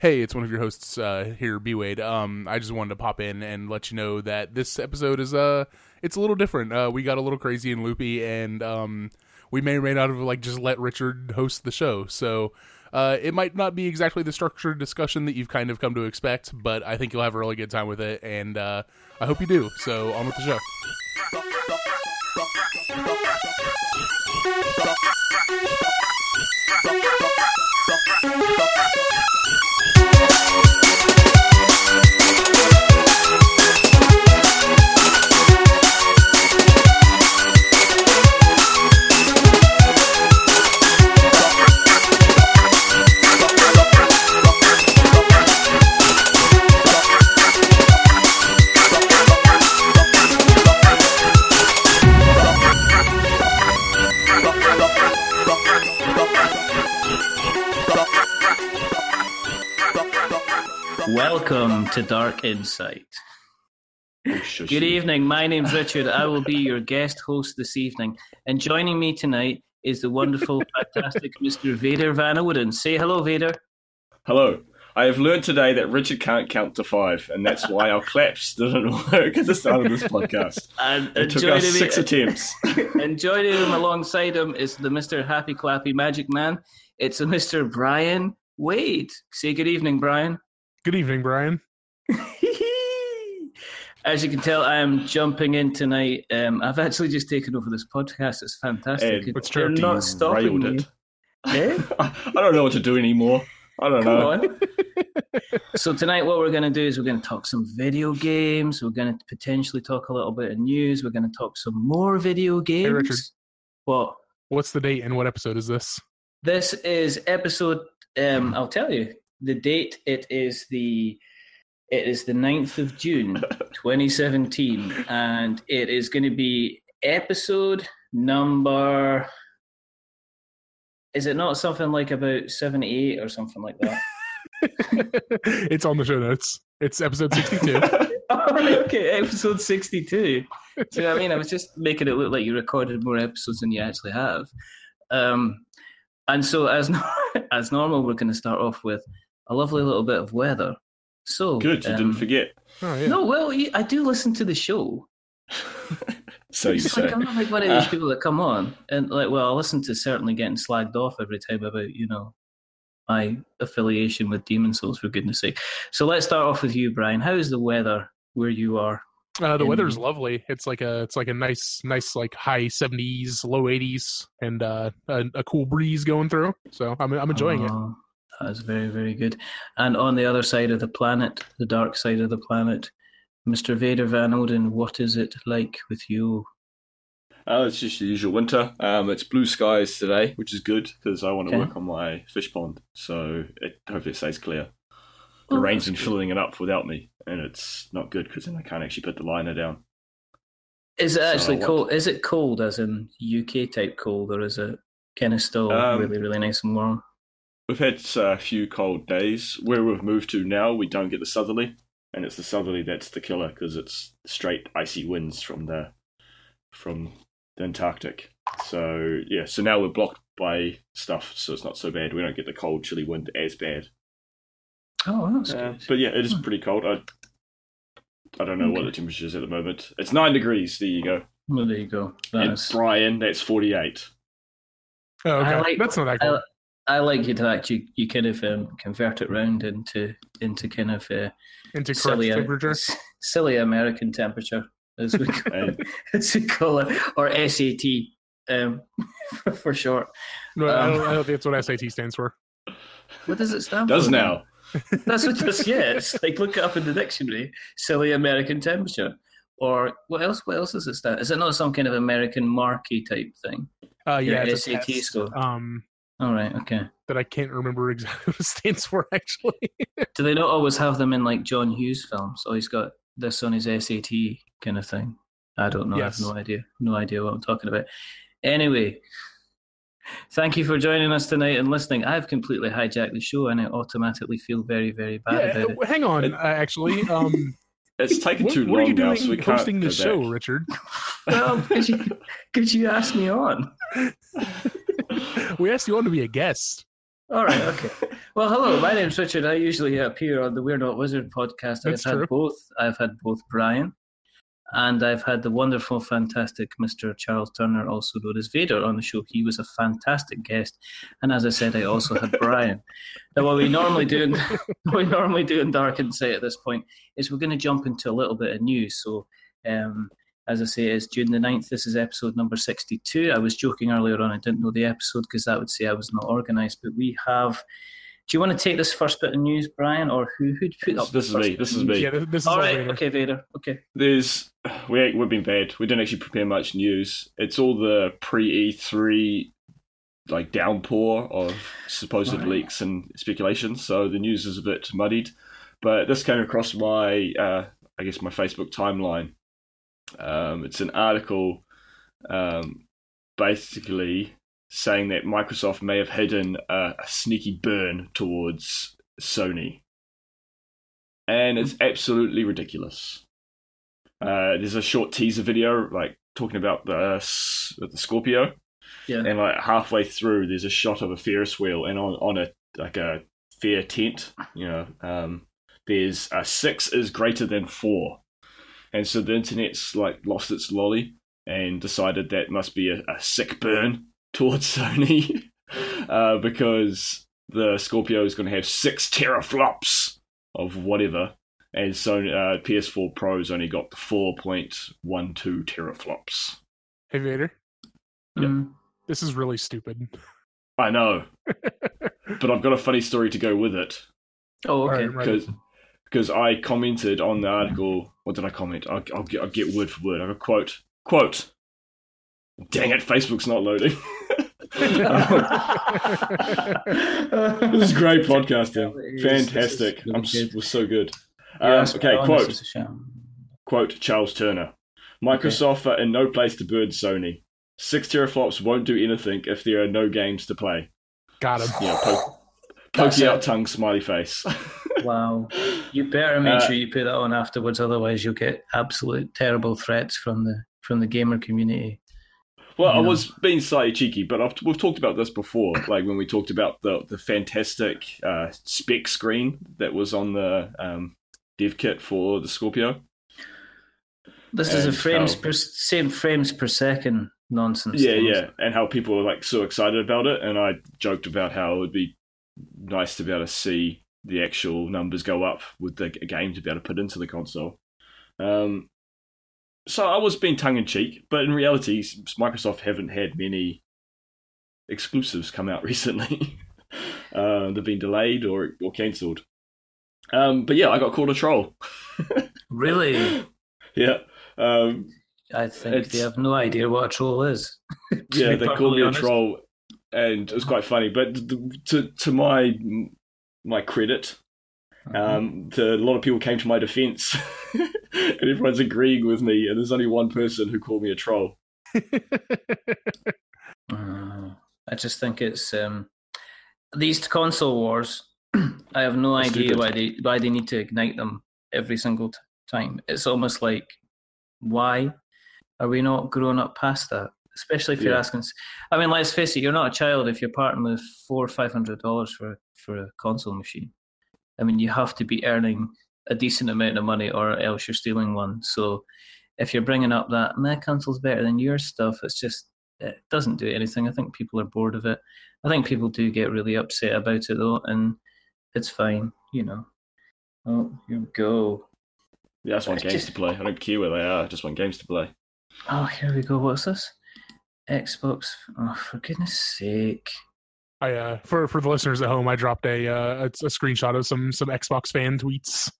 Hey, it's one of your hosts uh, here, B Wade. Um, I just wanted to pop in and let you know that this episode is uh, it's a little different. Uh, we got a little crazy and loopy, and um, we may or may not have like just let Richard host the show. So uh, it might not be exactly the structured discussion that you've kind of come to expect, but I think you'll have a really good time with it, and uh, I hope you do. So on with the show. Welcome to Dark Insight. Good evening. My name's Richard. I will be your guest host this evening. And joining me tonight is the wonderful, fantastic Mr. Vader Van Oden. Say hello, Vader. Hello. I have learned today that Richard can't count to five, and that's why our claps didn't work at the start of this podcast. And, It took us me- six attempts. and joining him alongside him is the Mr. Happy Clappy Magic Man. It's a Mr. Brian Wade. Say good evening, Brian. Good evening, Brian. As you can tell, I am jumping in tonight. Um, I've actually just taken over this podcast. It's fantastic. And what's You're not You stopping me. it. Eh? I don't know what to do anymore. I don't Come know. on. so tonight, what we're going to do is we're going to talk some video games. We're going to potentially talk a little bit of news. We're going to talk some more video games. Richard. What? What's the date and what episode is this? This is episode. Um, I'll tell you the date. It is the. It is the 9th of June, 2017, and it is going to be episode number. Is it not something like about 78 or something like that? it's on the show notes. It's episode 62. Oh, okay, episode 62. So, I mean, I was just making it look like you recorded more episodes than you actually have. Um, and so, as as normal, we're going to start off with a lovely little bit of weather. So, Good, you um, didn't forget. Oh, yeah. No, well, I do listen to the show. So you It's say. like I'm not like one of these Ah. people that come on and like, well, I listen to certainly getting slagged off every time about you know my affiliation with Demon Souls for goodness sake. So let's start off with you, Brian. How is the weather where you are? Uh, the in- weather's lovely. It's like a it's like a nice nice like high seventies, low eighties, and uh, a, a cool breeze going through. So I'm I'm enjoying it. That is very very good. And on the other side of the planet, the dark side of the planet, Mr. Vader Van Oden, what is it like with you? Oh, it's just the usual winter. Um, it's blue skies today, which is good because I want to Okay. work on my fish pond. So it, hopefully it stays clear. The Oh, rain's been good. filling it up without me, and it's not good because then I can't actually put the liner down. Is it actually what- cold? Is it cold as in UK type cold, or is it kind of still Um, really really nice and warm? We've had uh, a few cold days. Where we've moved to now, we don't get the southerly, and it's the southerly that's the killer because it's straight icy winds from the from the Antarctic. So yeah, so now we're blocked by stuff, so it's not so bad. We don't get the cold, chilly wind as bad. Oh, that's Uh, good. but yeah, it is pretty cold. I I don't know what the temperature is at the moment. It's nine degrees. There you go. Well, there you go. And That's, Brian, that's forty-eight. Oh, okay. Like- That's not that I, cool. I like you to actually you kind of um, convert it round into into kind of uh, Into correct silly temperature. s- silly American temperature as we call, And- as we call it, or SAT um, for short. No, I, um, don't, I don't think that's what SAT stands for. What does it stand Does for? now. That's what this. Yeah, it's like look it up in the dictionary. Silly American temperature. Or what else? What else is it stand? Is it not some kind of American marquee type thing? Uh, yeah, Your it's a SAT test, score. Um, All right. Okay. that I can't remember exactly what it stands for. Actually, Do they not always have them in like John Hughes films? Oh, he's got this on his SAT kind of thing. I don't know. Yes. I have no idea. No idea what I'm talking about. Anyway, thank you for joining us tonight and listening. I've completely hijacked the show and I automatically feel very, very bad yeah. about it. Hang on, uh, actually, um, It's taken what, too what are you long now, doing so we can't hosting the show. Richard? Well, could you, could you ask me on? we asked you on to be a guest. All right, okay. Well, hello. My name's Richard. I usually appear on the We're Not Wizard podcast. That's I've had both. I've had both Brian, and I've had the wonderful, fantastic Mr. Charles Turner, also known as Vader, on the show. He was a fantastic guest, and as I said, I also had Brian. Now, what we normally do, in, what we normally do in Dark Insight at this point is we're going to jump into a little bit of news. So. Um, as I say, it's June the 9th. This is episode number 62. I was joking earlier on, I didn't know the episode because that would say I was not organised. But we have. Do you want to take this first bit of news, Brian, or who, who'd put This, up this the is me. This is me. Yeah, this, this is All all right, Vader. okay, Vader. Okay. There's we we've been bad. We didn't actually prepare much news. It's all the pre E3 like downpour of supposed Right. leaks and speculations. So the news is a bit muddied. But this came across my uh, I guess my Facebook timeline. Um, it's an article um, basically saying that Microsoft may have hidden a, a sneaky burn towards Sony. And it's absolutely ridiculous. Uh, there's a short teaser video, like talking about the s- the Scorpio, Yeah. and like halfway through, there's a shot of a Ferris wheel, and on on a like a fair tent, you know, um, there's a six is greater than four, and so the internet's like lost its lolly and decided that must be a, a sick burn towards Sony, uh, because the Scorpio is going to have six teraflops of whatever, and Sony uh, PS4 Pro's only got the four point one two teraflops. Hey Vader, Yeah. Mm. this is really stupid. I know, but I've got a funny story to go with it Oh, All okay. right, right. Because because I commented on the article. What did I comment? I'll, I'll, get, I'll get word for word. I got quote quote. Dang it, Facebook's not loading. this is great podcasting. It is- Fantastic. really I'm s- good. was so good. Yeah, Um, okay, quote. this is a sham. Quote Charles Turner. Microsoft are in no place to bird Sony. Six teraflops won't do anything if there are no games to play. Got him. Yeah, poke, That's pokey out tongue, smiley face. Wow. You better make Uh, sure you put that on afterwards, otherwise you'll get absolute terrible threats from the from the gamer community. well, I know. was being slightly cheeky, but I've, we've talked about this before, like when we talked about the the fantastic uh, spec screen that was on the um, dev kit for the Scorpio. This is a frames how- per same frames per second nonsense. Yeah, thing. yeah, and how people were like so excited about it, and I joked about how it would be nice to be able to see the actual numbers go up with the game to be able to put into the console. Um, so I was being tongue in cheek, but in reality, Microsoft haven't had many exclusives come out recently. uh, they've been delayed or or cancelled. Um, but yeah, I got called a troll. Really? yeah. Um, I think they have no idea what a troll is. yeah, they called perfectly me a troll, and it was quite funny. But th- to to my my credit, Uh-huh. um, the, a lot of people came to my defense, and everyone's agreeing with me. And there's only one person who called me a troll. I just think it's um, these console wars. I have no That's idea stupid. why they why they need to ignite them every single t- time. It's almost like why are we not growing up past that? Especially if you're asking. I mean, let's face it. You're not a child if you're parting with four or five hundred dollars for for a console machine. I mean, you have to be earning a decent amount of money, or else you're stealing one. So, if you're bringing up that my console's better than your stuff, it's just it doesn't do anything. I think people are bored of it. I think people do get really upset about it though, and it's fine, you know. Oh, here we go. Yeah, I just want It's games just- to play. I don't care where they are. I just want games to play. Oh, here we go. What's this? Xbox. Oh, for goodness sake. I uh, for for the listeners at home, I dropped a uh, a, a screenshot of some some Xbox fan tweets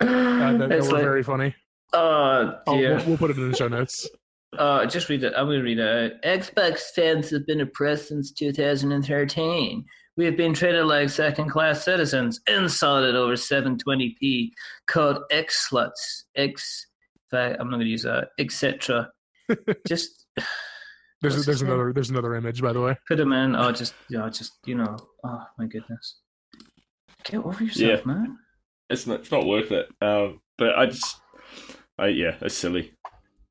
uh, that, that were like, very funny. oh Oh, dear. we'll, we'll put it in the show notes. Uh, just read it. I'm going to read it out. Xbox fans have been oppressed since 2013. We have been treated like second class citizens, insulted over 720p, called X sluts, X. I'm not going to use that, etc. just There's there's his name? another there's another image by the way. put them in. Oh, just, yeah, just, you know. Oh, my goodness. Get over yourself, Yeah. man. It's not. It's not worth it. Um, but I just. I yeah, it's silly.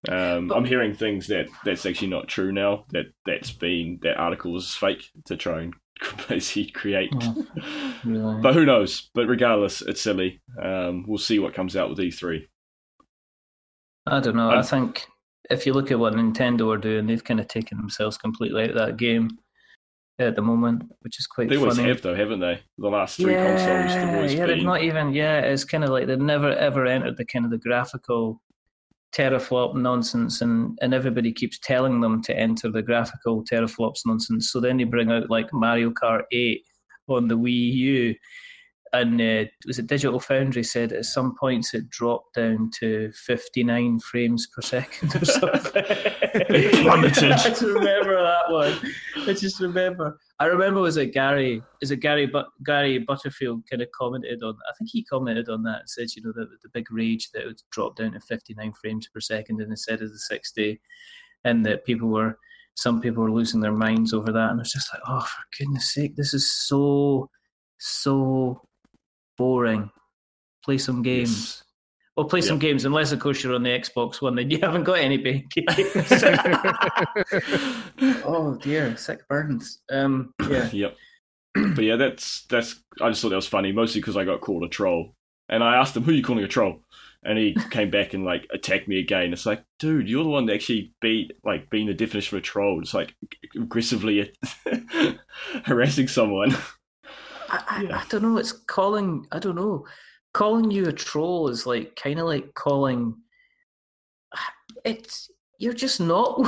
Um, I'm hearing things that that's actually not true now. That that's been that article was fake to try and as he'd create. Oh, really. But who knows? But regardless, it's silly. Um, we'll see what comes out with E3. I don't know. I I'm- think if you look at what Nintendo are doing, they've kind of taken themselves completely out of that game at the moment, which is quite They always funny. have though, haven't they? The last three consoles have always yeah, they've not even. Yeah, it's kind of like they've never ever entered the kind of the graphical teraflop nonsense, and and everybody keeps telling them to enter the graphical teraflops nonsense. So then they bring out like Mario Kart Eight on the Wii U, and uh, was it Digital Foundry said at some points it dropped down to fifty nine frames per second or something. It plummeted. I just remember that one. I just remember. I remember was it Gary? Is it Gary? But Gary Butterfield kind of commented on. I think he commented on that and said, you know, the the big rage that it would drop down to fifty nine frames per second instead of the sixty, and that people were. Some people were losing their minds over that, and it's just like, oh, for goodness sake, this is so, so boring. Play some games. Yes. Well, play some games, unless of course you're on the Xbox One, then you haven't got any games. oh dear, sick burns. Um, yeah, yep. But yeah, that's that's. I just thought that was funny, mostly because I got called a troll, and I asked him, "Who are you calling a troll?" And he came back and like attacked me again. It's like, dude, you're the one that actually beat like being the definition of a troll. It's like aggressively harassing someone. I, Yeah. I don't know. It's calling. I don't know. Calling you a troll is like kind of like calling. It's you're just not.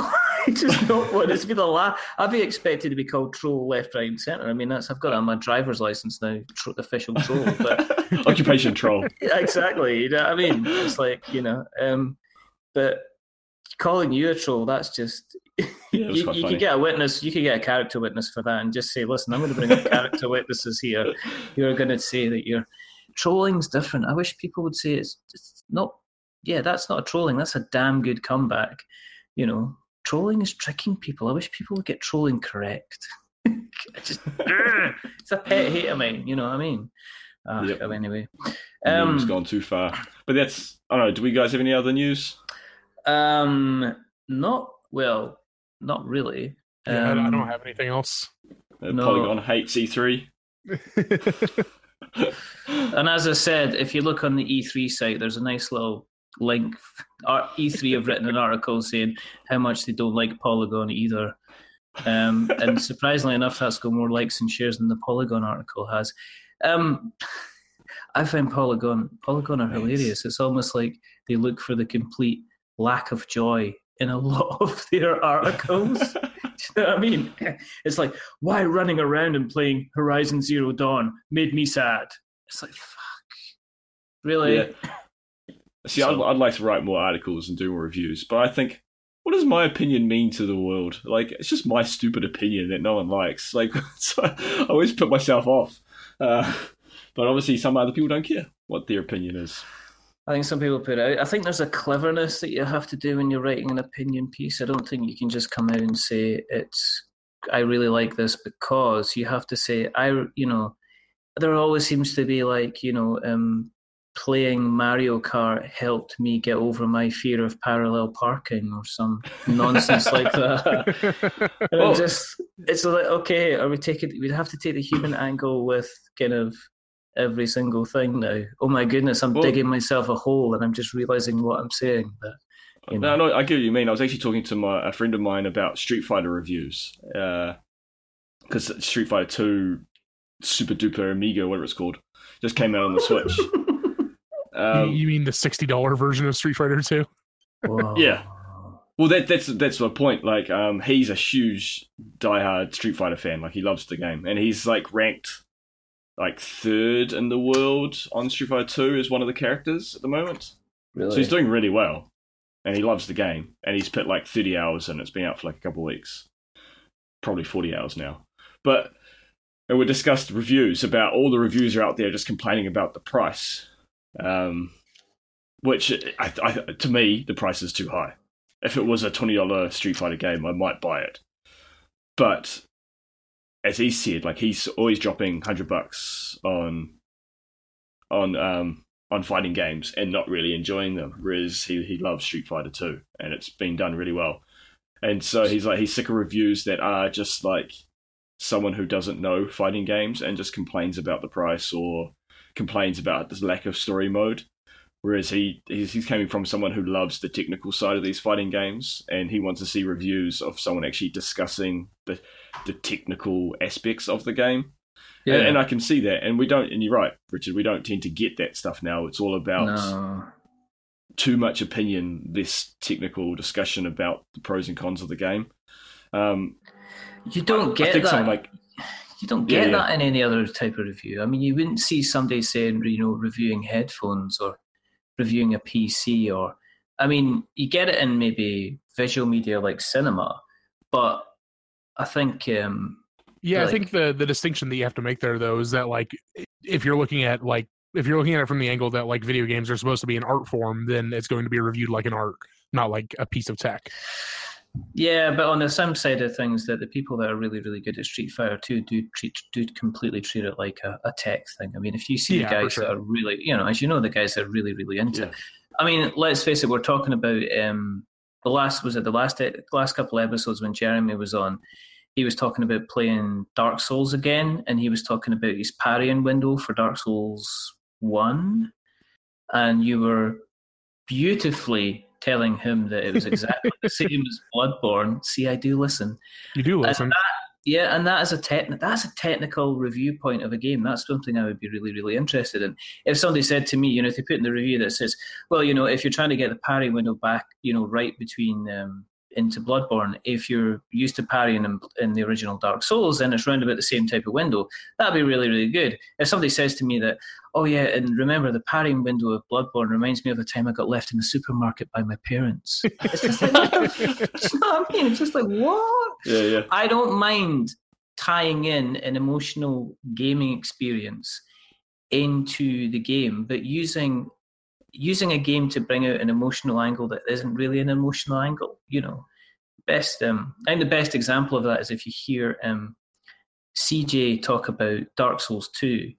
it's just not what it's been the last. I'd be expected to be called troll left, right, and centre. I mean, that's I've got on my driver's license now. Tro- official troll, but Occupation troll. Yeah, exactly. You know what I mean? It's like, you know, um, but calling you a troll, that's just Yeah, you, you could get a witness, you could get a character witness for that and just say, listen, I'm going to bring up character witnesses here. You're going to say that you're trolling's different. I wish people would say it's, it's not, yeah, that's not a trolling. That's a damn good comeback. You know, trolling is tricking people. I wish people would get trolling correct. Just, it's a pet hate of mine. You know what I mean? Ah, Yep. Anyway, um, gone too far. But that's. I don't know. Do we guys have any other news? Um, not well, not really. Yeah, I- I Um, don't have anything else. Uh, No. Polygon hates E3. And as I said, if you look on the E3 site, there's a nice little link. E3 have written an article saying how much they don't like Polygon either. Um, and surprisingly enough, that's got more likes and shares than the Polygon article has. Um, I find Polygon Polygon are Nice. hilarious. It's almost like they look for the complete lack of joy in a lot of their articles. Do you know what I mean? It's like, why running around and playing Horizon Zero Dawn made me sad. It's like, fuck. Really? Yeah. See, I'd, I'd like to write more articles and do more reviews, but I think, what does my opinion mean to the world? Like, it's just my stupid opinion that no one likes. Like, so I always put myself off. Uh, but obviously, some other people don't care what their opinion is. I think some people put out. I think there's a cleverness that you have to do when you're writing an opinion piece. I don't think you can just come out and say it's. I really like this because you have to say I. You know, there always seems to be like you know, um, playing Mario Kart helped me get over my fear of parallel parking or some nonsense like that. And I'm just, it's like, okay, are we taking, we'd have to take the human angle with kind of every single thing now. Oh my goodness, I'm Well- digging myself a hole and I'm just realizing what I'm saying. But, you No, know. no, I get what you mean. I was actually talking to my a friend of mine about Street Fighter reviews because Street Fighter Two, Super Duper Amiga, whatever it's called, just came out on the Switch. You- Um, you mean the sixty dollar version of Street Fighter Two? Yeah. Well, that, that's that's my point. Like, um, he's a huge diehard Street Fighter fan. Like, he loves the game, and he's like ranked like third in the world on Street Fighter Two as one of the characters at the moment. Really? So he's doing really well, and he loves the game, and he's put like thirty hours in. It's been out for like a couple of weeks, probably forty hours now. But and we discussed reviews about all the reviews are out there just complaining about the price, um, which I, I, to me the price is too high. If it was a twenty dollar Street Fighter game, I might buy it. But as he said, like he's always dropping hundred bucks on on um on fighting games and not really enjoying them. Whereas he he loves Street Fighter Two, and it's been done really well. And so he's like he's sick of reviews that are just like someone who doesn't know fighting games and just complains about the price or complains about this lack of story mode. Whereas he he's, he's coming from someone who loves the technical side of these fighting games, and he wants to see reviews of someone actually discussing the the technical aspects of the game. Yeah. And, and I can see that. And we don't. And you're right, Richard. We don't tend to get that stuff now. It's all about no. too much opinion, this technical discussion about the pros and cons of the game. Um, You don't I get think that. like you don't Yeah, get yeah. that in any other type of review. I mean, you wouldn't see somebody saying, you know, reviewing headphones or reviewing a PC or, I mean, you get it in maybe visual media like cinema, but I think, um, Yeah, Like- I think the the distinction that you have to make there though is that like if you're looking at like if you're looking at it from the angle that like video games are supposed to be an art form, then it's going to be reviewed like an art, not like a piece of tech. Yeah, but on the same side of things, that the people that are really, really good at Street Fighter 2 do treat, do completely treat it like a, a tech thing. I mean, if you see Yeah, the guys sure. that are really, you know, as you know, the guys that are really, really into Yeah. it. I mean, let's face it, we're talking about um, the last, was it the last, last couple episodes when Jeremy was on? He was talking about playing Dark Souls again, and he was talking about his parrying window for Dark Souls 1. And you were beautifully telling him that it was exactly the same as Bloodborne. See, I do listen. You do And listen. that- yeah, and that is a tech that's a technical review point of a game. That's something I would be really, really interested in. If somebody said to me, you know, if they put in the review that says, well, you know, if you're trying to get the parry window back, you know, right between um, into Bloodborne, if you're used to parrying in, in the original Dark Souls, then it's round about the same type of window. That'd be really, really good. If somebody says to me that, oh yeah, and remember the parrying window of Bloodborne reminds me of the time I got left in the supermarket by my parents. It's just like, what the you know what I mean? It's just like what? yeah, yeah. I don't mind tying in an emotional gaming experience into the game, but using using a game to bring out an emotional angle that isn't really an emotional angle. You know, best. Um, think the best example of that is if you hear um, CJ talk about Dark Souls two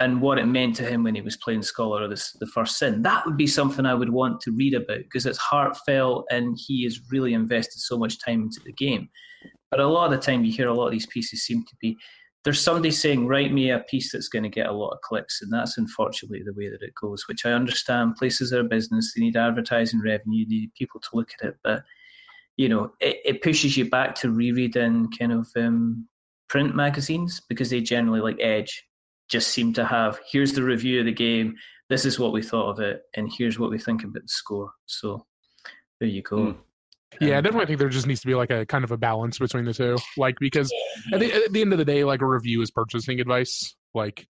and what it meant to him when he was playing Scholar of this, the First Sin. That would be something I would want to read about because it's heartfelt and he has really invested so much time into the game. But a lot of the time, you hear a lot of these pieces seem to be there's somebody saying, write me a piece that's going to get a lot of clicks. And that's unfortunately the way that it goes, which I understand. Places are a business, they need advertising revenue, they need people to look at it. But, you know, it, it pushes you back to rereading kind of um, print magazines because they generally, like Edge, just seem to have here's the review of the game, this is what we thought of it, and here's what we think about the score. So there you go. Mm. Yeah, I definitely think there just needs to be like a kind of a balance between the two. Like because at the, at the end of the day, like a review is purchasing advice. Like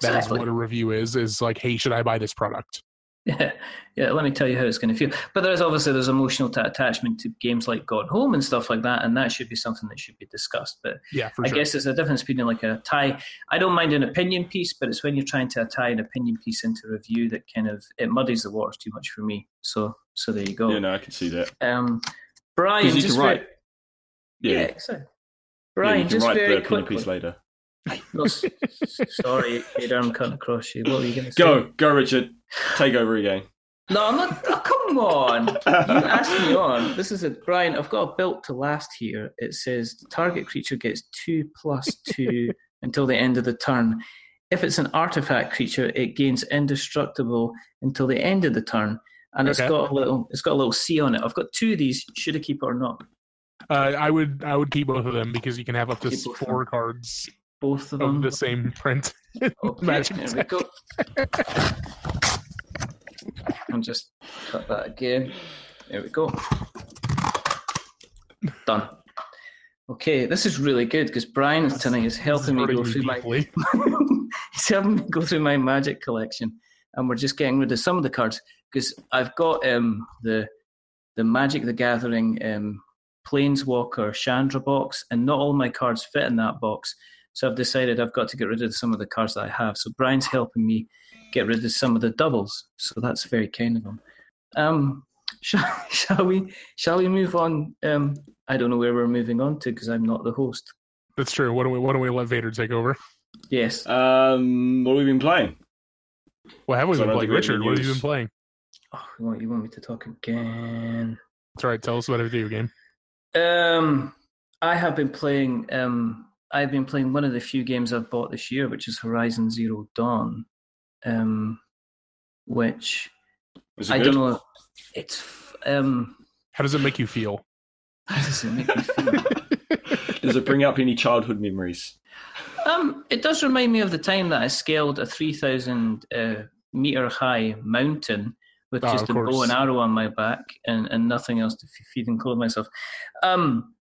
that is what a review is. Is like, hey, should I buy this product? Yeah, yeah. Let me tell you how it's going to feel. But there's obviously there's emotional t- attachment to games like Gone Home and stuff like that, and that should be something that should be discussed. But Yeah, for I sure. guess there's a difference between like a tie. I don't mind an opinion piece, but it's when you're trying to tie an opinion piece into review that kind of it muddies the waters too much for me. So so there you go. Yeah, no, I can see that. Um, Brian, Because you just can write. very- Yeah, yeah, yeah, exactly. you Brian, can just write very the opinion quickly. piece later. No, sorry, Peter, I'm cutting across you. What were you going to say? Go, go, Richard. Take over again. No, I'm not. Oh, come on. You asked me on. This is a Brian. I've got a built to last here. It says the target creature gets two plus two until the end of the turn. If it's an artifact creature, it gains indestructible until the end of the turn, and it's got a little. It's got a little C on it. I've got two of these. Should I keep it or not? Uh, I would I would keep both of them because you can have up to four cards Both of of them. the same print. Okay, Magic there we go. I'll just cut that again. There we go. Done. Okay, this is really good because Brian tonight is helping me go through my deeply. he's helping me go through my magic collection, and we're just getting rid of some of the cards because I've got um the the Magic the Gathering um Planeswalker Chandra box, and not all my cards fit in that box. So I've decided I've got to get rid of some of the cards that I have. So Brian's helping me get rid of some of the doubles. So that's very kind of him. Um, shall, shall we? Shall we move on? Um, I don't know where we're moving on to because I'm not the host. That's true. Why don't we Why don't we let Vader take over? Yes. Um, what have we been playing? Well, have we been don't playing? think we have Richard, what have you been playing? Oh, you want you want me to talk again? That's right. Tell us about a video game. Um, I have been playing. Um, I've been playing one of the few games I've bought this year, which is Horizon Zero Dawn, um, which Is it I good? don't know. It's um, How does it make you feel? how does it make me feel? Does it bring up any childhood memories? Um, it does remind me of the time that I scaled a 3,000 uh, meter high mountain with Oh, just a bow and arrow on my back and, and nothing else to feed and clothe myself. Um,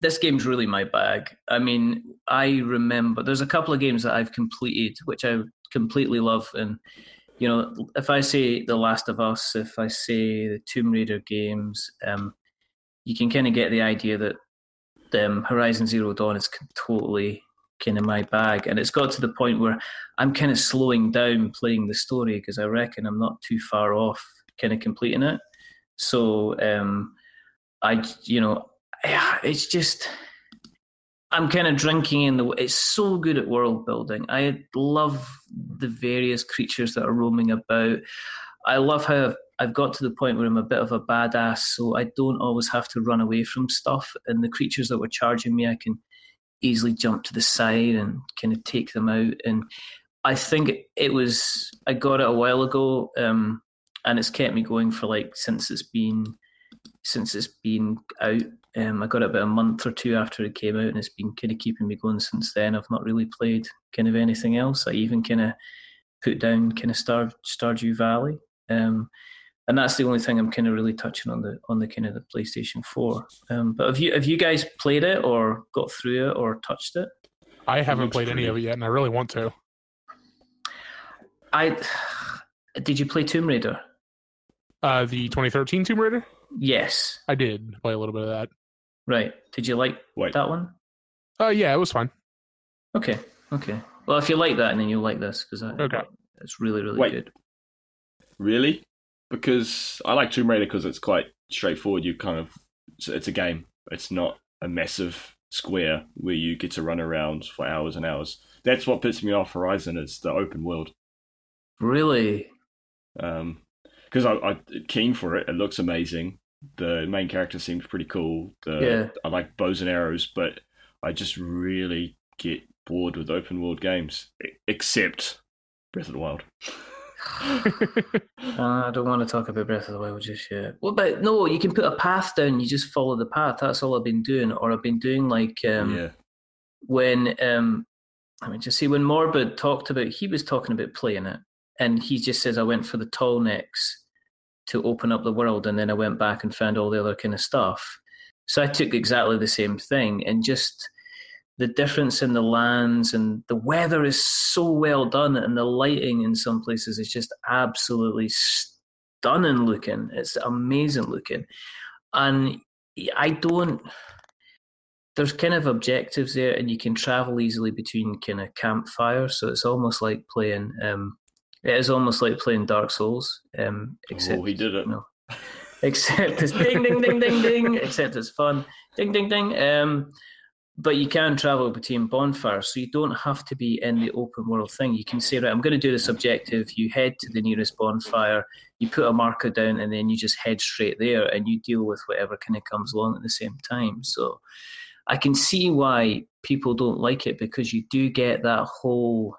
this game's really my bag. I mean, I remember there's a couple of games that I've completed, which I completely love. And, you know, if I say The Last of Us, if I say the Tomb Raider games, um, you can kind of get the idea that um, Horizon Zero Dawn is totally kind of my bag, and it's got to the point where I'm kind of slowing down playing the story because I reckon I'm not too far off kind of completing it. So um, I, you know, it's just I'm kind of drinking in the. It's so good at world building. I love the various creatures that are roaming about. I love how I've, I've got to the point where I'm a bit of a badass, so I don't always have to run away from stuff. And the creatures that were charging me, I can easily jump to the side and kind of take them out. And I think it was I got it a while ago, um, and it's kept me going for like since it's been since it's been out. Um, I got it about a month or two after it came out, and it's been kind of keeping me going since then. I've not really played kind of anything else. I even kind of put down kind of Star Stardew Valley, um, and that's the only thing I'm kind of really touching on the on the kind of the PlayStation Four. Um, but have you have you guys played it or got through it or touched it? I haven't looks played any of it yet, and I really want to. I did you play Tomb Raider? Uh, the 2013 Tomb Raider, Yes. I did play a little bit of that. Right. Did you like Wait, that one? Uh, yeah, it was fine. Okay. Okay. Well, if you like that, then you'll like this because Okay. it's really really Wait. good. really? Because I like Tomb Raider because it's quite straightforward. You kind of it's, a game. It's not a massive square where you get to run around for hours and hours. That's what puts me off Horizon. Is the open world. Really. Um, because I, I keen for it. It looks amazing. The main character seems pretty cool. The, Yeah. I like bows and arrows, but I just really get bored with open world games, except Breath of the Wild. I don't want to talk about Breath of the Wild just yet. Well, but no, you can put a path down. You just follow the path. That's all I've been doing. Or I've been doing like um, yeah, when um, I mean, just see when Morbid talked about. He was talking about playing it, and he just says I went for the tall necks to open up the world, and then I went back and found all the other kind of stuff. So I took exactly the same thing, and just the difference in the lands and the weather is so well done, and the lighting in some places is just absolutely stunning looking. It's amazing looking, and I don't. There's kind of objectives there, and you can travel easily between kind of campfires. So it's almost like playing. Um, it is almost like playing Dark Souls. Um, except oh, he did it. no. except it's ding ding ding ding ding. Except it's fun. Ding ding ding. Um, but you can travel between bonfires, so you don't have to be in the open world thing. You can say, right, I'm going to do this objective. You head to the nearest bonfire, you put a marker down, and then you just head straight there, and you deal with whatever kind of comes along at the same time. So I can see why people don't like it because you do get that whole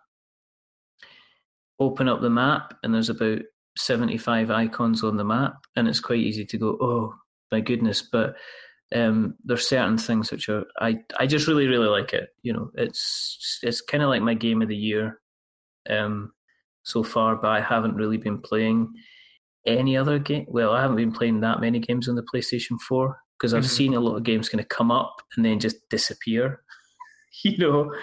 open up the map, and there's about 75 icons on the map, and it's quite easy to go, oh my goodness, but um, there's certain things which are I, I just really really like it. You know, it's it's kind of like my game of the year um, so far, but I haven't really been playing any other game. Well, I haven't been playing that many games on the PlayStation Four because I've Mhm. seen a lot of games kind of come up and then just disappear. you know,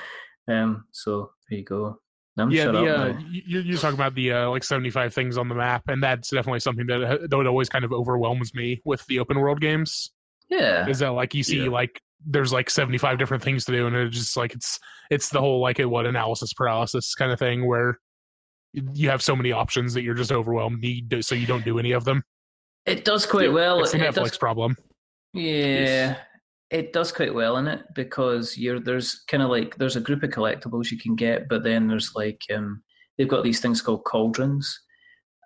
um, so there you go. I'm yeah, the, uh, you, you're talking about the uh, like 75 things on the map, and that's definitely something that uh, that always kind of overwhelms me with the open world games. Yeah, Is that like you see Yeah. like there's like 75 different things to do, and it's just like it's it's the whole like what analysis paralysis kind of thing where you have so many options that you're just overwhelmed, need so you don't do any of them. it does quite well. It's It Netflix does problem. Yeah, it does quite well in it because you're there's kind of like there's a group of collectibles you can get, but then there's like um, they've got these things called cauldrons,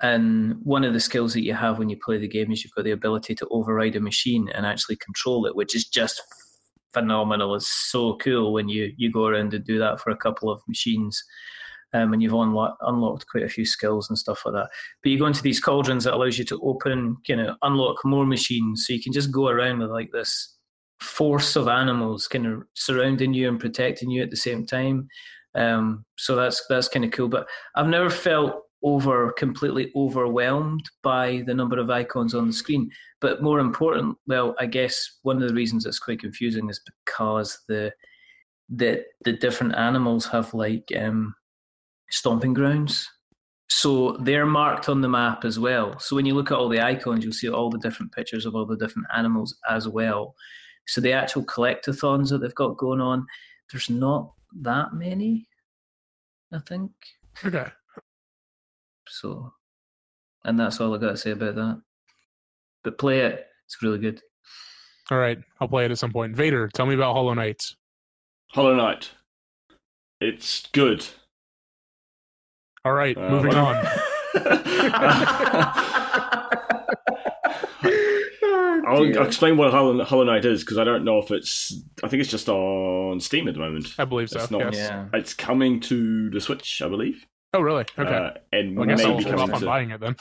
and one of the skills that you have when you play the game is you've got the ability to override a machine and actually control it, which is just phenomenal. It's so cool when you you go around and do that for a couple of machines. Um, and you've unlo- unlocked quite a few skills and stuff like that. But you go into these cauldrons that allows you to open, you know, unlock more machines, so you can just go around with like this force of animals kind of surrounding you and protecting you at the same time. Um, so that's that's kind of cool. But I've never felt over completely overwhelmed by the number of icons on the screen. But more important, well, I guess one of the reasons it's quite confusing is because the the the different animals have like um, stomping grounds. So they're marked on the map as well. So when you look at all the icons, you'll see all the different pictures of all the different animals as well. So the actual collectathons that they've got going on, there's not that many, I think. Okay. So, and that's all I got to say about that. But play it; it's really good. All right. I'll play it at some point. Vader, tell me about Hollow Knight. Hollow Knight. It's good. All right. Uh, moving what- on. I'll, I'll explain what Hollow, Hollow Knight is because I don't know if it's. I think it's just on Steam at the moment. I believe so. It's not- yes. Yeah. It's coming to the Switch, I believe. Oh, really? Okay. Uh, and well, I guess I'll maybe hold off on to. buying it then.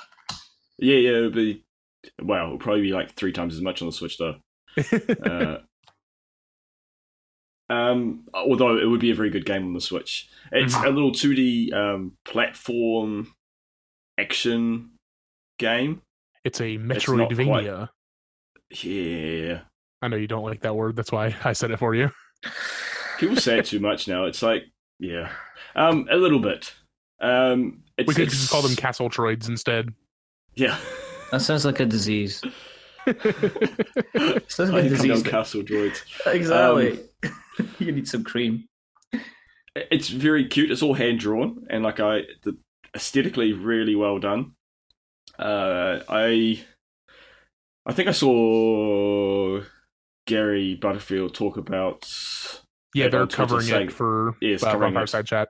Yeah, yeah, it'll be. Well, it'll probably be like three times as much on the Switch though. Uh, um, although it would be a very good game on the Switch. It's Mhm. a little 2D um, platform action game. it's a Metroidvania. Yeah. I know you don't like that word. That's why I said it for you. People say it too much now. It's like, yeah, um, a little bit. Um, it's, We could it's- just call them Castle Troids instead. Yeah, That sounds like a disease. Sounds like a think disease. Castle droids. Exactly. you need some cream. It's very cute. It's all hand drawn and like I, the aesthetically really well done. Uh, I, I think I saw Gary Butterfield talk about Yeah, Yeah, they're on Twitter covering saying- it for Yeah, it's uh, covering Vampire. Side Chat.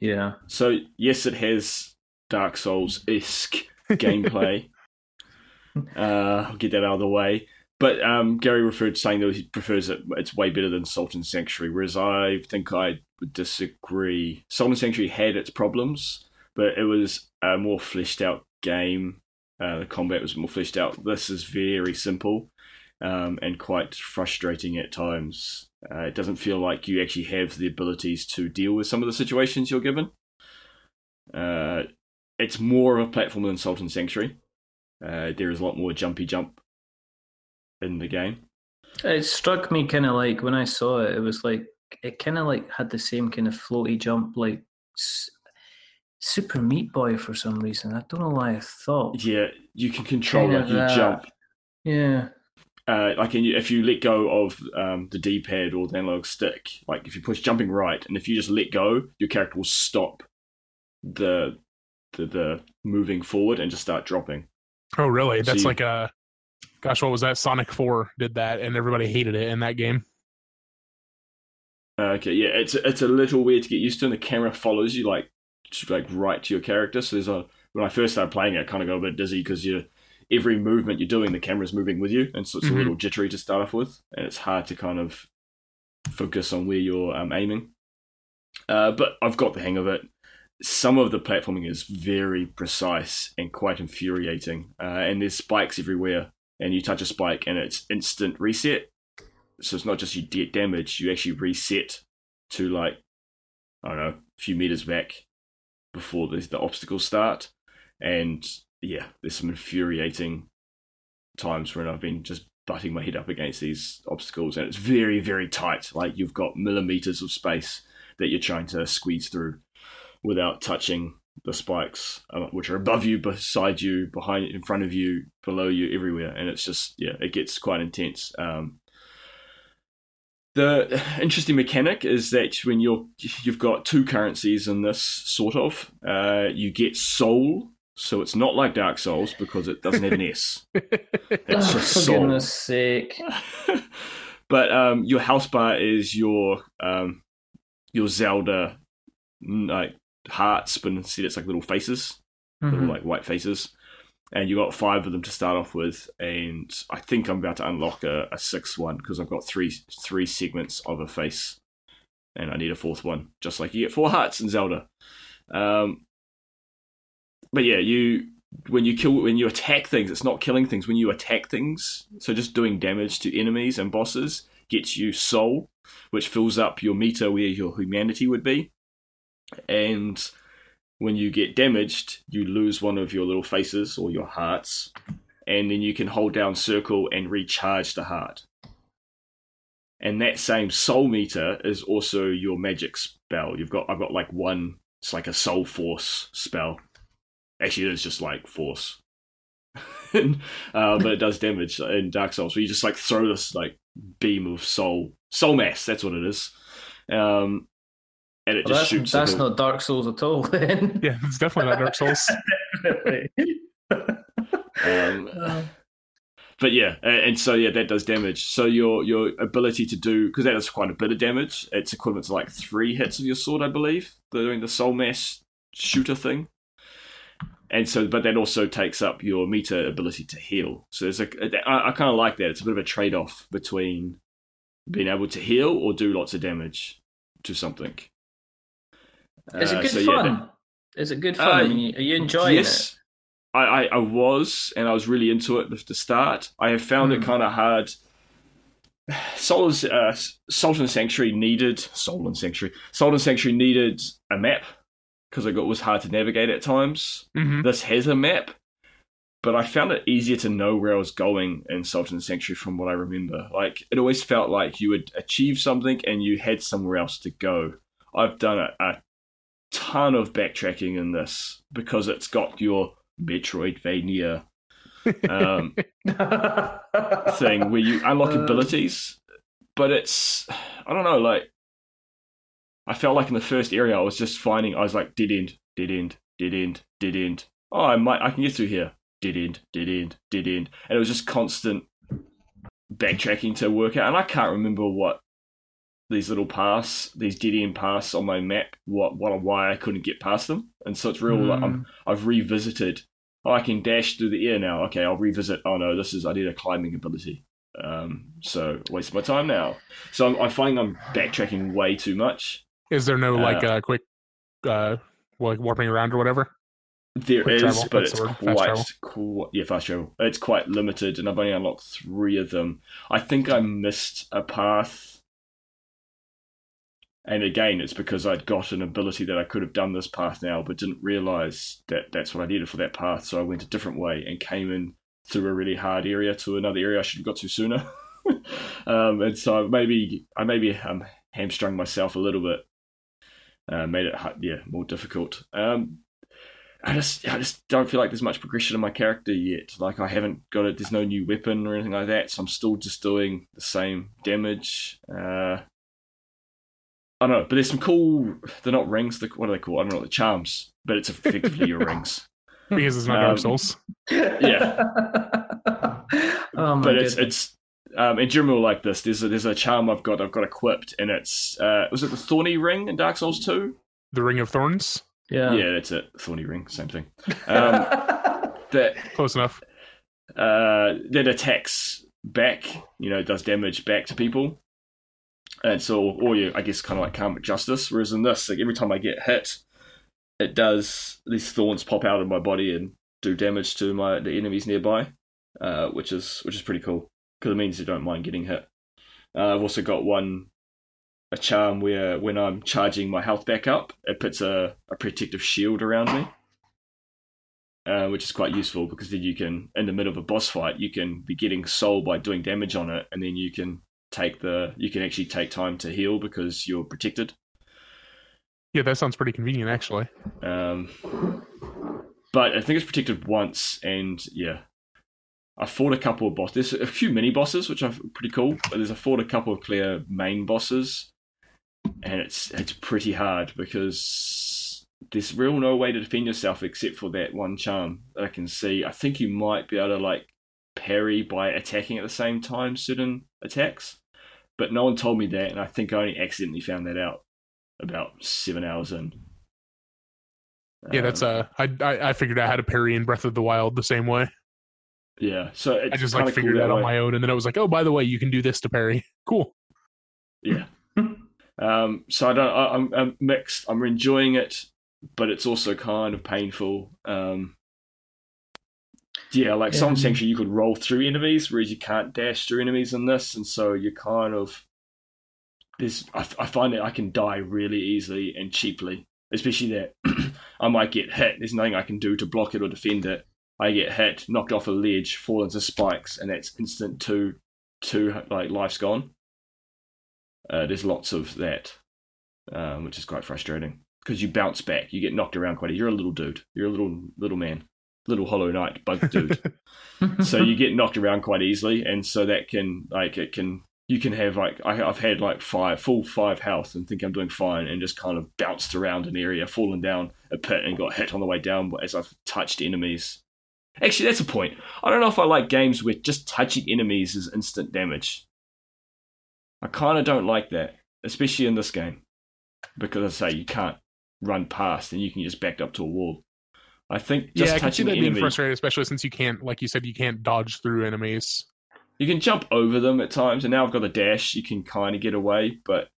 Yeah. So yes, it has Dark Souls esque gameplay. uh, I'll get that out of the way. But um, Gary referred to saying that he prefers it. It's way better than Salt and Sanctuary, whereas I think I would disagree. Salt and Sanctuary had its problems, but it was a more fleshed out game. Uh, the combat was more fleshed out. This is very simple um, and quite frustrating at times. Uh, it doesn't feel like you actually have the abilities to deal with some of the situations you're given. Uh, it's more of a platform than Salt and Sanctuary. Uh, there is a lot more jumpy jump in the game. It struck me kind of like when I saw it, it was like, it kind of like had the same kind of floaty jump like S- Super Meat Boy for some reason. I don't know why I thought. Yeah, you can control like your that. jump. Yeah. Uh, like in, if you let go of um, the D-pad or the analog stick, like if you push jumping right, and if you just let go, your character will stop the the, the moving forward and just start dropping. Oh, really? So That's you- like a. Gosh, what was that? Sonic 4 did that, and everybody hated it in that game. Uh, okay, yeah, it's it's a little weird to get used to, and the camera follows you like like right to your character. So there's a when I first started playing it, I kind of got a bit dizzy because you every movement you're doing, the camera's moving with you, and so it's Mhm. a little jittery to start off with, and it's hard to kind of focus on where you're um, aiming. Uh, but I've got the hang of it. Some of the platforming is very precise and quite infuriating, uh, and there's spikes everywhere, and you touch a spike and it's instant reset. So it's not just you get damage, you actually reset to like I don't know, a few meters back before the, the obstacles start. And yeah, there's some infuriating times when I've been just butting my head up against these obstacles, and it's very, very tight. Like you've got millimeters of space that you're trying to squeeze through without touching the spikes, uh, which are above you, beside you, behind, in front of you, below you, everywhere. And it's just yeah, it gets quite intense. Um, the interesting mechanic is that when you're you've got two currencies in this sort of uh, you get soul so it's not like dark souls because it doesn't have an s it's Oh, just for soul goodness sake. but um, your house bar is your um, your zelda mm, like hearts but instead it's like little faces little Mhm. like white faces and you got five of them to start off with. And I think I'm about to unlock a, a sixth one because I've got three three segments of a face, and I need a fourth one, just like you get four hearts in Zelda. Um, but yeah, you when you kill when you attack things, it's not killing things. When you attack things, so just doing damage to enemies and bosses gets you soul, which fills up your meter where your humanity would be. And when you get damaged, you lose one of your little faces or your hearts, and then you can hold down circle and recharge the heart. And that same soul meter is also your magic spell. You've got I've got like one it's like a soul force spell. Actually it is just like force. uh, but it does damage in Dark Souls. So you just like throw this like beam of soul soul mass, that's what it is. Um and it Well, just that's shoots that's not Dark Souls at all. Then. Yeah, it's definitely not Dark Souls. um, Uh, but yeah, a- and so yeah, that does damage. So your your ability to do because that is quite a bit of damage. It's equivalent to like three hits of your sword, I believe. Doing the soul mass shooter thing, and so but that also takes up your meter ability to heal. So there's a I, I kind of like that. It's a bit of a trade off between being able to heal or do lots of damage to something. is Uh, it good so yeah, fun? that- Is it good fun? Uh, are you enjoying yes, I, I, I was, and I was really into it at the start. I have found it Hmm. kind of hard. And, uh, Salt and Sanctuary needed Soul and Sanctuary. And Sanctuary needed a map because it got, was hard to navigate at times. hmm This has a map, but I found it easier to know where I was going in Salt and Sanctuary from what I remember. Like it always felt like you would achieve something and you had somewhere else to go. I've done a, a ton of backtracking in this because it's got your Metroidvania um, thing where you unlock Uh. abilities, but it's I don't know, like I felt like in the first area I was just finding I was like dead end, dead end, dead end, dead end. Oh, I might I can get through here. Dead end, dead end, dead end, and it was just constant backtracking to work out. And I can't remember what these little paths, these dead end paths on my map, what what why I couldn't get past them. And so it's real. Like, I'm I've revisited. Oh, I can dash through the air now. Okay, I'll revisit. Oh no, this is I need a climbing ability. Um, so waste my time now. So I'm, I find I'm backtracking way too much. Is there no like Uh, uh, quick, uh, like warping around or whatever? There Quick is, travel, but it's the word, fast quite, quite yeah, fast travel. It's quite limited, and I've only unlocked three of them. I think I missed a path, and again, it's because I'd got an ability that I could have done this path now, but didn't realize that that's what I needed for that path. So I went a different way and came in through a really hard area to another area I should have got to sooner. um, and so maybe I maybe um, hamstrung myself a little bit, uh, made it yeah more difficult. Um, I just I just don't feel like there's much progression in my character yet. Like I haven't got it. There's no new weapon or anything like that. So I'm still just doing the same damage. Uh, I don't know, but there's some cool. They're not rings. They're, what are they called? I don't know. The charms, but it's effectively your rings. Because it's not Um, Dark Souls. Yeah. oh my but it's it's um, in general like this. There's a, there's a charm I've got I've got equipped, and it's uh, was it the Thorny Ring in Dark Souls Two? The Ring of Thorns. yeah. Yeah, that's it. Thorny Ring, same thing. Um, that Close enough. uh, that attacks back, you know, does damage back to people. And so, or you, I guess, kind of like karmic justice. Whereas in this, like every time I get hit, it does these thorns pop out of my body and do damage to my the enemies nearby, uh, which is which is pretty cool because it means you don't mind getting hit. Uh, I've also got one a charm where when I'm charging my health back up, it puts a, a protective shield around me uh, which is quite useful because then you can, in the middle of a boss fight, you can be getting soul by doing damage on it, and then you can take the, you can actually take time to heal because you're protected. Yeah, that sounds pretty convenient actually. Um, but I think it's protected once, and yeah, I fought a couple of bosses. There's a few mini bosses which are pretty cool, but there's a fought a couple of clear main bosses, and it's it's pretty hard because there's real no way to defend yourself except for that one charm that I can see. I think you might be able to like parry by attacking at the same time certain attacks, but no one told me that, and I think I only accidentally found that out about seven hours in. Yeah, that's Um, uh, I, I I figured out how to parry in Breath of the Wild the same way. Yeah. So it's I just kinda like cool figured it that out on my own, and then I was like, oh, by the way, you can do this to parry. Cool. Yeah. um, so I don't. I, I'm, I'm mixed. I'm enjoying it, but it's also kind of painful. Um, yeah, like some Um, sanctuary you could roll through enemies, whereas you can't dash through enemies in this, and so you're kind of. This I, I find that I can die really easily and cheaply, especially that I might get hit. There's nothing I can do to block it or defend it. I get hit, knocked off a ledge, fall into spikes, and that's instant two, two like life's gone. Uh, there's lots of that, um, which is quite frustrating because you bounce back. You get knocked around quite. A, You're a little dude. You're a little little man, little Hollow Knight bug dude. so you get knocked around quite easily, and so that can like it can you can have like I, I've had like five full five health and think I'm doing fine, and just kind of bounced around an area, fallen down a pit, and got hit on the way down as I've touched enemies. Actually, that's a point. I don't know if I like games where just touching enemies is instant damage. I kind of don't like that, especially in this game, because I say you can't run past and you can just back up to a wall. I think just yeah, I can see that being enemies, frustrating, especially since you can't, like you said, you can't dodge through enemies. you can jump over them at times, and now I've got the dash. You can kind of get away, but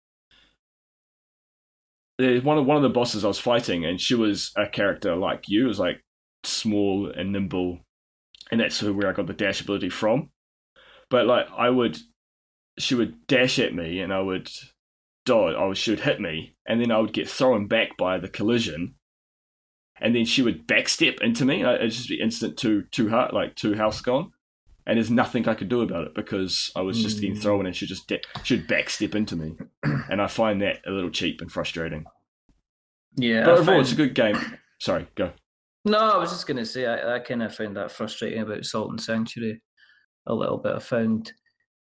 there's one of one of the bosses I was fighting, and she was a character like you. It was like small and nimble, and that's where I got the dash ability from. But like I would, she would dash at me, and I would dodge. I would, she would hit me, and then I would get thrown back by the collision, and then she would backstep into me. It'd just be instant two two heart like two house gone, and there's nothing I could do about it because I was just getting Mm. thrown, and she just da- she'd backstep into me, and I find that a little cheap and frustrating. yeah, But overall, found- it's a good game. Sorry, go. No, I was just going to say I, I kind of found that frustrating about Salt and Sanctuary a little bit. I found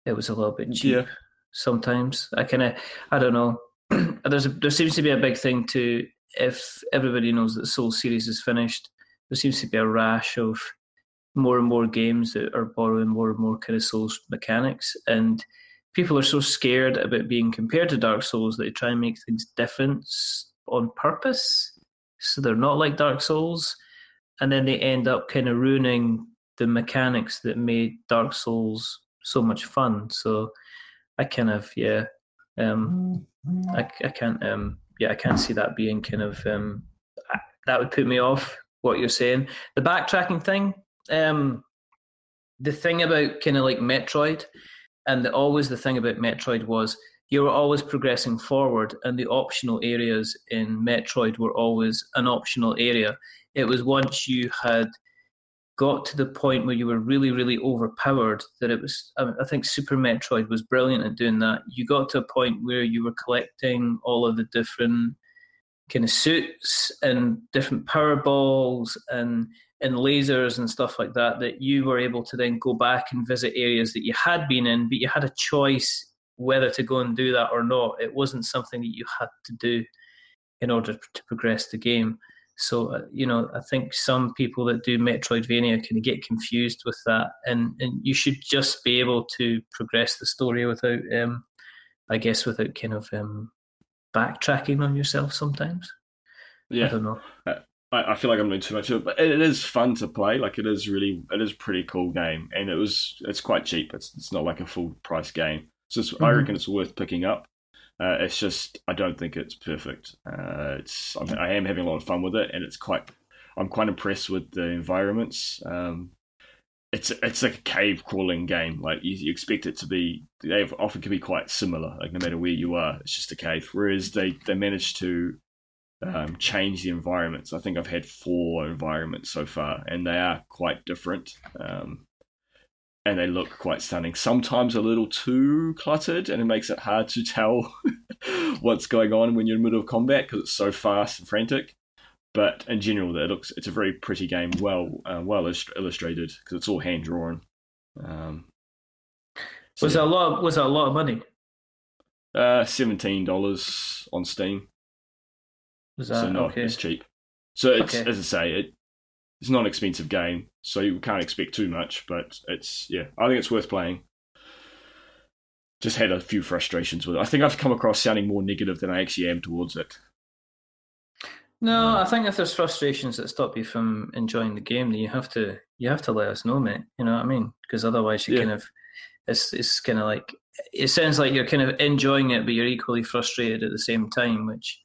it was a little bit cheap Yeah. sometimes. I kind of I don't know. There's a, there seems to be a big thing to if everybody knows that the Soul series is finished. There seems to be a rash of more and more games that are borrowing more and more kind of Souls mechanics, and people are so scared about being compared to Dark Souls that they try and make things different on purpose so they're not like Dark Souls, and then they end up kind of ruining the mechanics that made Dark Souls so much fun. So I kind of yeah, um, I I can't um yeah I can't see that being kind of um that would put me off what you're saying. The backtracking thing, um, the thing about kind of like Metroid, and the, always the thing about Metroid was you were always progressing forward, and the optional areas in Metroid were always an optional area. It was once you had got to the point where you were really, really overpowered that it was. I, think Super Metroid was brilliant at doing that. You got to a point where you were collecting all of the different kind of suits and different power balls and and lasers and stuff like that that you were able to then go back and visit areas that you had been in but you had a choice whether to go and do that or not it wasn't something that you had to do in order to progress the game so uh, you know i think some people that do metroidvania can get confused with that and and you should just be able to progress the story without um i guess without kind of um backtracking on yourself sometimes Yeah. i don't know I, I feel like I'm doing too much of it, but it, it is fun to play. Like it is really, it is a pretty cool game, and it was, it's quite cheap. It's it's not like a full price game, so it's, I reckon it's worth picking up. Uh, it's just I don't think it's perfect. Uh, it's I, mean, I am having a lot of fun with it, and it's quite. I'm quite impressed with the environments. Um, it's it's like a cave crawling game. Like you, you expect it to be. They often can be quite similar. Like no matter where you are, it's just a cave. Whereas they they managed to um, change the environments. I think I've had four environments so far, and they are quite different. Um, and they look quite stunning. Sometimes a little too cluttered, and it makes it hard to tell what's going on when you're in the middle of combat because it's so fast and frantic. But in general, it looks it's a very pretty game, well uh, well illust- illustrated because it's all hand drawn. Um, so was that a lot was that a lot of money uh, seventeen dollars on Steam? was that so not okay it's cheap. So it's Okay. as I say, it it's not an expensive game, so you can't expect too much. But it's yeah, I think it's worth playing. Just had a few frustrations with it. I think I've come across sounding more negative than I actually am towards it. No, um, I think if there's frustrations that stop you from enjoying the game, then you have to you have to let us know, mate. You know what I mean? Because otherwise, you Yeah. kind of it's it's kind of like it sounds like you're kind of enjoying it, but you're equally frustrated at the same time. Which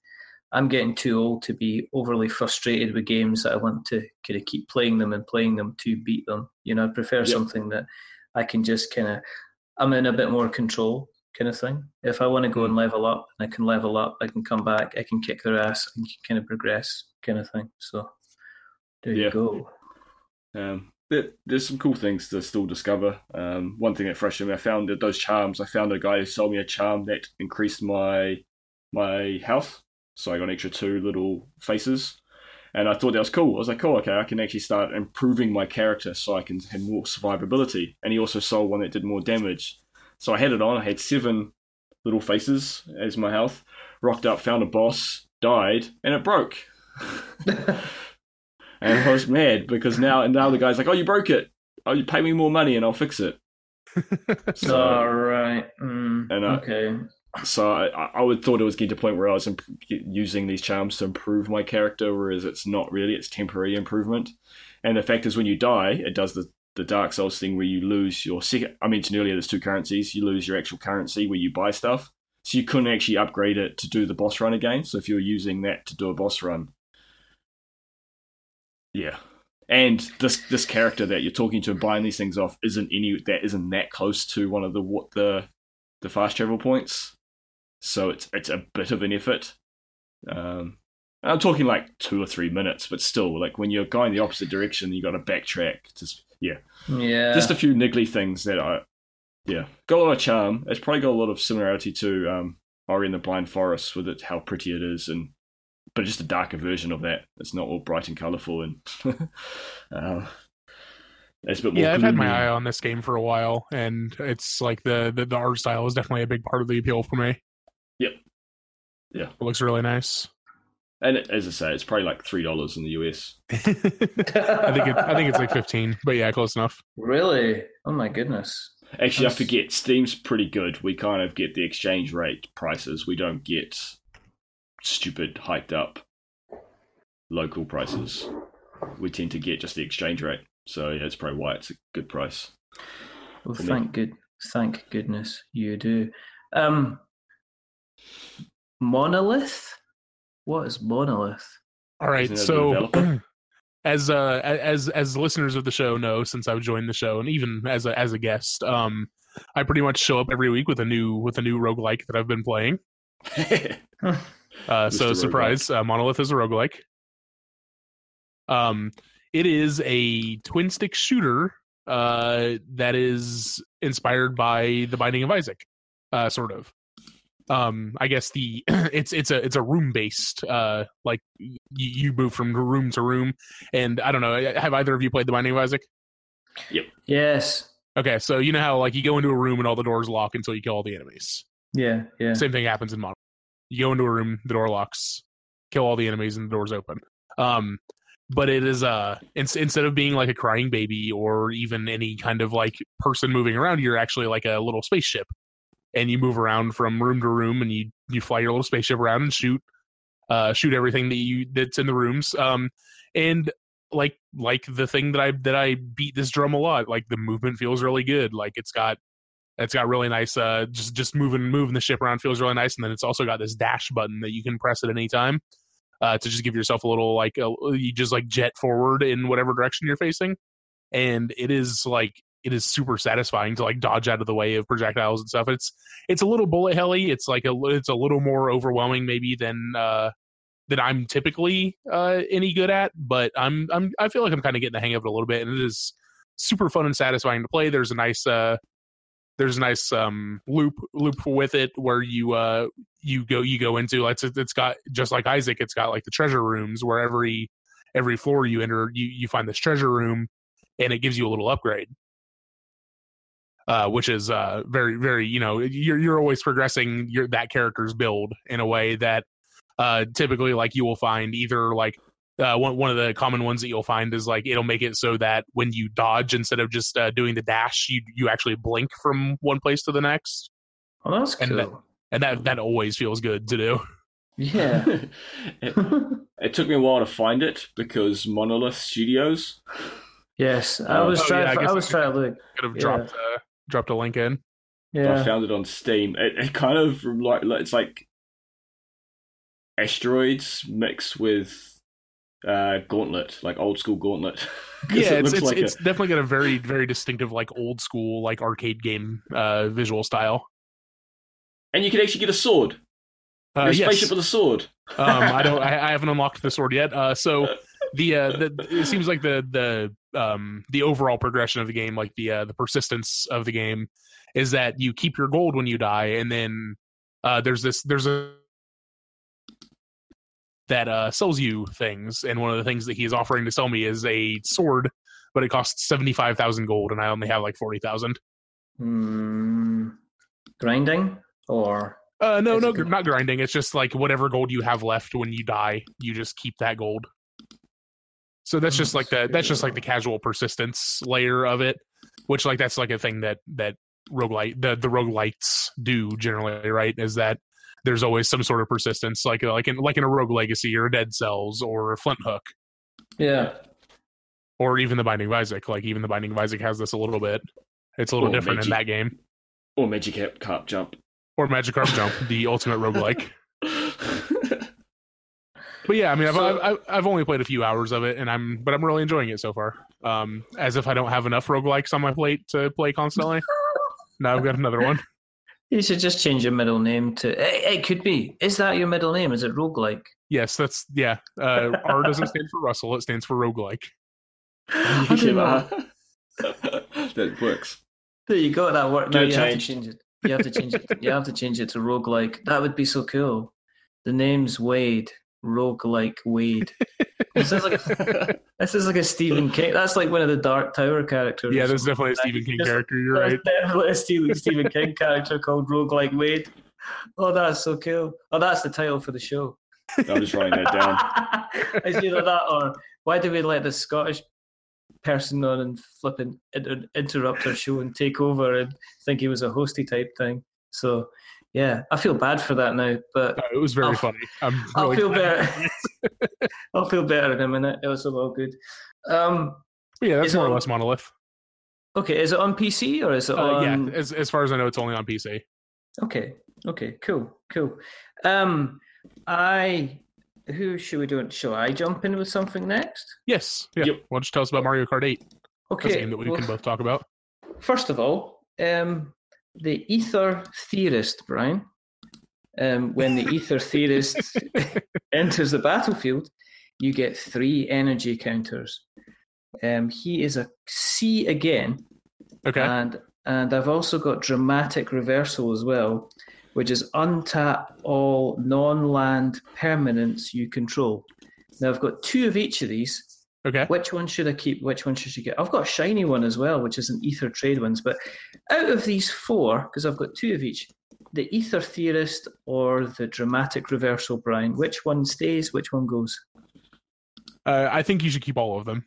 I'm getting too old to be overly frustrated with games that I want to kind of keep playing them and playing them to beat them. You know, I prefer Yep. something that I can just kind of I'm in a bit more control kind of thing. If I want to go and level up, I can level up. I can come back. I can kick their ass and kind of progress, kind of thing. So there Yeah. you go. Um, there, there's some cool things to still discover. Um, one thing that frustrated me, I found that those charms. I found a guy who sold me a charm that increased my my health, so I got an extra two little faces, and I thought that was cool. I was like, cool, okay, I can actually start improving my character so I can have more survivability. And he also sold one that did more damage, so I had it on. I had seven little faces as my health. Rocked up, found a boss, died, and it broke. And I was mad because now and now the guy's like, "Oh, you broke it. Oh, you pay me more money and I'll fix it." So, All right. Mm, And, uh, okay. So I, I would thought it was getting to a point where I was imp- using these charms to improve my character, whereas it's not really. It's temporary improvement. And the fact is, when you die, it does the the Dark Souls thing where you lose your second. I mentioned earlier, there's two currencies. You lose your actual currency where you buy stuff, so you couldn't actually upgrade it to do the boss run again. So if you're using that to do a boss run, yeah. And this this character that you're talking to and buying these things off isn't any that isn't that close to one of the what the the fast travel points. So it's it's a bit of an effort. Um, I'm talking like two or three minutes, but still, like when you're going the opposite direction, you got to backtrack. Just yeah, Yeah. just a few niggly things that I yeah got a lot of charm. It's probably got a lot of similarity to um, Ori and the Blind Forest with it how pretty it is and but just a darker version of that. It's not all bright and colourful and uh, it's a bit more. Yeah, I've had my eye on this game for a while, and it's like the, the the art style is definitely a big part of the appeal for me. Yep. Yeah. it looks really nice. And it, as I say, it's probably like three dollars in the US. I think it, I think it's like fifteen, but yeah, close enough. really? Oh my goodness. Actually, I forget. Steam's pretty good. We kind of get the exchange rate prices. We don't get stupid hiked up local prices. We tend to get just the exchange rate. So yeah, that's probably why it's a good price. Well, thank good, thank goodness you do. Um, monolith. What is monolith? All right, Isn't it a so as uh as as listeners of the show know, since I've joined the show, and even as a as a guest, um, I pretty much show up every week with a new with a new roguelike that I've been playing. Uh, so surprise, uh, Monolith is a roguelike. Um, it is a twin stick shooter uh, that is inspired by The Binding of Isaac, uh, sort of. Um, I guess the it's it's a it's a room based uh like you, you move from room to room, and I don't know. Have either of you played The Binding of Isaac? Yep. Yes. Okay, so you know how like you go into a room and all the doors lock until you kill all the enemies. Yeah. Yeah. Same thing happens in Modern. You go into a room, the door locks, kill all the enemies, and the door's open. Um, but it is uh ins- instead of being like a crying baby or even any kind of like person moving around, you're actually like a little spaceship, and you move around from room to room, and you you fly your little spaceship around and shoot, uh, shoot everything that you that's in the rooms. Um, and like like the thing that I that I beat this drum a lot. Like the movement feels really good. Like it's got it's got really nice uh just just moving moving the ship around feels really nice and then it's also got this dash button that you can press at any time uh to just give yourself a little like a, you just like jet forward in whatever direction you're facing and it is like it is super satisfying to like dodge out of the way of projectiles and stuff. It's it's a little bullet helly. It's like a it's a little more overwhelming maybe than uh than I'm typically uh any good at but I'm I'm I feel like I'm kind of getting the hang of it a little bit and it is super fun and satisfying to play. There's a nice uh there's a nice um loop loop with it where you uh you go you go into like it's, it's got just like Isaac it's got like the treasure rooms where every every floor you enter you you find this treasure room and it gives you a little upgrade uh which is uh very very you know you're you're always progressing your that character's build in a way that uh typically like you will find either like uh, one one of the common ones that you'll find is like it'll make it so that when you dodge instead of just uh, doing the dash, you you actually blink from one place to the next, Oh, that's And cool. that- and that that always feels good to do. yeah. it, It took me a while to find it because Monolith Studios. Yes, I Oh, was oh, trying. yeah, I I, was I- trying to look. Could have Yeah. dropped uh, dropped a link in. Yeah. I found it on Steam. It, it kind of like it's like asteroids mixed with uh, Gauntlet, like old school gauntlet. Yeah, it it's looks it's, like it's a- definitely got a very very distinctive like old school like arcade game uh, visual style. and you can actually get a sword. Uh, a yes. spaceship with a sword. um, I don't. I, I haven't unlocked the sword yet. Uh, so the, uh, the it seems like the the um the overall progression of the game, like the uh, the persistence of the game, is that you keep your gold when you die, and then uh, there's this there's a that uh, sells you things, and one of the things that he is offering to sell me is a sword, but it costs seventy five thousand gold, and I only have like forty thousand. Hmm. grinding or Uh, no, no, good- not grinding. It's just like whatever gold you have left when you die, you just keep that gold. So that's just like the that's just like the casual persistence layer of it, which like that's like a thing that that roguelite the the roguelites do generally, right? Is that there's always some sort of persistence, like like in like in a rogue legacy or Dead Cells or Flinthook yeah. or even the Binding of Isaac. Like even the Binding of Isaac has this a little bit. It's a little Or different in that game. Or Magic Cap Carp Jump. Or Magikarp Jump, the ultimate roguelike. But yeah, I mean, I've, So- I've I've only played a few hours of it, and I'm but I'm really enjoying it so far. Um, as if I don't have enough roguelikes on my plate to play constantly. now I've got another one. You should just change your middle name to. It, it could be. Is that your middle name? Is it roguelike? Yes, that's yeah. Uh, R doesn't stand for Russell; it stands for roguelike. I don't know. that works. There you go. That worked. Do No, it you have to change it. You have to change it. You have to change it to roguelike. That would be so cool. The name's Wade. Roguelike Wade. This is like a, this is like a Stephen King. That's like one of the Dark Tower characters. Yeah, or there's definitely a. Stephen King Just- character. You're right. definitely a Stephen, Stephen King character called Roguelike Wade. Oh, that's so cool. Oh, that's the title for the show. I'm just writing that down. It's either that or why do we let this Scottish person on and flipping inter- interrupt our show and take over and think he was a hosty type thing? So, yeah, I feel bad for that now, but Uh, it was very I'll- funny. I'm I'll really feel better. I'll feel better in a minute. It was all good. Um, yeah, that's more or less monolith. okay, is it on PC or is it Uh, on? yeah, as as far as I know, it's only on PC. Okay. Okay. Cool. Cool. Um, I. Who should we do? Shall I jump in with something next? Yes. Yeah. Yep. Why don't you tell us about Mario Kart 8? That's a Okay. game that we well, can both talk about. First of all, um, the Aether Theorist, Brian. Um, when the Aether Theorist enters the battlefield, you get three energy counters. Um, he is a C again, Okay. and and I've also got dramatic reversal as well, which is untap all non-land permanents you control. Now I've got two of each of these. Okay. Which one should I keep? Which one should you get? I've got a shiny one as well, which is an Aether Tradewinds. But out of these four, because I've got two of each, the Aether Theorist or the dramatic reversal, Brian, which one stays? Which one goes? Uh, I think you should keep all of them.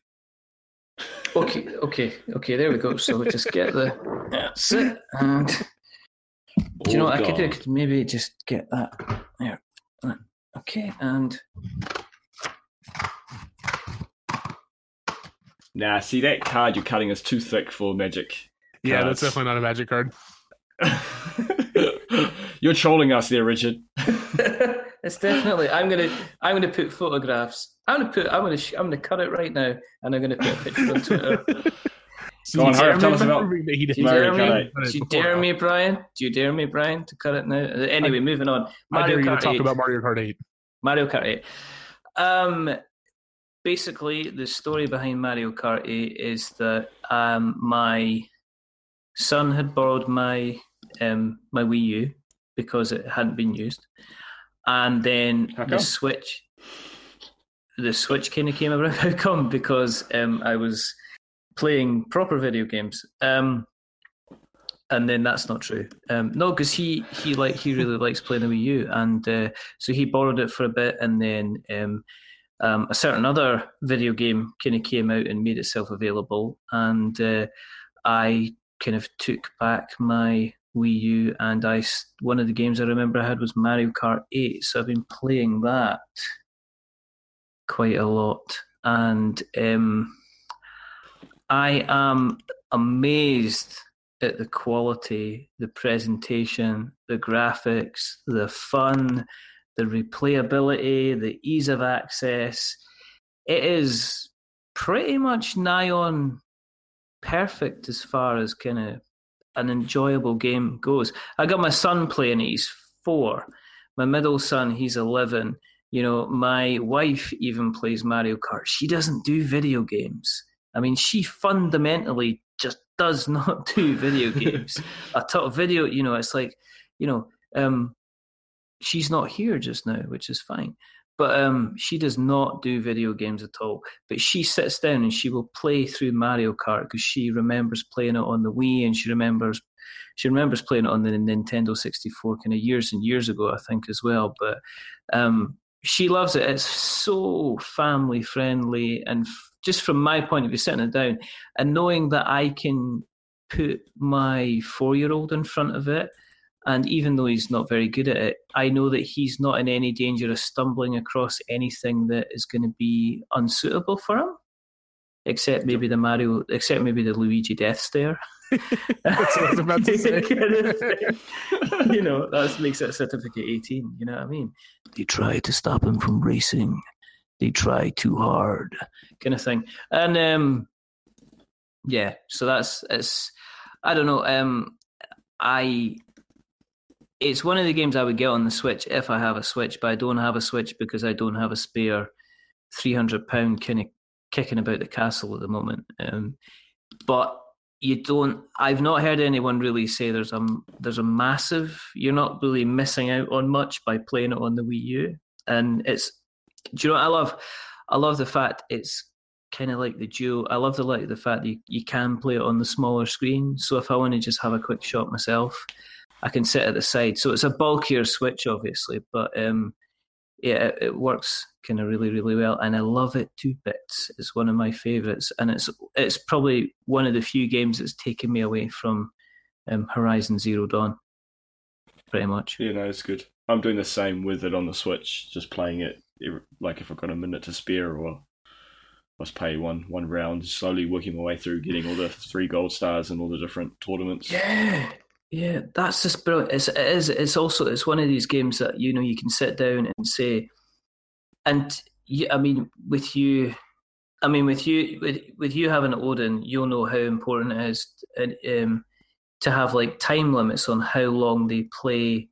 Okay, okay, okay. There we go. So we just get the that's it. And do you know what I could do? I could maybe just get that there. Okay, and Nah, see that card you're cutting is too thick for Magic. Yeah, that's definitely not a magic card. you're trolling us there, Richard. it's definitely. I'm gonna. I'm gonna put photographs. I'm gonna put. I'm gonna. sh- I'm gonna cut it right now, and I'm gonna put a picture on Twitter. Go on, you hurry dare up, tell me? us about Proving that he Do you Mario dare Kart me? eight. cut it Do you dare me, Brian? Do you dare me, Brian, to cut it now? Anyway, moving on. I Mario dare you to talk 8. about Mario Kart 8. Mario Kart 8. Um, basically, the story behind Mario Kart 8 is that um, my son had borrowed my um, my Wii U because it hadn't been used, and then the? Switch. The Switch kind of came around. How come? Because um, I was playing proper video games. Um, and then that's not true. Um, no, because he he like he really likes playing the Wii U, and uh, so he borrowed it for a bit, and then um, um, a certain other video game kind of came out and made itself available, and uh, I kind of took back my Wii U, and I one of the games I remember I had was Mario Kart Eight, so I've been playing that quite a lot, and um, I am amazed at the quality, the presentation, the graphics, the fun, the replayability, the ease of access. It is pretty much nigh on perfect as far as kind of an enjoyable game goes. I got my son playing he's four. My middle son, he's 11. You know, my wife even plays Mario Kart. She doesn't do video games. I mean, she fundamentally just does not do video games. I talk video, you know, it's like, you know, um, she's not here just now, which is fine. But um, she does not do video games at all. But she sits down and she will play through Mario Kart because she remembers playing it on the Wii and she remembers she remembers playing it on the Nintendo 64 kind of years and years ago, I think, as well. But um, she loves it. It's so family friendly, and f- just from my point of view, sitting it down and knowing that I can put my four year old in front of it, and even though he's not very good at it, I know that he's not in any danger of stumbling across anything that is going to be unsuitable for him, except maybe the Mario, except maybe the Luigi Death Stare. That's what I was about to say. you know, that makes it a certificate 18. You know what I mean? They try to stop him from racing. They try too hard, kind of thing. And um, yeah, so that's it's. I don't know. Um, I. It's one of the games I would get on the Switch if I have a Switch, but I don't have a Switch because I don't have a spare three hundred pound kind of kicking about the castle at the moment. Um, but you don't i've not heard anyone really say there's a there's a massive you're not really missing out on much by playing it on the wii u. And it's do you know what? I love i love the fact it's kind of like the duo i love the like the fact that you, you can play it on the smaller screen. So if i want to just have a quick shot myself i can sit at the side so it's a bulkier switch obviously but um yeah, it, it works kind of really, really well, and I love it to bits. It's one of my favourites, and it's it's probably one of the few games that's taken me away from um, Horizon Zero Dawn. Pretty much. Yeah, no, it's good. I'm doing the same with it on the Switch, just playing it like if I've got a minute to spare, or let's play one one round, slowly working my way through, getting all the three gold stars and all the different tournaments. Yeah, yeah, that's just brilliant. It's, it is. It's also it's one of these games that you know you can sit down and say, and you, I mean with you, I mean with you with with you having Odin, you'll know how important it is um, to have like time limits on how long they play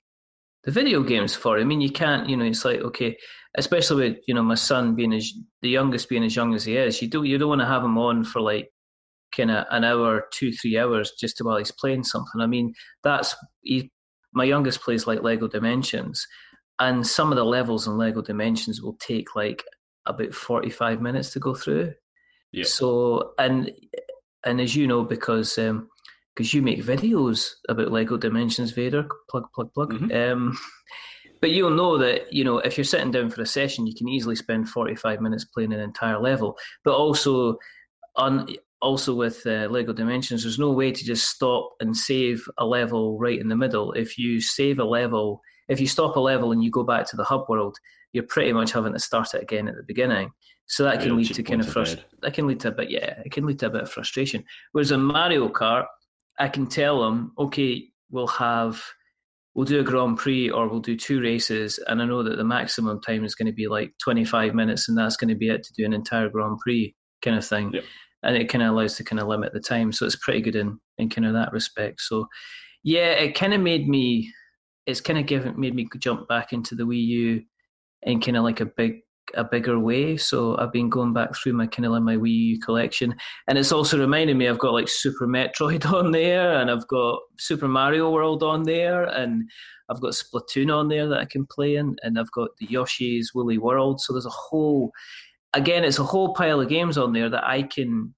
the video games for. I mean, you can't. You know, it's like okay, especially with you know my son being as the youngest being as young as he is. You don't you don't want to have him on for like kind of an hour, two, three hours just to while he's playing something. I mean, that's he, my youngest plays like Lego Dimensions, and some of the levels in Lego Dimensions will take like about forty-five minutes to go through. Yeah. So and and as you know, because um, because you make videos about Lego Dimensions, Vader, plug, plug, plug. Mhm. Um, but you'll know that you know if you're sitting down for a session, you can easily spend 45 minutes playing an entire level. But also, on also with uh, Lego Dimensions, there's no way to just stop and save a level right in the middle. If you save a level, if you stop a level and you go back to the hub world, you're pretty much having to start it again at the beginning. So that can lead to kind of frustration. That can lead to a bit, yeah, it can lead to a bit of frustration. Whereas in Mario Kart, I can tell them, okay, we'll have, we'll do a Grand Prix or we'll do two races, and I know that the maximum time is going to be like 25 minutes, and that's going to be it to do an entire Grand Prix kind of thing. Yep. And it kind of allows to kind of limit the time, so it's pretty good in in kind of that respect. So, yeah, it kind of made me, it's kind of given made me jump back into the Wii U in kind of like a big a bigger way. So I've been going back through my kind of like my Wii U collection, and it's also reminded me I've got like Super Metroid on there, and I've got Super Mario World on there, and I've got Splatoon on there that I can play in, and I've got the Yoshi's Woolly World. So there's a whole, again, it's a whole pile of games on there that I can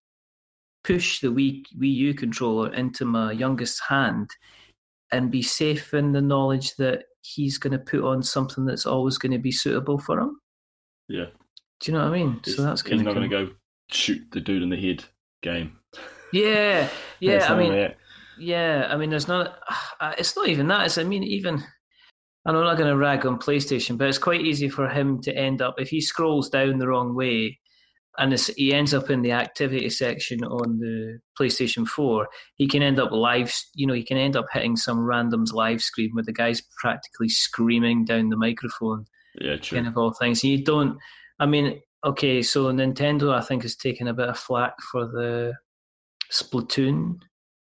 push the Wii Wii U controller into my youngest hand and be safe in the knowledge that he's going to put on something that's always going to be suitable for him. Yeah. Do you know what I mean? He's, so that's he's kind not of going to go shoot the dude in the head game. Yeah, yeah. I mean, yeah. I mean, there's not. Uh, it's not even that. It's. I mean, even and I'm not going to rag on PlayStation, but it's quite easy for him to end up if he scrolls down the wrong way, and he ends up in the activity section on the PlayStation 4. He can end up live, you know, he can end up hitting some random's live screen where the guy's practically screaming down the microphone. Yeah, true. Kind of all things. And you don't. I mean, okay, so Nintendo, I think, has taken a bit of flack for the Splatoon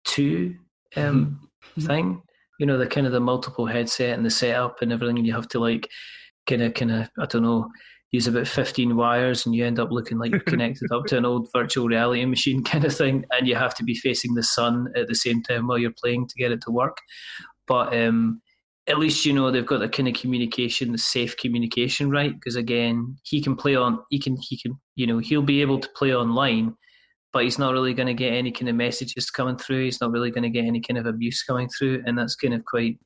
two um, Mm-hmm. thing. You know, the kind of the multiple headset and the setup and everything, and you have to like kind of, kind of, I don't know, use about fifteen wires, and you end up looking like you're connected up to an old virtual reality machine kind of thing, and you have to be facing the sun at the same time while you're playing to get it to work. But um, at least you know they've got the kind of communication, the safe communication, right? Because again, he can play on, he can, he can, you know, he'll be able to play online, but he's not really going to get any kind of messages coming through. He's not really going to get any kind of abuse coming through, and that's kind of quite.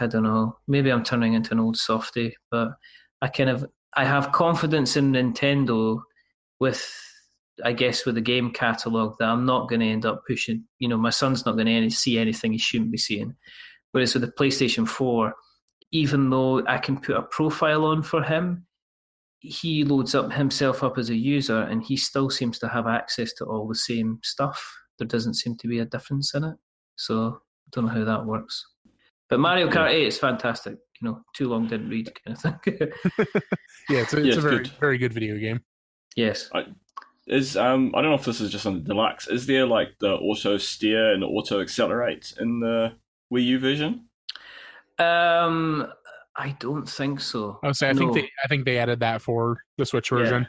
I don't know. Maybe I'm turning into an old softy, but I kind of I have confidence in Nintendo with I guess with the game catalog that I'm not going to end up pushing. You know, my son's not going to see anything he shouldn't be seeing. Whereas with the PlayStation 4, even though I can put a profile on for him, he loads up himself up as a user and he still seems to have access to all the same stuff. There doesn't seem to be a difference in it. So I don't know how that works. But Mario Kart 8 is fantastic. You know, too long didn't read kind of thing. yeah, it's a, it's Yeah, a very good. very good video game. yes. Is um I don't know if this is just on the deluxe. Is there like the auto steer and auto accelerate in the Wii U version? Um, I don't think so. I would say I think they I think they added that for the Switch version.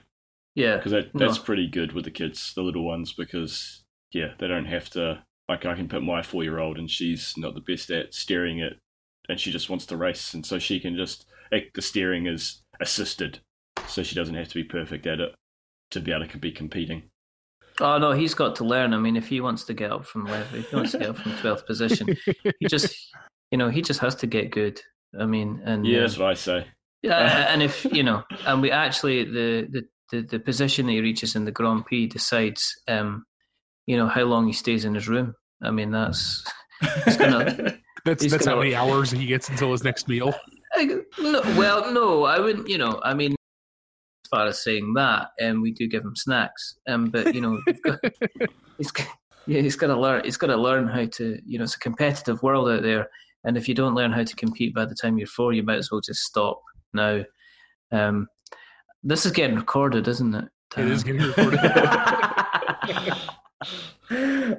Yeah. Because that, No. that's pretty good with the kids, the little ones, because yeah, they don't have to. Like I can put my four year old, and she's not the best at steering it, and she just wants to race, and so she can just like, the steering is assisted, so she doesn't have to be perfect at it to be able to be competing. Oh no, he's got to learn. I mean, if he wants to get up from level, if he wants to get up from twelfth position, he just, you know, he just has to get good. I mean, and Yeah, uh, that's what I say. yeah, and if you know, and we actually the the the, the position that he reaches in the Grand Prix decides, um, you know, how long he stays in his room. I mean, that's He's gonna- That's that's how gonna- many hours he gets until his next meal. I, no, well, no, I wouldn't. You know, I mean, as far as saying that, um, we do give him snacks, um, but you know, you've got, he's yeah, he's got to learn. He's got to learn how to. You know, it's a competitive world out there, and if you don't learn how to compete by the time you're four, you might as well just stop now. Um, this is getting recorded, isn't it? It is getting recorded.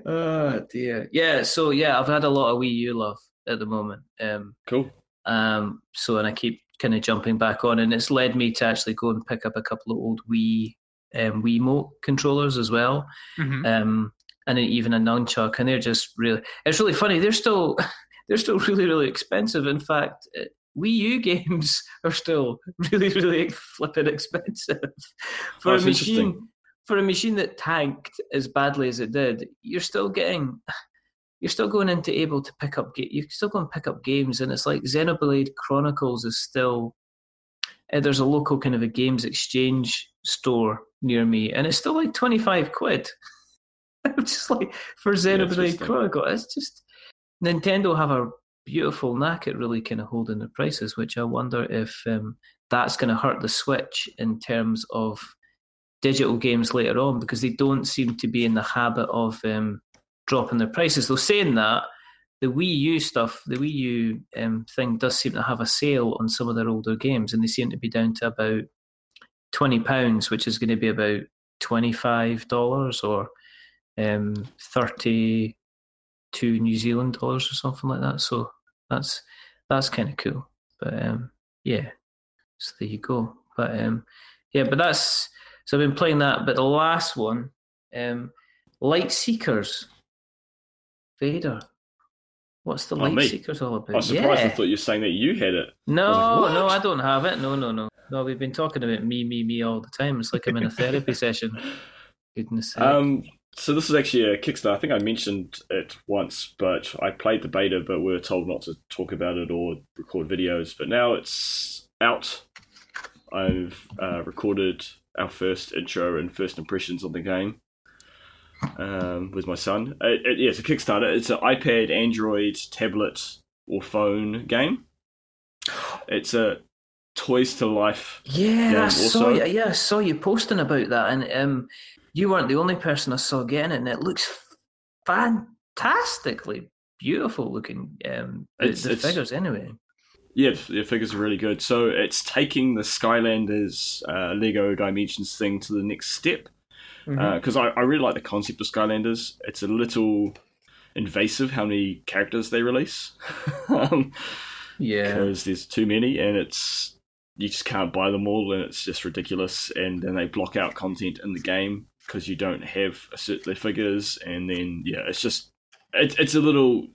oh dear. Yeah. So yeah, I've had a lot of Wii U love at the moment. Um, Cool. um, so, and I keep kind of jumping back on, and it's led me to actually go and pick up a couple of old Wii um, Wiimote controllers as well, Mhm. um, and even a nunchuck, and they're just really. It's really funny. They're still, they're still really, really expensive. In fact, uh, Wii U games are still really, really flipping expensive for Oh, a machine. For a machine that tanked as badly as it did, you're still getting you're still going into able to pick up you can still go and pick up games and it's like xenoblade chronicles is still uh, there's a local kind of a games exchange store near me and it's still like 25 quid i'm just like for xenoblade chronicle it's just nintendo have a beautiful knack at really kind of holding the prices which i wonder if um, that's going to hurt the switch in terms of digital games later on because they don't seem to be in the habit of um, dropping their prices. Though saying that, the Wii U stuff, the Wii U um, thing does seem to have a sale on some of their older games, and they seem to be down to about twenty pounds, which is going to be about twenty five dollars or um, thirty two New Zealand dollars or something like that. So that's that's kind of cool. But um, yeah, so there you go. But um, yeah, but that's so I've been playing that. But the last one, um, Lightseekers, Vader. What's the Oh, Light me? Seekers all about? I was surprised. yeah. I thought you were saying that you had it. no, I like, no, I don't have it. No, no, no, no. We've been talking about me, me, me all the time. It's like I'm in a therapy session. Goodness sake. So this is actually a Kickstarter. I think I mentioned it once, but I played the beta, but we were told not to talk about it or record videos. But now it's out. I've uh, recorded our first intro and first impressions on the game um, with my son. It, it, yeah, it's a Kickstarter. It's an iPad, Android, tablet, or phone game. It's a Toys to Life. Yeah, Yeah, I saw you. Yeah, I saw you posting about that, and um, you weren't the only person I saw getting it, and it looks fantastically beautiful looking. Um, the, It's- the it's- figures, anyway. Yeah, the figures are really good. So it's taking the Skylanders uh, Lego Dimensions thing to the next step. Mm-hmm. Because I, I really like the concept of Skylanders. It's a little invasive how many characters they release. um, yeah, because there's too many and it's you just can't buy them all and it's just ridiculous and then they block out content in the game because you don't have a certain figures and then yeah it's just it, it's a little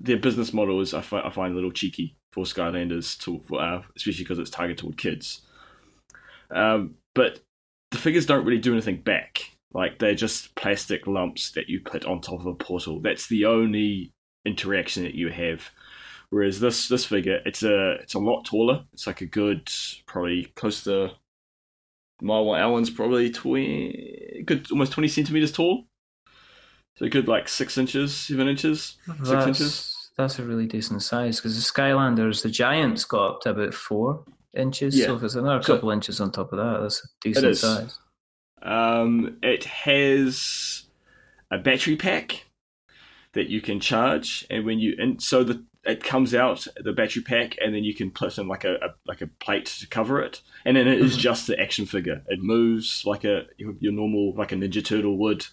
their business model is I, fi- I find a little cheeky for Skylanders to for, uh, especially because it's targeted toward kids. Um, but the figures don't really do anything back. Like they're just plastic lumps that you put on top of a portal. That's the only interaction that you have. Whereas this this figure, it's a it's a lot taller. It's like a good probably close to Marwa Allen's probably twenty good almost twenty centimeters tall. So a good like six inches, seven inches, six that's, inches. That's a really decent size because the Skylanders, the Giants, got up to about four inches. Yeah. So if it's another So- couple inches on top of that, that's a decent size. Um, it has a battery pack that you can charge, and when you and so the it comes out the battery pack, and then you can put in like a, a like a plate to cover it, and then it is Mhm. just the action figure. It moves like a your your normal like a Ninja Turtle would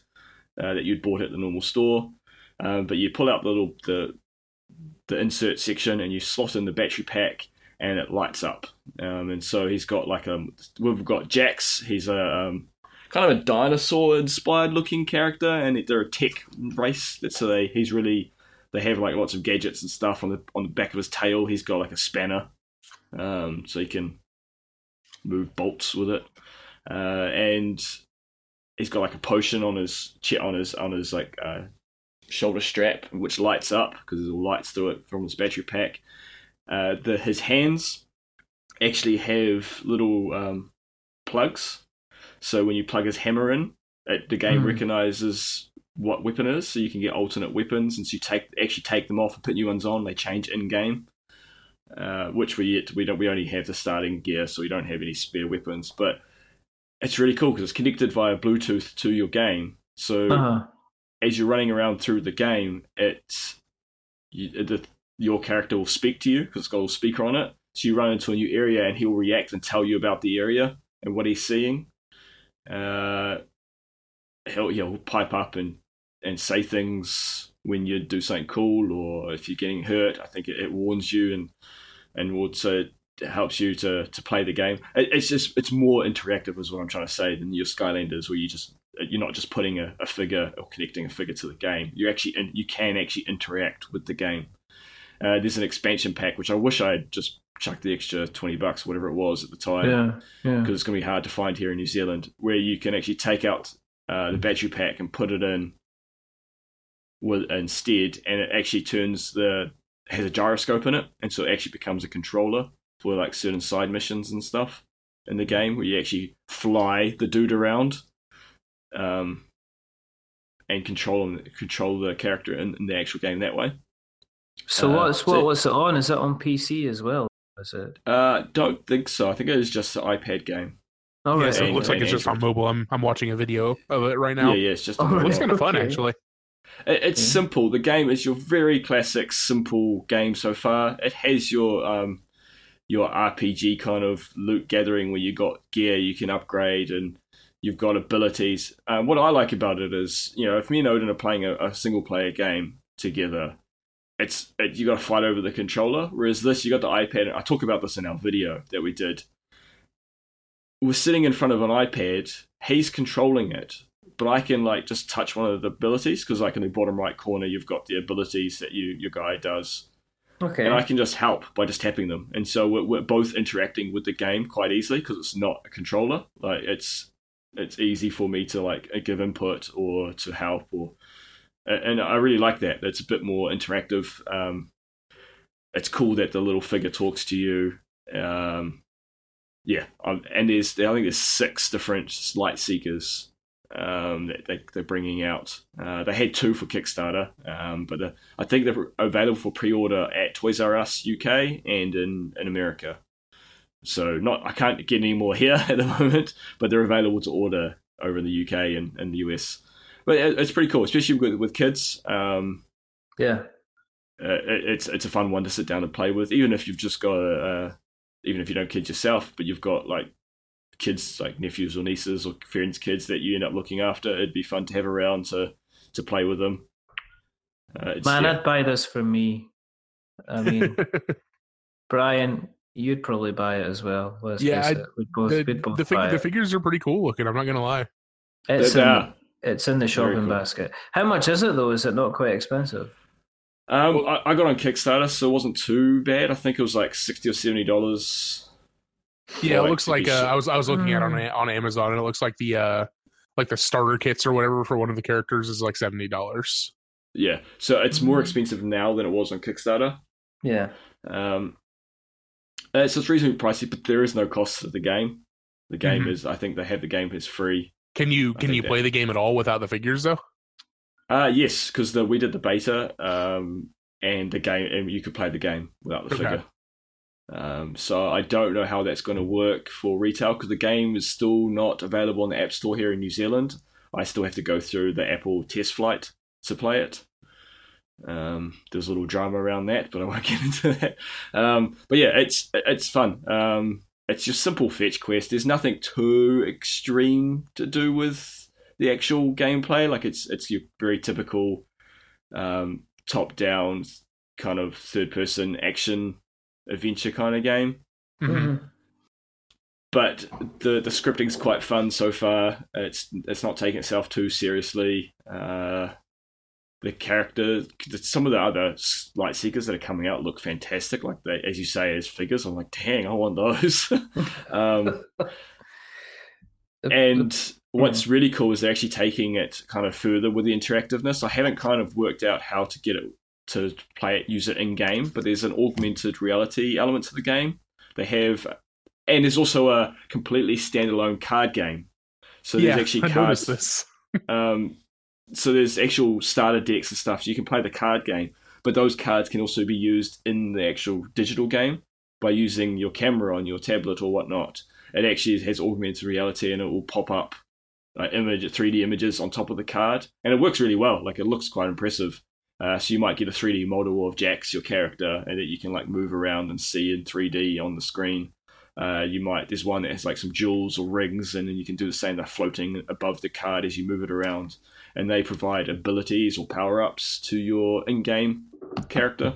uh, that you'd bought at the normal store, um, but you pull out the little the the insert section and you slot in the battery pack and it lights up. Um, and so he's got like a we've got Jax. He's a um, kind of a dinosaur inspired looking character, and they're a tech race. So they he's really they have like lots of gadgets and stuff on the on the back of his tail. He's got like a spanner, um, so he can move bolts with it, uh, and he's got like a potion on his on his on his like uh, shoulder strap, which lights up because there's all lights through it from his battery pack. Uh, the his hands actually have little um, plugs, so when you plug his hammer in, it, the game Hmm. recognizes what weapon is, so you can get alternate weapons, and so you take actually take them off and put new ones on. They change in game, uh, which we yet we don't we only have the starting gear, so we don't have any spare weapons. But it's really cool because it's connected via Bluetooth to your game. So Uh-huh. as you're running around through the game, it's you, the, your character will speak to you because it's got a little speaker on it. So you run into a new area, and he'll react and tell you about the area and what he's seeing. Uh, he'll he'll pipe up and and say things when you do something cool, or if you're getting hurt. I think it, it warns you and and also it helps you to to play the game. It, it's just it's more interactive, is what I'm trying to say, than your Skylanders, where you just you're not just putting a, a figure or connecting a figure to the game. You actually and you can actually interact with the game. Uh, there's an expansion pack which I wish I had just chucked the extra twenty bucks, whatever it was at the time, Yeah, yeah. because it's going to be hard to find here in New Zealand, where you can actually take out uh, the battery pack and put it in with instead, and it actually turns the has a gyroscope in it, and so it actually becomes a controller for like certain side missions and stuff in the game, where you actually fly the dude around, um, and control him, control the character in, in the actual game that way. So Uh, what's so- what? What's it on? Is it on PC as well? Is it? Uh, don't think so. I think it is just an iPad game. Oh, yeah, right, so it and- looks like and it's just on mobile. I'm I'm watching a video of it right now. Yeah, yeah, it's just. Oh, a. It looks kind of fun Okay. actually. It- It's Okay. simple. The game is your very classic, simple game so far. It has your um, your RPG kind of loot gathering where you got gear you can upgrade and you've got abilities. Um, what I like about it is, you know, if me and Odin are playing a, a single player game together, it's it, you got to fight over the controller. Whereas this, you got the iPad. I talk about this in our video that we did. We're sitting in front of an iPad. He's controlling it, but I can like just touch one of the abilities because like in the bottom right corner you've got the abilities that you your guy does, Okay. and I can just help by just tapping them. And so we're, we're both interacting with the game quite easily because it's not a controller. Like it's it's easy for me to like give input or to help or and I really like that. It's a bit more interactive. Um, it's cool that the little figure talks to you. Um, yeah, um, and there's I think there's six different Lightseekers um, that they, they're bringing out. Uh, they had two for Kickstarter, um, but the, I think they're available for pre-order at Toys R Us UK and in, in America. So not I can't get any more here at the moment, but they're available to order over in the UK and, and the US. But it, it's pretty cool, especially with, with kids. Um, Yeah. uh, it, it's it's a fun one to sit down and play with, even if you've just got uh, even if you don't kid yourself, but you've got like kids like nephews or nieces or friends' kids that you end up looking after. It'd be fun to have around to to play with them. Uh, it's- Man, yeah. I'd buy this for me. I mean, Brian, you'd probably buy it as well. Let's Yeah, I- We'd both, the, we'd both the, fig- the figures are pretty cool looking. I'm not gonna lie. It's They in, are. it's in the shopping cool. basket. How much is it though? Is it not quite expensive? Um, I, I got on Kickstarter, so it wasn't too bad. I think it was like sixty or seventy dollars. Yeah, Like, it looks like uh, I was I was looking at it on Mm. On Amazon and it looks like the uh like the starter kits or whatever for one of the characters is like seventy dollars. Yeah, so it's more Mhm. expensive now than it was on Kickstarter. Yeah. Um, uh, so it's reasonably pricey, but there is no cost to the game. The game Mhm. is, I think they have the game is free. Can you I can think you that- play the game at all without the figures though? Uh yes, because we did the beta, um, and the game, and you could play the game without the Okay. figure. Um, so I don't know how that's going to work for retail because the game is still not available on the App Store here in New Zealand. I still have to go through the Apple test flight to play it. Um, there's a little drama around that, but I won't get into that. Um, but yeah, it's it's fun. Um, it's just simple fetch quest. There's nothing too extreme to do with the actual gameplay. Like it's it's your very typical um, top down kind of third person action adventure kind of game. Mhm. Mhm. But the the scripting's quite fun so far. It's it's not taking itself too seriously. Uh, the character, some of the other Lightseekers that are coming out look fantastic. Like they, as you say, as figures, I'm like, dang, I want those. um, and what's really cool is they're actually taking it kind of further with the interactiveness. I haven't kind of worked out how to get it to play it, use it in game, but there's an augmented reality element to the game. They have, and there's also a completely standalone card game. So there's yeah, actually cards. Um, so there's actual starter decks and stuff. So you can play the card game, but those cards can also be used in the actual digital game by using your camera on your tablet or whatnot. It actually has augmented reality, and it will pop up uh, image, 3D images on top of the card, and it works really well. Like it looks quite impressive. Uh, so you might get a 3D model of Jax, your character, and that you can like move around and see in 3D on the screen. Uh, you might there's one that has like some jewels or rings, and then you can do the same. They're floating above the card as you move it around, and they provide abilities or power ups to your in-game character,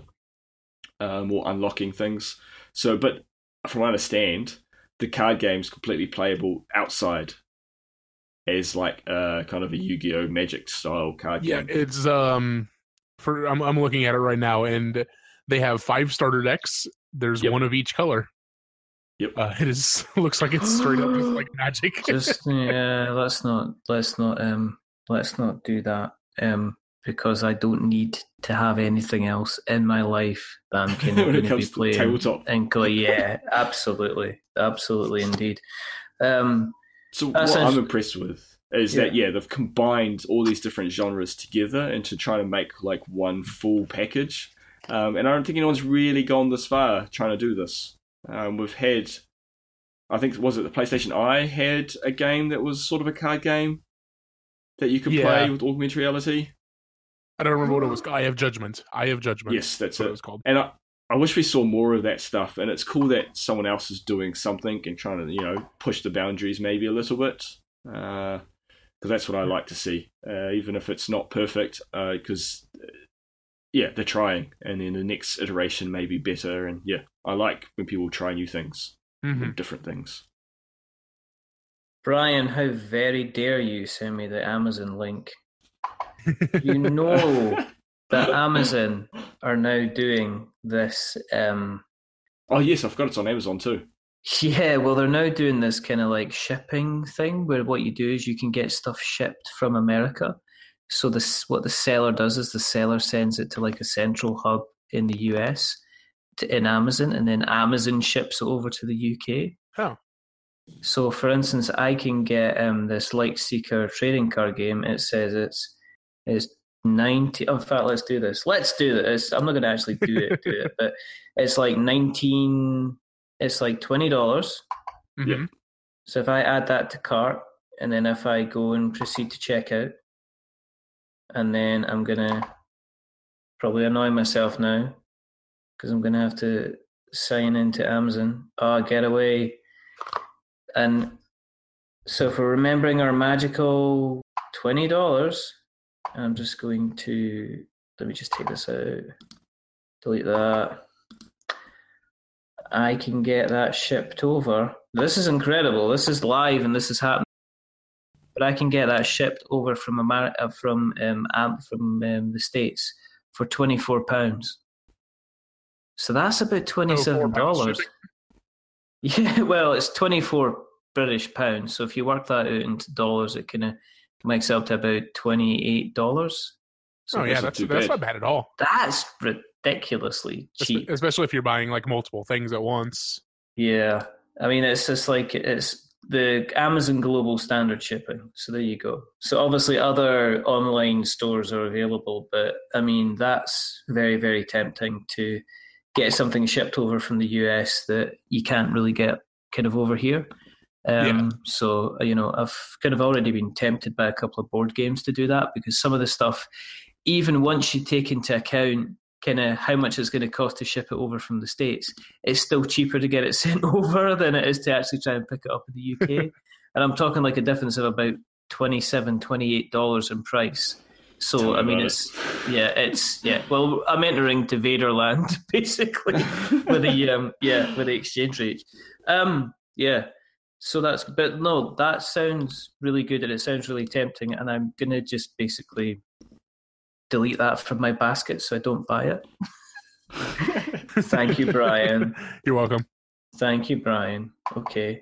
um, or unlocking things. So, but from what I understand, the card game is completely playable outside as like a kind of a Yu-Gi-Oh Magic style card Yeah, game. Yeah, it's um for I'm I'm looking at it right now and they have five starter decks. There's Yep. one of each color. Yep. Uh, it is looks like it's straight up like magic. just yeah, let's not let's not um let's not do that um because I don't need to have anything else in my life that I'm kind of going to be to playing. tabletop. And go, yeah, absolutely, absolutely, indeed. Um, So what I'm impressed with is that yeah, they've combined all these different genres together into trying to make like one full package. Um, and I don't think anyone's really gone this far trying to do this. Um, we've had, I think was it the PlayStation I had a game that was sort of a card game that you could Yeah. play with augmented reality. I don't remember what it was. Eye of Judgment. Eye of Judgment. Yes, that's what it it. was called. And I, I wish we saw more of that stuff. And it's cool that someone else is doing something and trying to, you know, push the boundaries maybe a little bit. Because that's what I like to see, uh, even if it's not perfect. Because, uh, yeah, they're trying. And then the next iteration may be better. And yeah, I like when people try new things, Mhm. different things. Brian, how very dare you send me the Amazon link? You know that Amazon are now doing this. Um, Oh, yes, I forgot it's on Amazon too. Yeah, well, they're now doing this kind of like shipping thing where what you do is you can get stuff shipped from America. So this, what the seller does is the seller sends it to like a central hub in the US, to, in Amazon, and then Amazon ships it over to the UK. Oh. So, for instance, I can get um, this Lightseeker trading card game. It says it's is ninety. Oh, in fact, let's do this. Let's do this. I'm not going to actually do it, do it, but it's like nineteen. It's like twenty dollars. Mhm. So if I add that to cart, and then if I go and proceed to check out, and then I'm gonna probably annoy myself now because I'm gonna have to sign into Amazon. Ah, get away! And so for remembering our magical twenty dollars, I'm just going to let me just take this out, delete that. I can get that shipped over. This is incredible. This is live and this is happening. But I can get that shipped over from America, from um, from um, the states for twenty four pounds. So that's about twenty seven dollars. Yeah, well, it's twenty four British pounds. So if you work that out into dollars, it kind of makes up to about twenty eight dollars. oh yeah, that's not that's too that's bad. not bad at all. That's ridiculously cheap. Especially if you're buying like multiple things at once. Yeah, I mean, it's just like it's the Amazon Global Standard shipping. So there you go. So obviously, other online stores are available, but I mean, that's very, very tempting to get something shipped over from the US that you can't really get kind of over here. Um, Yeah. So you know, I've kind of already been tempted by a couple of board games to do that because some of the stuff, even once you take into account kind of how much it's going to cost to ship it over from the states, it's still cheaper to get it sent over than it is to actually try and pick it up in the UK. and I'm talking like a difference of about 27 $28 in price. So, I mean, about it. it's, yeah, it's, yeah. Well, I'm entering to Vaderland, basically, with the, um, yeah, with the exchange rate. Um, yeah. So that's, but no, that sounds really good and it sounds really tempting. And I'm going to just basically delete that from my basket so I don't buy it. Thank you, Brian. You're welcome. Thank you, Brian. Okay.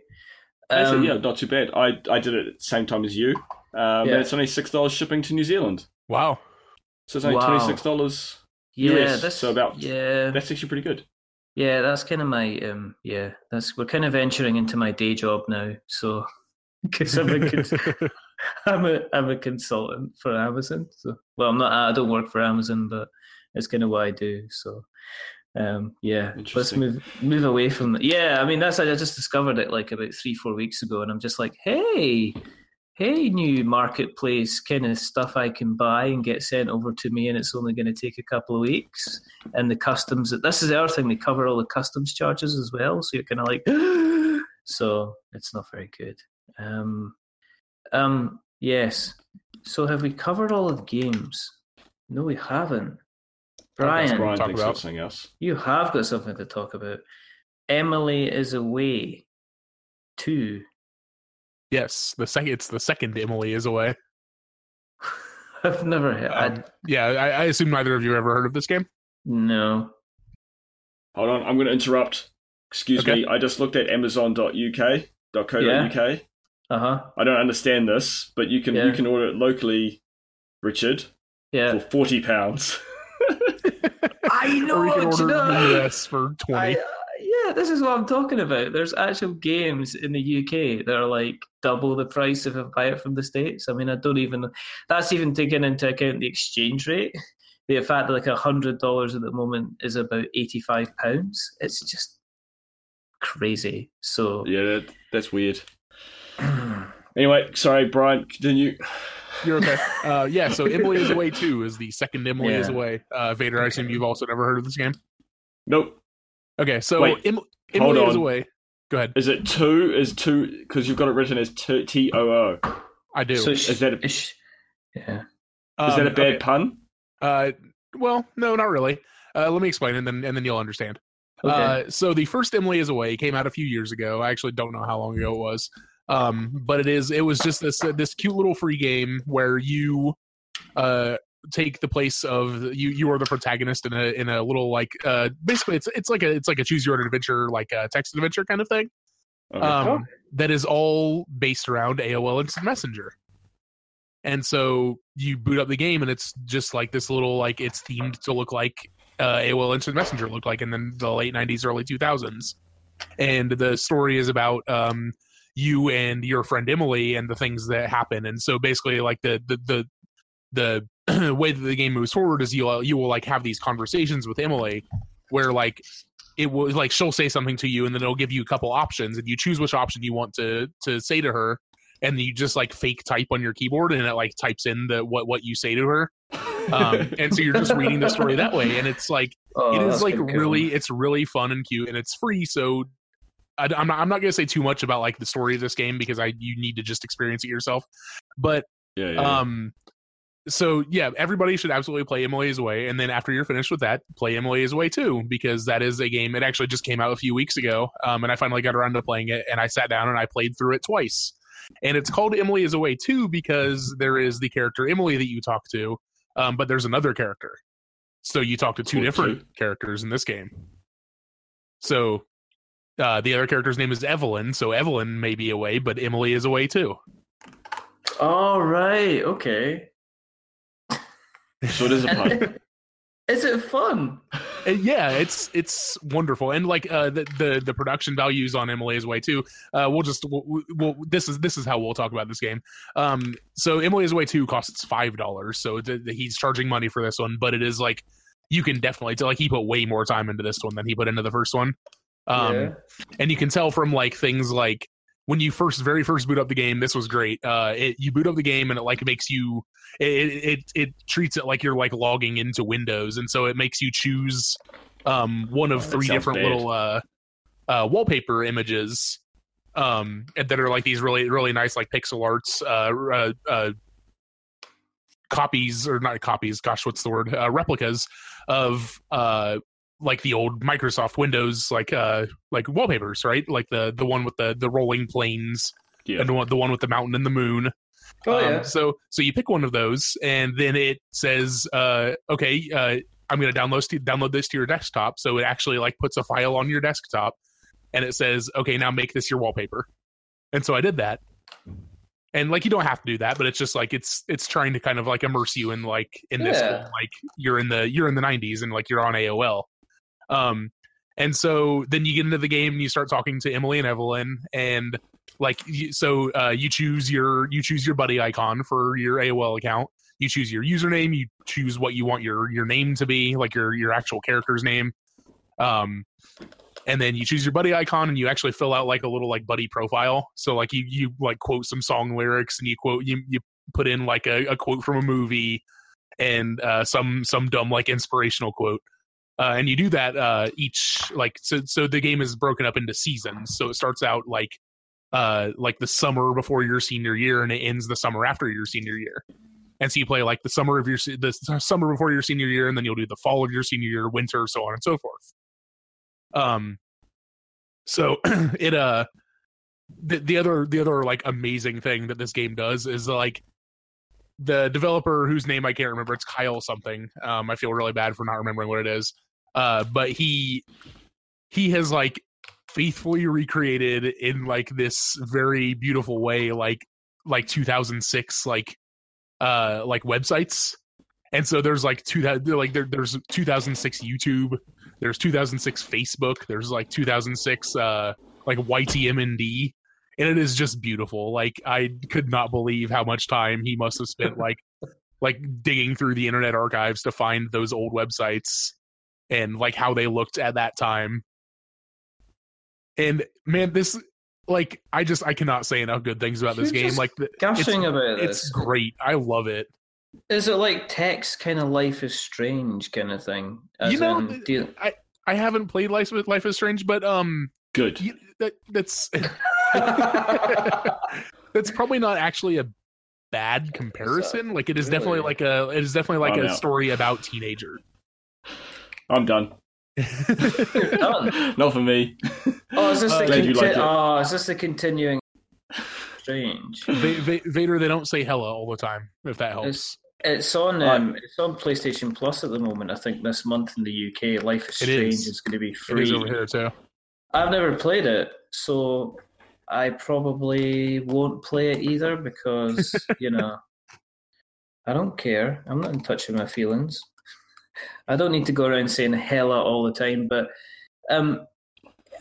Um, yeah, not too bad. I I did it at the same time as you. Um, Yeah. and it's only six dollars shipping to New Zealand. Wow. So it's only Wow. twenty six dollars. yeah, US, that's so about- yeah, That's actually pretty good. yeah. That's kind of my um, yeah. That's we're kind of venturing into my day job now. So because I'm a cons- I'm a I'm a consultant for Amazon. So well, I'm not. I don't work for Amazon, but it's kind of what I do. So. Um, yeah, let's move move away from. Yeah, I mean that's I just discovered it like about three four weeks ago, and I'm just like, hey, hey, new marketplace kind of stuff I can buy and get sent over to me, and it's only going to take a couple of weeks. And the customs, this is the other thing, they cover all the customs charges as well. So you're kind of like, so it's not very good. Um, um, yes. So have we covered all of the games? No, we haven't. Brian, Brian talk thinks about. of something else. you have got something to talk about. Emily is away. Two. Yes, the second it's the second Emily is away. I've never heard. Um, yeah, I, I assume neither of you ever heard of this game. no. Hold on, I'm going to interrupt. Excuse Okay. me. I just looked at Amazon.uk, .co.uk. Yeah. Uh huh. I don't understand this, but you can Yeah. you can order it locally, Richard, Yeah. for forty pounds. I know. or you can do you order know- in the US for I, twenty. uh, yeah, this is what I'm talking about. There's actual games in the UK that are like double the price if I buy it from the States. I mean, I don't even, that's even taking into account the exchange rate. The fact that like a hundred dollars at the moment is about eighty five pounds. It's just crazy. So yeah, that, that's weird. Anyway, sorry, Brian. Continue. You're okay. Uh, yeah, so Emily is away too is the second Emily is away. Uh, Vader, I assume you've also never heard of this game. Nope. Okay, so Wait, em- hold Emily is on. away. Go ahead. Is it two? Is two? Because you've got it written as T O O. I do. so Is that a, sh- yeah. is that a Um, bad okay. pun? Uh, well, no, not really. Uh, let me explain, and then and then you'll understand. Okay. Uh, so the first Emily is away came out a few years ago. I actually don't know how long ago it was, um, but it is. It was just this uh, this cute little free game where you uh, take the place of you. You are the protagonist in a in a little like uh, basically it's it's like a it's like a choose your own adventure like a text adventure kind of thing. Okay. Um, that is all based around AOL Instant Messenger. And so you boot up the game, and it's just like this little like it's themed to look like uh, AOL Instant Messenger looked like in the, the late '90s, early 2000s. And the story is about um, you and your friend Emily and the things that happen. And so basically, like the the the the way that the game moves forward is you you will like have these conversations with Emily where like it will like she'll say something to you and then it'll give you a couple options and you choose which option you want to to say to her and you just like fake type on your keyboard and it like types in the what what you say to her um, and so you're just reading the story that way and it's like Oh, it is like pretty cool. really it's really fun and cute and it's free so I, am not I'm not gonna say too much about like the story of this game because I you need to just experience it yourself but Yeah, yeah. um so yeah everybody should absolutely play Emily's is away and then after you're finished with that play Emily's is away too because that is a game it actually just came out a few weeks ago um and I finally got around to playing it and I sat down and I played through it twice and it's called Emily is away too because there is the character Emily that you talk to um but there's another character so you talk to two Cool, different too. characters in this game so uh, the other character's name is Evelyn, so Evelyn may be away, but Emily is away too. All right. Okay. so it is a pun. Is it fun? Uh, yeah, it's it's wonderful, and like uh, the, the the production values on Emily is away too. Uh, we'll just we'll, we'll, this is this is how we'll talk about this game. Um, so Emily is away too costs five dollars, so th- th- he's charging money for this one, but it is like you can definitely tell like he put way more time into this one than he put into the first one. Um, yeah. and you can tell from like things like when you first very first boot up the game this was great uh it, you boot up the game and it like makes you it, it it treats it like you're like logging into windows and so it makes you choose um one of That three different bad. little uh uh wallpaper images um that are like these really really nice like pixel arts uh uh, uh copies or not copies gosh what's the word uh, replicas of uh like the old Microsoft Windows like uh like wallpapers, right? Like the the one with the the rolling plains Yeah. and the one the one with the mountain and the moon. Oh Um, yeah. so so you pick one of those and then it says uh okay, uh I'm going to download st- download this to your desktop. So it actually like puts a file on your desktop and it says, "Okay, now make this your wallpaper." And so I did that. And like you don't have to do that, but it's just like it's it's trying to kind of like immerse you in like in this Yeah. whole, like you're in the you're in the 90s and like you're on AOL. Um and so then you get into the game and you start talking to Emily and Evelyn and like so uh, you choose your you choose your buddy icon for your AOL account. You choose your username. You choose what you want your your name to be, like your your actual character's name. Um, and then you choose your buddy icon, and you actually fill out like a little like buddy profile. So like you you like quote some song lyrics, and you quote you you put in like a, a quote from a movie, and uh, some some dumb like inspirational quote. Uh, and you do that uh, each like so. So the game is broken up into seasons. So it starts out like uh like the summer before your senior year and it ends the summer after your senior year and so you play like the summer of your the summer before your senior year and then you'll do the fall of your senior year winter so on and so forth um so it uh the, the other the other like amazing thing that this game does is like the developer whose name i can't remember it's kyle something um i feel really bad for not remembering what it is uh but he he has like faithfully recreated in like this very beautiful way like like 2006 like uh like websites. And so there's like two that like there, there's 2006 youtube there's 2006 facebook there's like 2006 uh like ytmnd and it is just beautiful. Like i could not believe how much time he must have spent like like digging through the internet archives to find those old websites and like how they looked at that time and man this like i just i cannot say enough good things about this You're game like the, Gushing about it's this. great i love it Is it like text kind of life is strange kind of thing? As You know, in, do you- i haven't played life with life is strange but um Good. you, that that's that's probably not actually a bad comparison like it is definitely like a it is definitely like I'm a out. story about teenager I'm done. done. Not for me. oh, is this Uh, the conti- like oh, is this the continuing strange? Va- Va- Vader, they don't say hello all the time. If that helps, It's it's on um, it's on PlayStation Plus at the moment. I think this month in the UK, Life is Strange is. is, going to be free. is over here too. I've never played it, so I probably won't play it either because you know I don't care. I'm not in touch with my feelings. I don't need to go around saying hella all the time, but um,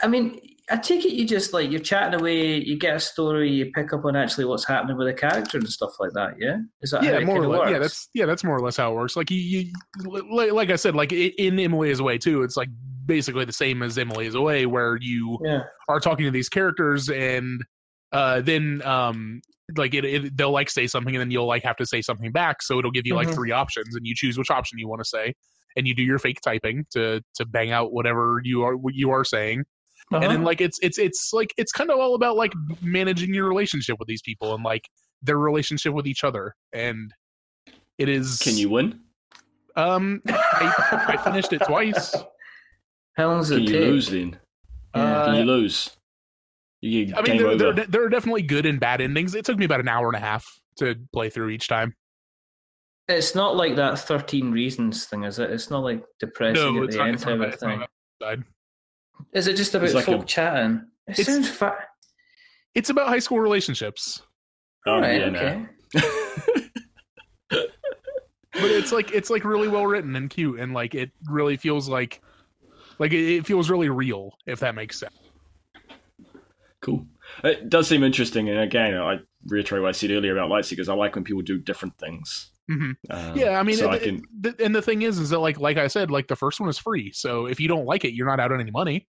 I mean, I take it you just like you're chatting away, you get a story, you pick up on actually what's happening with a character and stuff like that. Yeah, is that how yeah, it more or less. Yeah, that's yeah, that's more or less how it works. Like you, you like, like I said, like in Emily's Way too, it's like basically the same as Emily's Away, where you yeah. are talking to these characters and uh then um like it, it they'll like say something and then you'll like have to say something back so it'll give you like Mhm. three options and you choose which option you want to say and you do your fake typing to to bang out whatever you are what you are saying and Uh-huh. then like it's it's it's like it's kind of all about like managing your relationship with these people and like their relationship with each other and it is Can you win? um I, I finished it twice How long does Can it you lose then? Yeah. Can uh, you lose? You I mean, game there, over. there, there are definitely good and bad endings. It took me about an hour and a half to play through each time. It's not like that Thirteen Reasons thing, is it? It's not like depressing No, at it's the not, end it's type of it's thing. Is it just about It's like folk a- chatting? It It's- sounds fun. It's about high school relationships, oh, right, yeah, okay. no. but it's like it's like really well written and cute, and like it really feels like like it, it feels really real, if that makes sense. Cool. It does seem interesting, and again, I reiterate what I said earlier about Lightseekers. I like when people do different things. hmm Um, Yeah, I mean, so it- I can. th- and the thing is, is that like like I said, like the first one is free, so if you don't like it, you're not out on any money.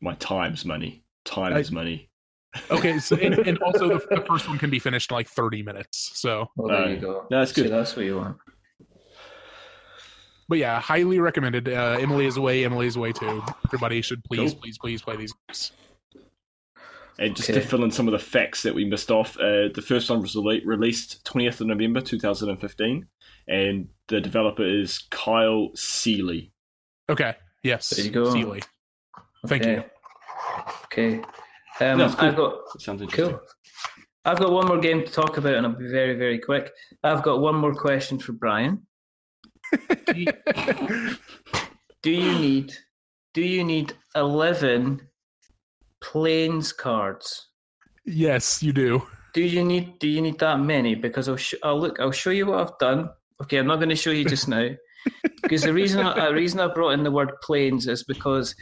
My time's money. Time I- is money. Okay, so and, and also the, the first one can be finished in like 30 minutes. So, Well, there Uh, you go. no, that's See, good. that's what you want. but yeah, highly recommended. Uh, Emily is away. Emily is away too. Everybody should please, Cool. please, please play these games. And just Okay. to fill in some of the facts that we missed off, uh, the first one was released 20th of November 2015, and the developer is Kyle Seeley. Okay. Yes. There you go. Seeley. Thank okay. you. Okay. Um, No, cool. I've got That sounds interesting. cool. I've got one more game to talk about, and I'll be very, very quick. I've got one more question for Brian. Do you, do you need do you need eleven plains cards? yes, you do. Do you need do you need that many? Because I'll, sh- I'll look. I'll show you what I've done. Okay, I'm not going to show you just now. because the reason I, the reason I brought in the word planes is because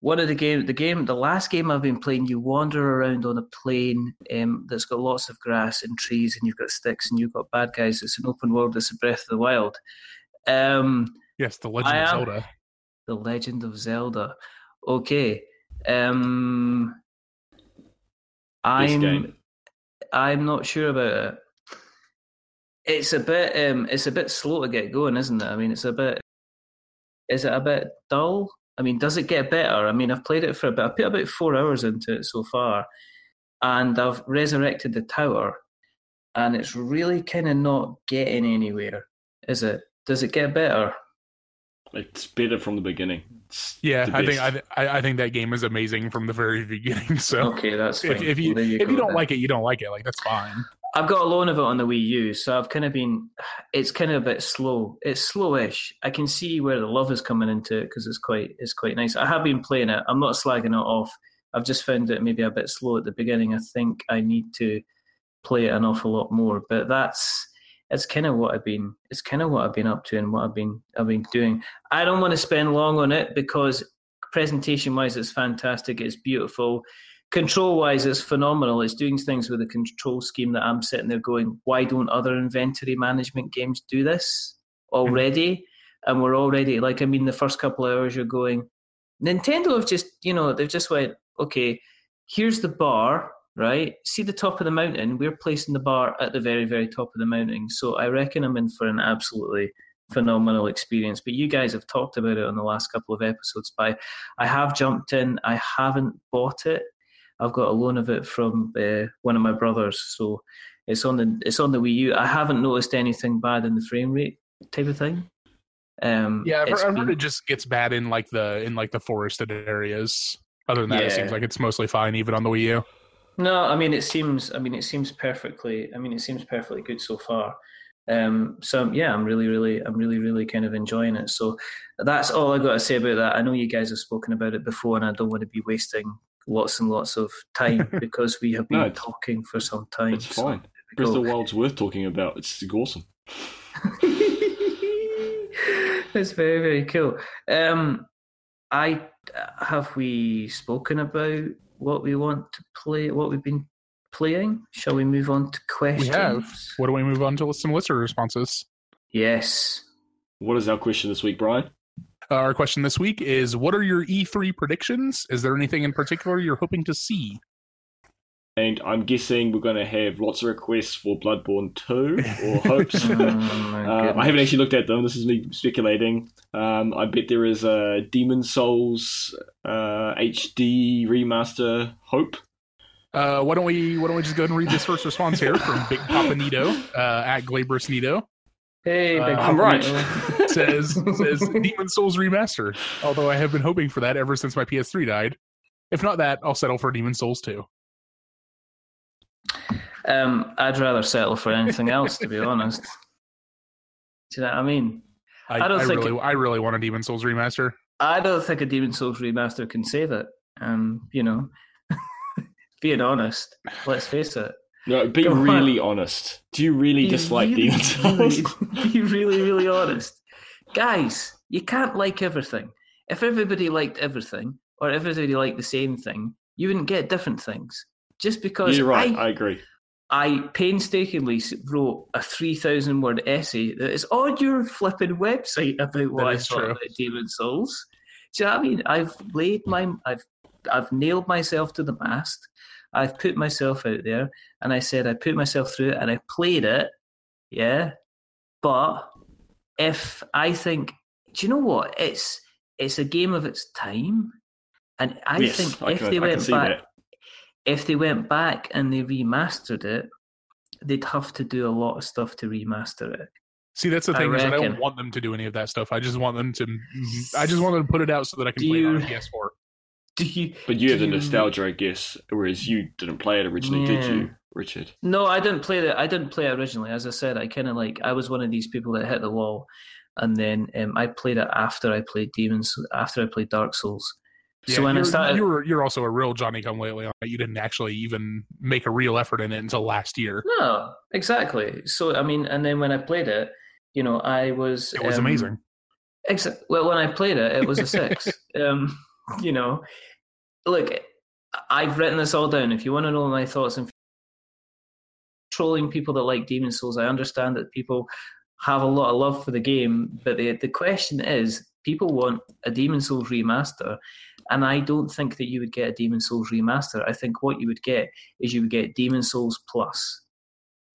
one of the game the game the last game I've been playing, you wander around on a plain um, that's got lots of grass and trees, and you've got sticks, and you've got bad guys. It's an open world. It's a Breath of the Wild. Um, Yes, the Legend I of Zelda. the Legend of Zelda. Okay. Um I'm. I'm not sure about it. It's a bit um it's a bit slow to get going, isn't it? I mean it's a bit is it a bit dull? I mean, does it get better? I mean I've played it for a bit I put about four hours into it so far and I've resurrected the tower and it's really kinda not getting anywhere, is it? Does it get better? It's better from the beginning. It's Yeah, I think. I, I I think that game is amazing from the very beginning. So Okay, that's fine. if, if you Well, there if you don't then. like it, you don't like it. Like that's fine. I've got a loan of it on the Wii U, so I've kind of been. It's kind of a bit slow. It's slowish. I can see where the love is coming into it because it's quite it's quite nice. I have been playing it. I'm not slagging it off. I've just found it maybe a bit slow at the beginning. I think I need to play it an awful lot more. But that's it's kind of what I've been. It's kind of what I've been up to and what I've been I've been doing. I don't want to spend long on it because presentation wise, it's fantastic. It's beautiful control wise it's phenomenal it's doing things with a control scheme that i'm sitting there going why don't other inventory management games do this hmm. already and we're already like i mean the first couple of hours you're going nintendo have just you know they've just went okay here's the bar right? See the top of the mountain? We're placing the bar at the very very top of the mountain. So i reckon i'm in for an absolutely phenomenal experience. But you guys have talked about it on the last couple of episodes. By i have jumped in. I haven't bought it. I've got a loan of it from uh, one of my brothers, so it's on the it's on the Wii U. I haven't noticed anything bad in the frame rate type of thing. Um, Yeah, I've, heard, been- it just gets bad in like the in like the forested areas. Other than that, it seems like it's mostly fine, even on the Wii U. No, I mean it seems. I mean it seems perfectly. I mean it seems perfectly good so far. Um, so yeah, I'm really, really, I'm really, really kind of enjoying it. So that's all I got to say about that. I know you guys have spoken about it before, and I don't want to be wasting lots and lots of time because we have been No, talking for some time. It's So fine. there we Breath of go. the Wild's worth talking about. It's awesome. That's very, very cool. Um, I have we spoken about what we want to play, what we've been playing. Shall we move on to questions? We have. What do we move on to some listener responses? Yes. What is our question this week, Brian? Uh, our question this week is What are your E3 predictions? Is there anything in particular you're hoping to see? And I'm guessing we're going to have lots of requests for Bloodborne 2 or hopes. Oh, uh, I haven't actually looked at them. This is me speculating. Um, I bet there is a Demon's Souls uh, HD remaster hope. Uh, why don't we Why don't we just go ahead and read this first response here from Big Papa Nito uh, at Glabrous Nito Hey, Uh, big I'm right. Nito. says says Demon's Souls remaster. Although I have been hoping for that ever since my PS3 died. If not that, I'll settle for Demon's Souls 2. Um, I'd rather settle for anything else, to be honest. Do you know what I mean? I, I don't I think really I really want a Demon's Souls remaster. I don't think a Demon's Souls remaster can save it. Um, you know, being honest, let's face it. No, be Come on. really honest. Do you really Be dislike really, Demon's Souls? really- be really, really honest, guys. You can't like everything. If everybody liked everything, or everybody liked the same thing, you wouldn't get different things. Just because You're right. I, I agree. I painstakingly wrote a 3,000 word essay that is on your flipping website about what I thought true. about Demon's Souls. Do you know what I mean? I've laid my, I've, I've nailed myself to the mast. I've put myself out there and I said I put myself through it and I played it. Yeah. But if I think, do you know what? It's, it's a game of its time. And I yes, think I if can, they went back, that. If they went back and they remastered it, they'd have to do a lot of stuff to remaster it. See, that's the I thing is I don't want them to do any of that stuff. I just want them to. I just want them to put it out so that I can Do play it on PS4. Do you? But you have the nostalgia, I guess, whereas you didn't play it originally, did you, Richard? No, I didn't play it. I didn't play it originally. As I said, I kind of like I was one of these people that hit the wall, and then um, I played it after I played Demons. After I played Dark Souls. So when I you're, started, you're you're also a real Johnny Come Lately on it. You didn't actually even make a real effort in it until last year. no, exactly. So I mean, and then when I played it, you know, I was It was um, amazing. Exa- well, when I played it, it was a six. um, you know, look, I've written this all down. If you want to know my thoughts and trolling people that like Demon's Souls, I understand that people have a lot of love for the game, but the the question is, people want a Demon's Souls remaster, and I don't think that you would get a Demon's Souls remaster. I think what you would get is you would get Demon's Souls Plus.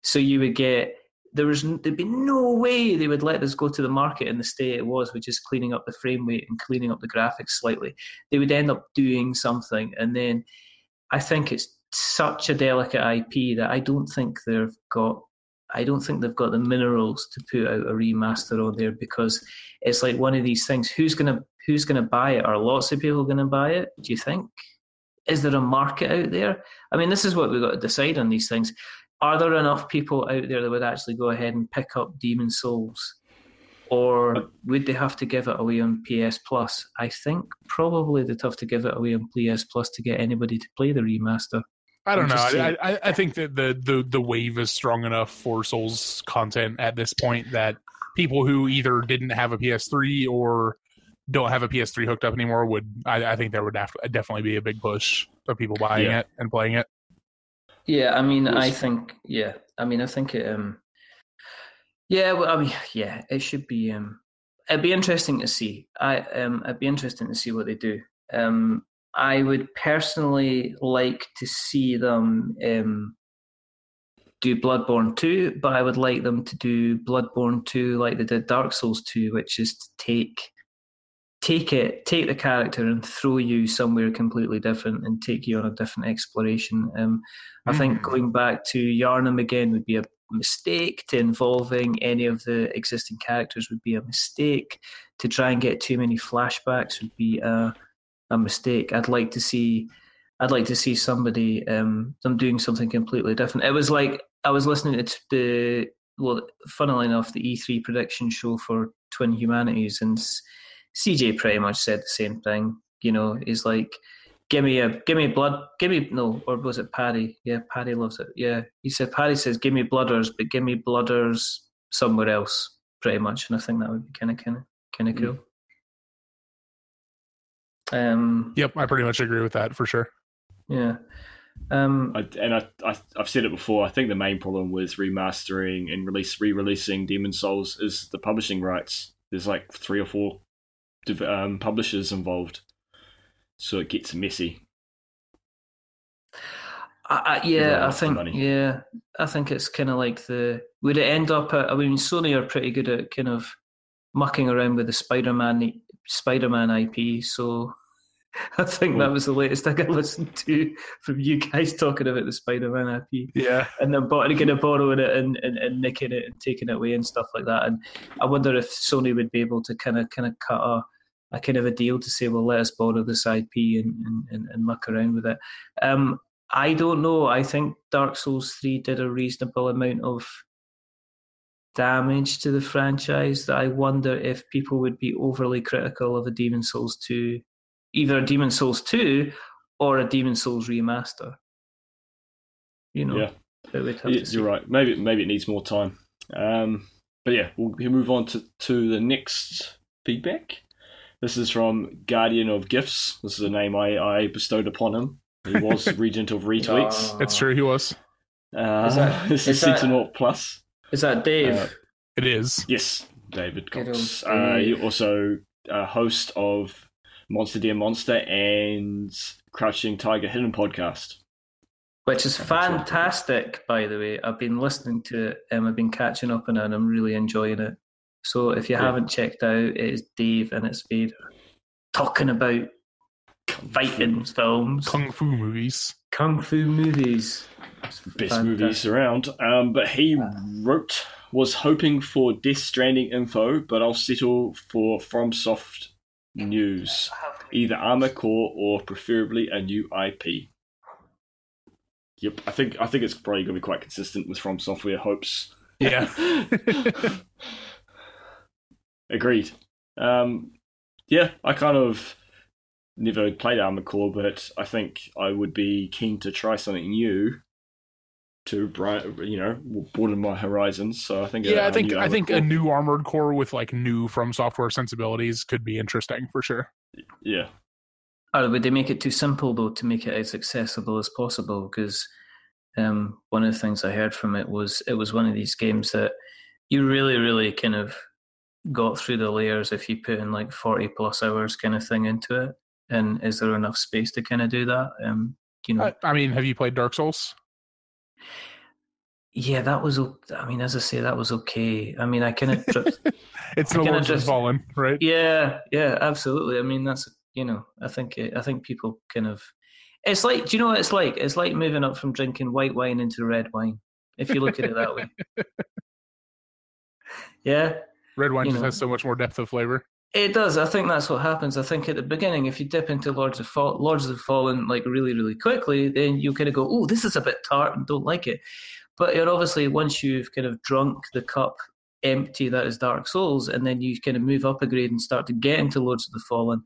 So you would get there was there'd be no way they would let this go to the market in the state it was, which is cleaning up the frame rate and cleaning up the graphics slightly. They would end up doing something, and then I think it's such a delicate IP that I don't think they've got. I don't think they've got the minerals to put out a remaster on there because it's like one of these things. Who's gonna Who's gonna buy it? Are lots of people gonna buy it? Do you think? Is there a market out there? I mean, this is what we've got to decide on these things are there enough people out there that would actually go ahead and pick up Demon's Souls? Or would they have to give it away on PS Plus? I think probably they'd have to give it away on PS Plus to get anybody to play the remaster. I don't know. I, I, I think that the, the the wave is strong enough for Souls content at this point that people who either didn't have a PS3 or don't have a PS3 hooked up anymore would. I, I think there would have, definitely be a big push of people buying Yeah. it and playing it. Yeah, I mean, I think, yeah, I mean, I think it, um, yeah, well, I mean, yeah, it should be, um, it'd be interesting to see. I, um, it'd be interesting to see what they do. Um, I would personally like to see them, um, do Bloodborne 2, but I would like them to do Bloodborne 2 like they did Dark Souls 2, which is to take take it, take the character and throw you somewhere completely different and take you on a different exploration. Um, I think Mm. going back to Yharnam again would be a mistake. To involving any of the existing characters would be a mistake. To try and get too many flashbacks would be a, a mistake. I'd like to see, I'd like to see somebody um, them doing something completely different. It was like I was listening to the well, funnily enough, the E3 prediction show for Twin Humanities, and CJ pretty much said the same thing. You know, he's like, "Give me a, give me blood, give me no, or was it Paddy? Yeah, Paddy loves it. Yeah, he said Paddy says, "Give me blooders, but give me blooders somewhere else." Pretty much, and I think that would be kind of, kind of, kind of cool. Um, Yep, I pretty much agree with that for sure. yeah. Um, I, and I, I, I've said it before. I think the main problem with remastering and release re-releasing Demon Souls is the publishing rights. There's like three or four div- um, publishers involved, so it gets messy. I, I, yeah, I think yeah, I think it's kind of like the would it end up? At, I mean, Sony are pretty good at kind of mucking around with the Spider-Man Spider-Man IP, so I think that was the latest thing I listened to from you guys talking about the Spider-Man IP, Yeah. and then kind of borrowing it and, and, and nicking it and taking it away and stuff like that. And I wonder if Sony would be able to kind of kind of cut a a kind of a deal to say, well, let us borrow this IP and, and, and, and muck around with it. Um, I don't know. I think Dark Souls 3 did a reasonable amount of damage to the franchise that I wonder if people would be overly critical of a Demon's Souls 2, either a Demon's Souls 2 or a Demon's Souls remaster. You know, Yeah. it would have Yeah, to see. you're right. Maybe maybe it needs more time. Um, but yeah, we'll, we'll move on to, to the next feedback. This is from Guardian of Gifts. This is a name I, I bestowed upon him. He was Regent of Retweets. It's true he was. Uh, Is that- this is is that- Sentinel Plus. Is that Dave? Uh, It is. Yes, David Cox. old Uh, you're also a host of Monster Dear Monster and Crouching Tiger Hidden podcast. Which is fantastic, by the way. I've been listening to it and I've been catching up on it and I'm really enjoying it. So if you Yeah. haven't checked out, it is Dave and it's Vader talking about fighting films, Kung Fu movies. kung fu movies. It's Best fantastic. movies around. Um, but he wrote, was hoping for Death Stranding info, but I'll settle for FromSoft news. Either Armored Core or preferably a new IP. Yep, I think I think it's probably going to be quite consistent with From Software hopes. Yeah. Agreed. Um, yeah, I kind of never played Armored Core, but I think I would be keen to try something new to bright, you know, broaden my horizons. So I think, a- yeah, I a think new I Armored think Core- a new armored core with like new from software sensibilities could be interesting for sure. yeah, Or would they make it too simple though to make it as accessible as possible? Because um, one of the things I heard from it was it was one of these games that you really, really kind of got through the layers if you put in like forty plus hours kind of thing into it. And is there enough space to kind of do that? Um, you know, I, I mean, have you played Dark Souls? yeah, that was. I mean, as I say, that was okay. I mean, I kind of drift, It's I Lords just- Fallen, right? Yeah, yeah, absolutely. I mean, that's you know, I think it, I think people kind of. It's like, do you know what it's like? It's like moving up from drinking white wine into red wine. If you look at it that way. Yeah, Red wine You just know. has so much more depth of flavor. It does. I think that's what happens. I think at the beginning, if you dip into Lords of Fall, Lords of Fallen like really, really quickly, then you kind of go, "Oh, this is a bit tart," and don't like it. But it obviously, once you've kind of drunk the cup empty that is Dark Souls, and then you kind of move up a grade and start to get into Lords of the Fallen,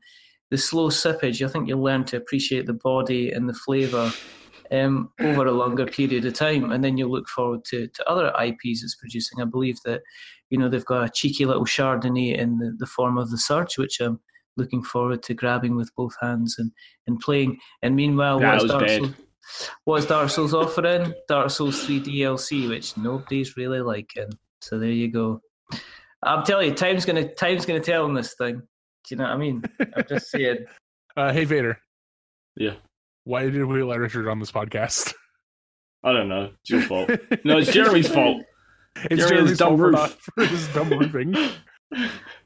the slow sippage, I think you'll learn to appreciate the body and the flavour um, over a longer period of time, and then you'll look forward to, to other IPs it's producing. I believe that you know they've got a cheeky little Chardonnay in the, the form of the Surge, which I'm looking forward to grabbing with both hands and, and playing. And meanwhile, That what's was Dark. Souls? What's Dark Souls offering? Dark Souls 3 DLC, which nobody's really liking. So there you go. I'm telling you, time's gonna time's gonna tell on this thing. Do you know what I mean? I'm just saying. Uh, hey Vader, yeah. Why did we let Richard on this podcast? I don't know. It's your fault. No, it's Jeremy's fault. It's Jeremy's Jeremy's dumb fault for, roof. not, for his dumb roofing.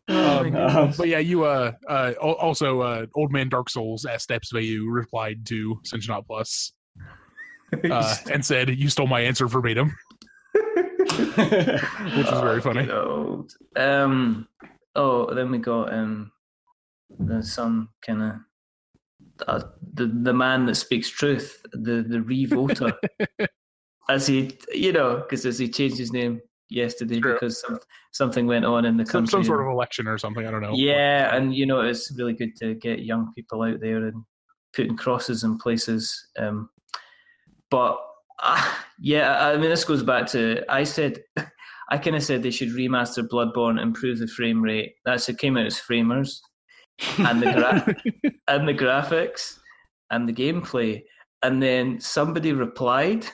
Oh, Um, Um. But yeah, you uh, uh also uh, old man Dark Souls asked Steps Vayu replied to Cinchnaut Plus uh, and said, "You stole my answer verbatim," which was very funny. Um. Oh, then we got um, the some kind of uh, the the man that speaks truth, the the revoter, as he you know because as he changed his name yesterday True. because some, something went on in the country. some sort of election or something. I don't know. yeah, and you know it's really good to get young people out there and putting crosses in places. Um, but uh, yeah, I mean this goes back to I said I kind of said they should remaster Bloodborne, improve the frame rate. That's it came out as framers, and the gra- and the graphics and the gameplay. And then somebody replied.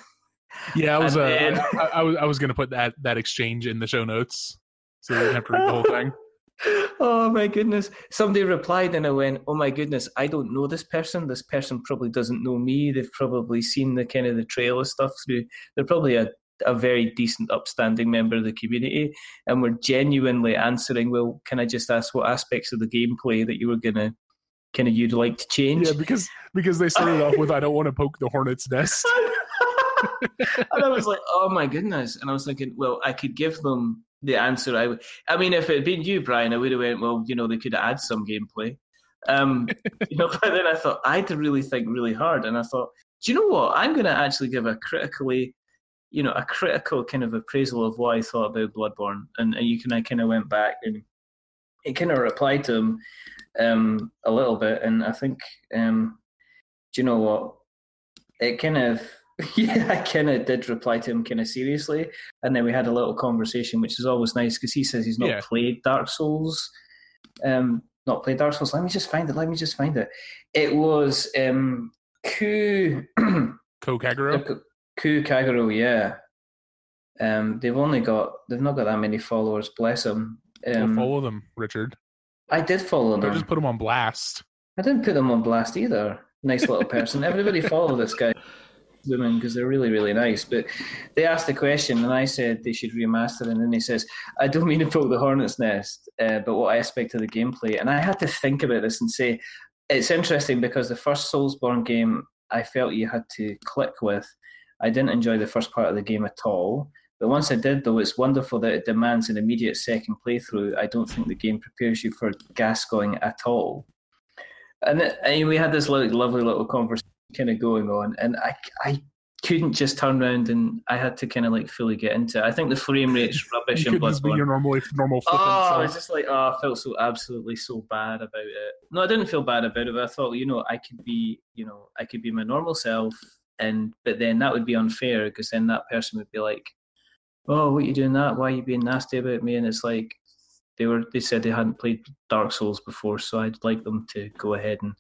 Yeah, I was. Uh, then- I, I was. I was going to put that that exchange in the show notes, so you didn't have to read the whole thing. Oh my goodness. Somebody replied and I went, Oh my goodness, I don't know this person. This person probably doesn't know me. They've probably seen the kind of the trailer stuff through they're probably a, a very decent, upstanding member of the community. And we're genuinely answering, Well, can I just ask what aspects of the gameplay that you were gonna kind of you'd like to change? Yeah, because because they started off with "I don't want to poke the hornet's nest." and I was like, oh my goodness. And I was thinking, well, I could give them the answer. I would. I mean, if it had been you, Brian, I would have went, well, you know, they could add some gameplay. Um, you know, but then I thought I had to really think really hard, and I thought, do you know what? I'm going to actually give a critically, you know, a critical kind of appraisal of what I thought about Bloodborne, and, and you can I kind of went back and it kind of replied to him um, a little bit, and I think, um, do you know what? It kind of yeah, I kind of did reply to him kind of seriously, and then we had a little conversation, which is always nice because he says he's not Yeah. played Dark Souls, um, not played Dark Souls. Let me just find it. Let me just find it. It was um, Ku Ko Kaguro. Ku Kaguro, yeah. Um, they've only got they've not got that many followers. Bless them. Um, follow them, Richard. I did follow them. I just put them on blast. I didn't put them on blast either. Nice little person. Everybody follow this guy, women, because they're really, really nice. But they asked the question, and I said they should remaster. And then he says, "I don't mean to poke the hornet's nest, uh, but what aspect of the gameplay?" And I had to think about this and say, it's interesting because the first Soulsborne game I felt you had to click with. I didn't enjoy the first part of the game at all. But once I did, though, it's wonderful that it demands an immediate second playthrough. I don't think the game prepares you for Gascoigne at all. And, it- and we had this like, lovely little conversation kind of going on, and I, I couldn't just turn around and I had to kind of like fully get into it. I think the frame rate's rubbish You in couldn't just be Bloodborne. your normal normal flippant Oh, I was just like, oh, I felt so absolutely so bad about it. No, I didn't feel bad about it, but I thought, you know, I could be, you know, I could be my normal self, and but then that would be unfair because then that person would be like, oh, what are you doing that? Why are you being nasty about me? And it's like they were, they said they hadn't played Dark Souls before, so I'd like them to go ahead and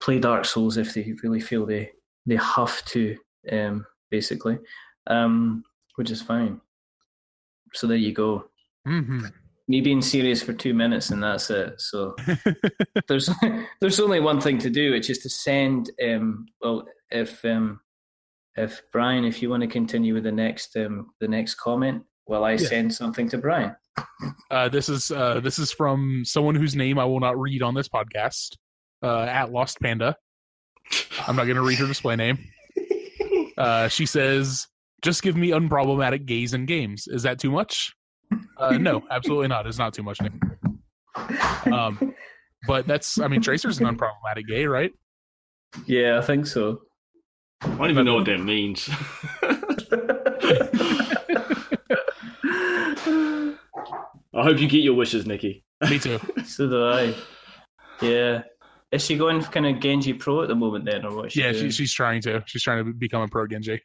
play Dark Souls if they really feel they they have to, um, basically, um, which is fine. So there you go Mhm. Me being serious for two minutes and that's it. So there's there's only one thing to do, which is to send. Um, well, if um, if Brian, if you want to continue with the next um, the next comment, while I Yeah. send something to Brian. Uh, this is uh, this is from someone whose name I will not read on this podcast. Uh, at Lost Panda. I'm not going to read her display name. Uh, she says, "Just give me unproblematic gays and games. Is that too much?" Uh, no, absolutely not. It's not too much. Nick. Um, but that's, I mean, Tracer's an unproblematic gay, right? yeah, I think so. I don't even know what that means. I hope you get your wishes, Nikki. Me too. so do I. Yeah. Is she going for kind of Genji Pro at the moment then, or what? is she Yeah, doing? she, she's trying to. She's trying to become a pro Genji.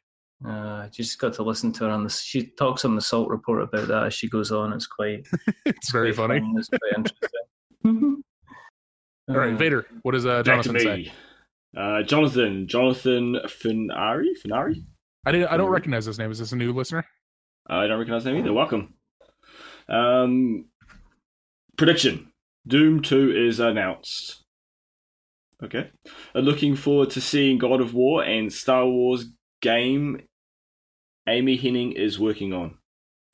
Uh, just got to listen to her on the. She talks on the Salt Report about that as she goes on. It's quite It's very quite funny. fun, It's quite interesting. All right, Uh, Vader. What does uh, Jonathan say? Uh, Jonathan. Jonathan Finari? Finari? I didn't. I don't recognize his name. Is this a new listener? I don't recognize them either. Welcome. Um, prediction: Doom Two is announced. Okay. Uh, looking forward to seeing God of War and Star Wars game. Amy Henning is working on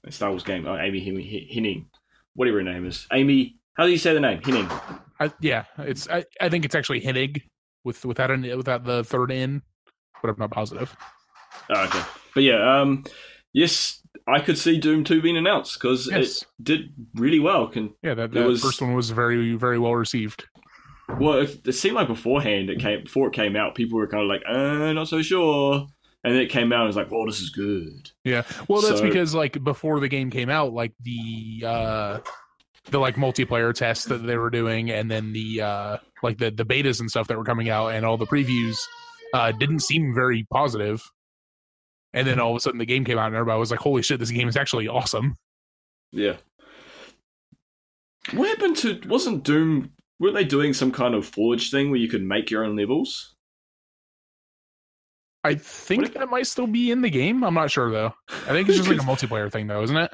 a Star Wars game. Oh, Amy Henning, whatever her name is. Amy, how do you say the name? Henning. I, yeah, it's. I, I think it's actually Hennig with without an without the third N, but I'm not positive. Oh, okay. But yeah, um, yes, I could see Doom Two being announced because Yes. it did really well. Can Yeah, that, that was- first one was very very well received. Well, it, it seemed like beforehand it came before it came out, people were kind of like, uh, not so sure, and then it came out and was like, oh, this is good. Yeah, well, that's So- because like before the game came out, like the uh the like multiplayer tests that they were doing, and then the uh like the the betas and stuff that were coming out, and all the previews uh didn't seem very positive. And then all of a sudden the game came out, and everybody was like, "Holy shit, this game is actually awesome!" Yeah. What happened to wasn't Doom Weren't they doing some kind of forge thing where you could make your own levels? I think that might still be in the game. I'm not sure though. I think it's just like a multiplayer thing though, isn't it?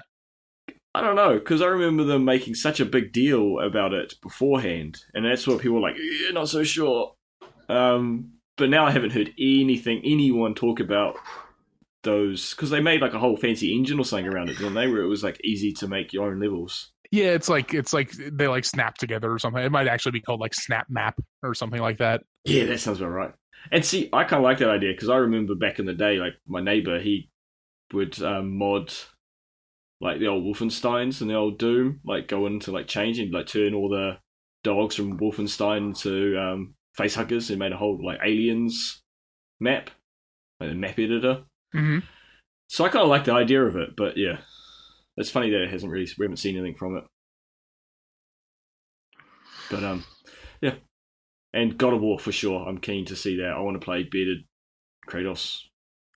I don't know, because I remember them making such a big deal about it beforehand, and that's what people were like, yeah, not so sure. Um, but now I haven't heard anything, anyone talk about those, because they made like a whole fancy engine or something around it, didn't they? Where it was like easy to make your own levels. Yeah, it's like it's like they like snap together or something. It might actually be called like Snap Map or something like that. Yeah, that sounds about right. And see, I kind of like that idea because I remember back in the day, like my neighbor, he would um, mod like the old Wolfensteins and the old Doom, like go into like changing, like turn all the dogs from Wolfenstein to um, facehuggers and made a whole like aliens map, like a map editor. Mm-hmm. So I kind of like the idea of it, but yeah, it's funny that it hasn't really we haven't seen anything from it. But um, yeah, and God of War for sure. I'm keen to see that. I want to play bearded Kratos.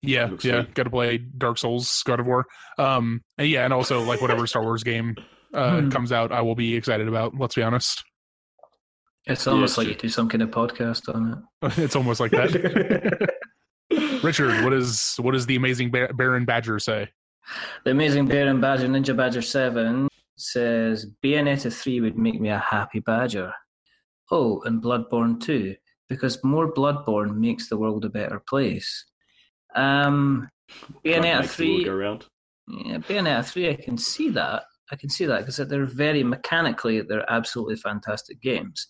Yeah, yeah. sweet. Got to play Dark Souls, God of War. Um, and yeah, and also like whatever Star Wars game uh, Hmm. comes out, I will be excited about. Let's be honest. It's almost it's like you do some kind of podcast on it. it's almost like that. Richard, what is what does the amazing Bar- Baron Badger say? the amazing Baron Badger, Ninja Badger 7, says Bayonetta 3 would make me a happy badger. Oh, and Bloodborne too, because more Bloodborne makes the world a better place. Um, Bayonetta makes the world 3, go round. yeah, Bayonetta 3, I can see that. I can see that because they're very mechanically, they're absolutely fantastic games.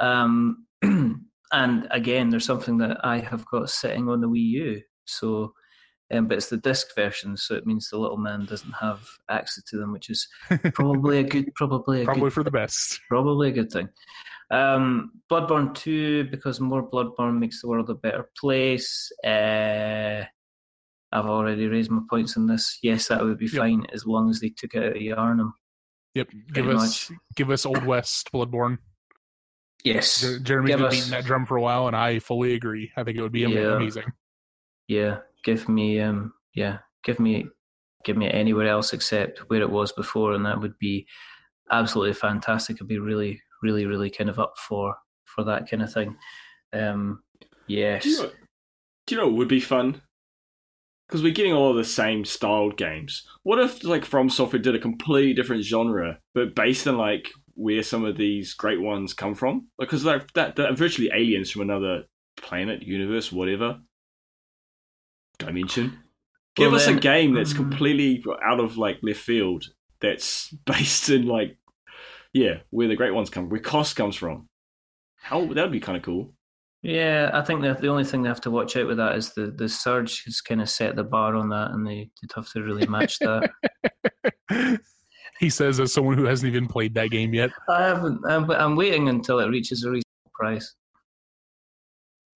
Um, and again, there's something that I have got sitting on the Wii U. So, um, but it's the disc version, so it means the little man doesn't have access to them, which is probably a good, probably a Probably good, for the best. probably a good thing. Um, Bloodborne 2, because more Bloodborne makes the world a better place. Uh, I've already raised my points on this. Yes, that would be Yep. fine as long as they took it out of Yharnam. Yep. Give Pretty us give us Old West Bloodborne. Yes. Jer- Jeremy's Give been us- beating that drum for a while, and I fully agree. I think it would be Yeah. amazing. Yeah. Give me um yeah, give me give me anywhere else except where it was before and that would be absolutely fantastic. I'd be really, really, really kind of up for for that kind of thing. Um yes. Do you know, do you know what would be fun? Because we're getting all of the same styled games. What if like From Software did a completely different genre, but based on like where some of these great ones come from? Because like that, that virtually aliens from another planet, universe, whatever dimension. Give Well, us then- a game that's Mm. completely out of like left field. That's based in like yeah, where the great ones come, where cost comes from. How that would be kind of cool. Yeah, I think that the only thing they have to watch out with that is the the surge has kind of set the bar on that, and they would have to really match that. he says as someone who hasn't even played that game yet. I haven't, I'm, I'm waiting until it reaches a reasonable price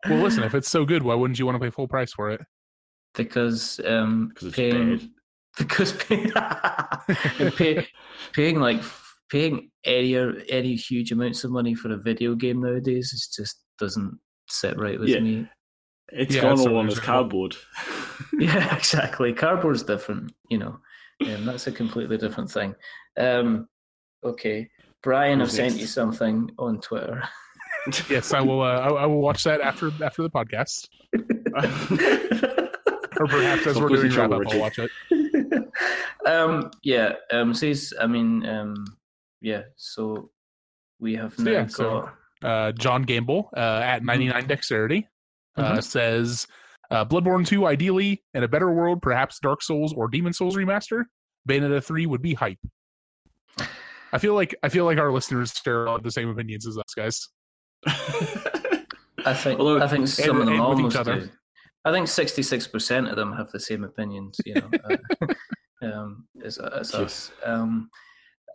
Well, listen, if it's so good, why wouldn't you want to pay full price for it? because um, Because it's paying bad. because pay, pay, paying like paying any any huge amounts of money for a video game nowadays is just doesn't sit right with Yeah. me. It's Yeah, gone all on so his miserable. cardboard. Yeah, exactly. Cardboard's different, you know. Um, that's a completely different thing. Um, okay, Brian, I've sent you something on Twitter. Yes, I will. Uh, I, I will watch that after after the podcast, or perhaps as Don't we're lose doing your wrap up, I'll watch it. um, yeah. Um, says I mean, um, yeah. So we have So, yeah, so- Uh, John Gamble uh, at 99 Dexterity uh, Mhm. says uh, Bloodborne 2 ideally in a better world, perhaps Dark Souls or Demon's Souls remaster. Bayonetta 3 would be hype. I feel like I feel like our listeners share a the same opinions as us guys. I think Although- I think some and- of them and with each almost other. do. I think sixty six percent of them have the same opinions. You know, uh, um, as, as us. Um,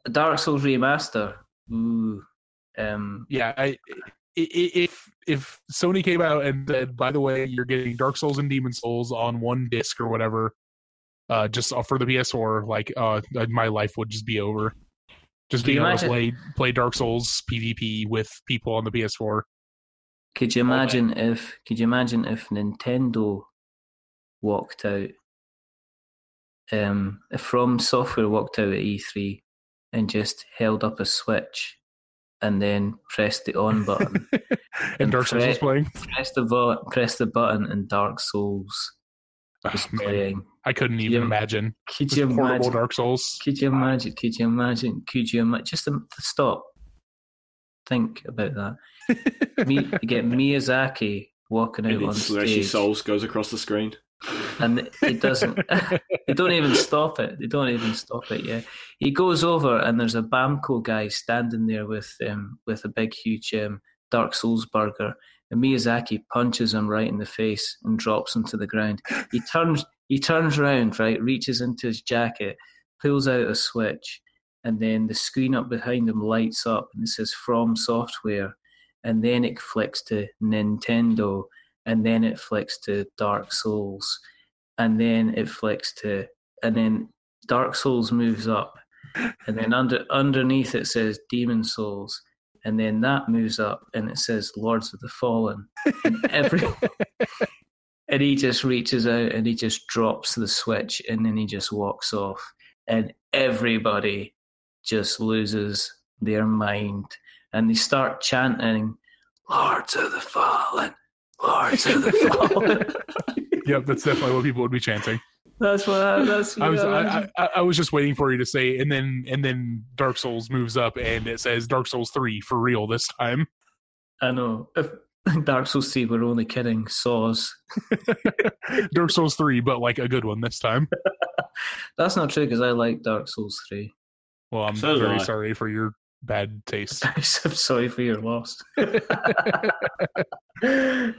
Dark Souls remaster. Ooh. Um, Yeah, I, if if Sony came out and said, by the way, you're getting Dark Souls and Demon's Souls on one disc or whatever, uh, just for the PS4, like uh, my life would just be over. Just being able to play play Dark Souls PvP with people on the PS4. could you imagine if? Could you imagine if Nintendo walked out? Um, if From Software walked out at E3 and just held up a switch and then pressed the on button. and Dark Souls was playing. press the vo- press the button, and Dark Souls ah, was Oh, man, playing. I couldn't even Yeah. imagine. Could This you portable imagine? Dark Souls. Could you imagine? Could you imagine? Could you imagine? Just to stop. Think about that. Me, you get Miyazaki walking out And on then stage, Souls goes across the screen. And it doesn't. they don't even stop it. They don't even stop it. Yeah, he goes over, and there's a Bamco guy standing there with um with a big, huge um, Dark Souls burger, and Miyazaki punches him right in the face and drops him to the ground. He turns. He turns around, right, reaches into his jacket, pulls out a switch, and then the screen up behind him lights up, and it says "From Software," and then it flicks to Nintendo, and then it flicks to Dark Souls, and then it flicks to, and then Dark Souls moves up, and then under underneath it says Demon's Souls, and then that moves up and it says Lords of the Fallen, and every. And he just reaches out and he just drops the switch and then he just walks off. And everybody just loses their mind. And they start chanting, Lords of the Fallen, Lords of the Fallen. Yep, that's definitely what people would be chanting. that's what I, that's what I was I, I, I, I was just waiting for you to say, and then and then Dark Souls moves up and it says Dark Souls three for real this time. I know. If Dark Souls 3 were only kidding, saws. Dark Souls three, but like a good one this time. That's not true because I like Dark Souls 3. Well, I'm So very sorry for your bad taste. I'm sorry for your loss.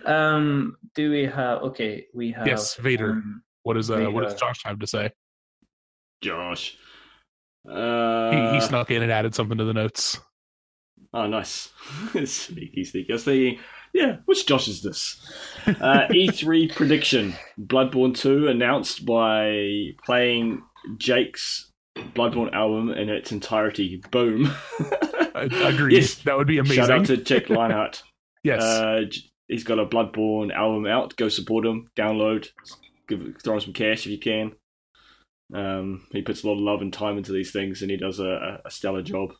um, do we have? Okay, we have. Yes, Vader. um, What is uh, what does Josh have to say? Josh. Uh, He, he snuck in and added something to the notes. Oh, nice. sneaky, sneaky. I was thinking, yeah, which Josh is this? Uh, E3 prediction Bloodborne 2 announced by playing Jake's Bloodborne album in its entirety. Boom. I, agreed. Yes. That would be amazing. Shout out to Jake Lionheart. yes. Uh, he's got a Bloodborne album out. Go support him. Download. Give, throw him some cash if you can. Um, he puts a lot of love and time into these things, and he does a, a, a stellar job.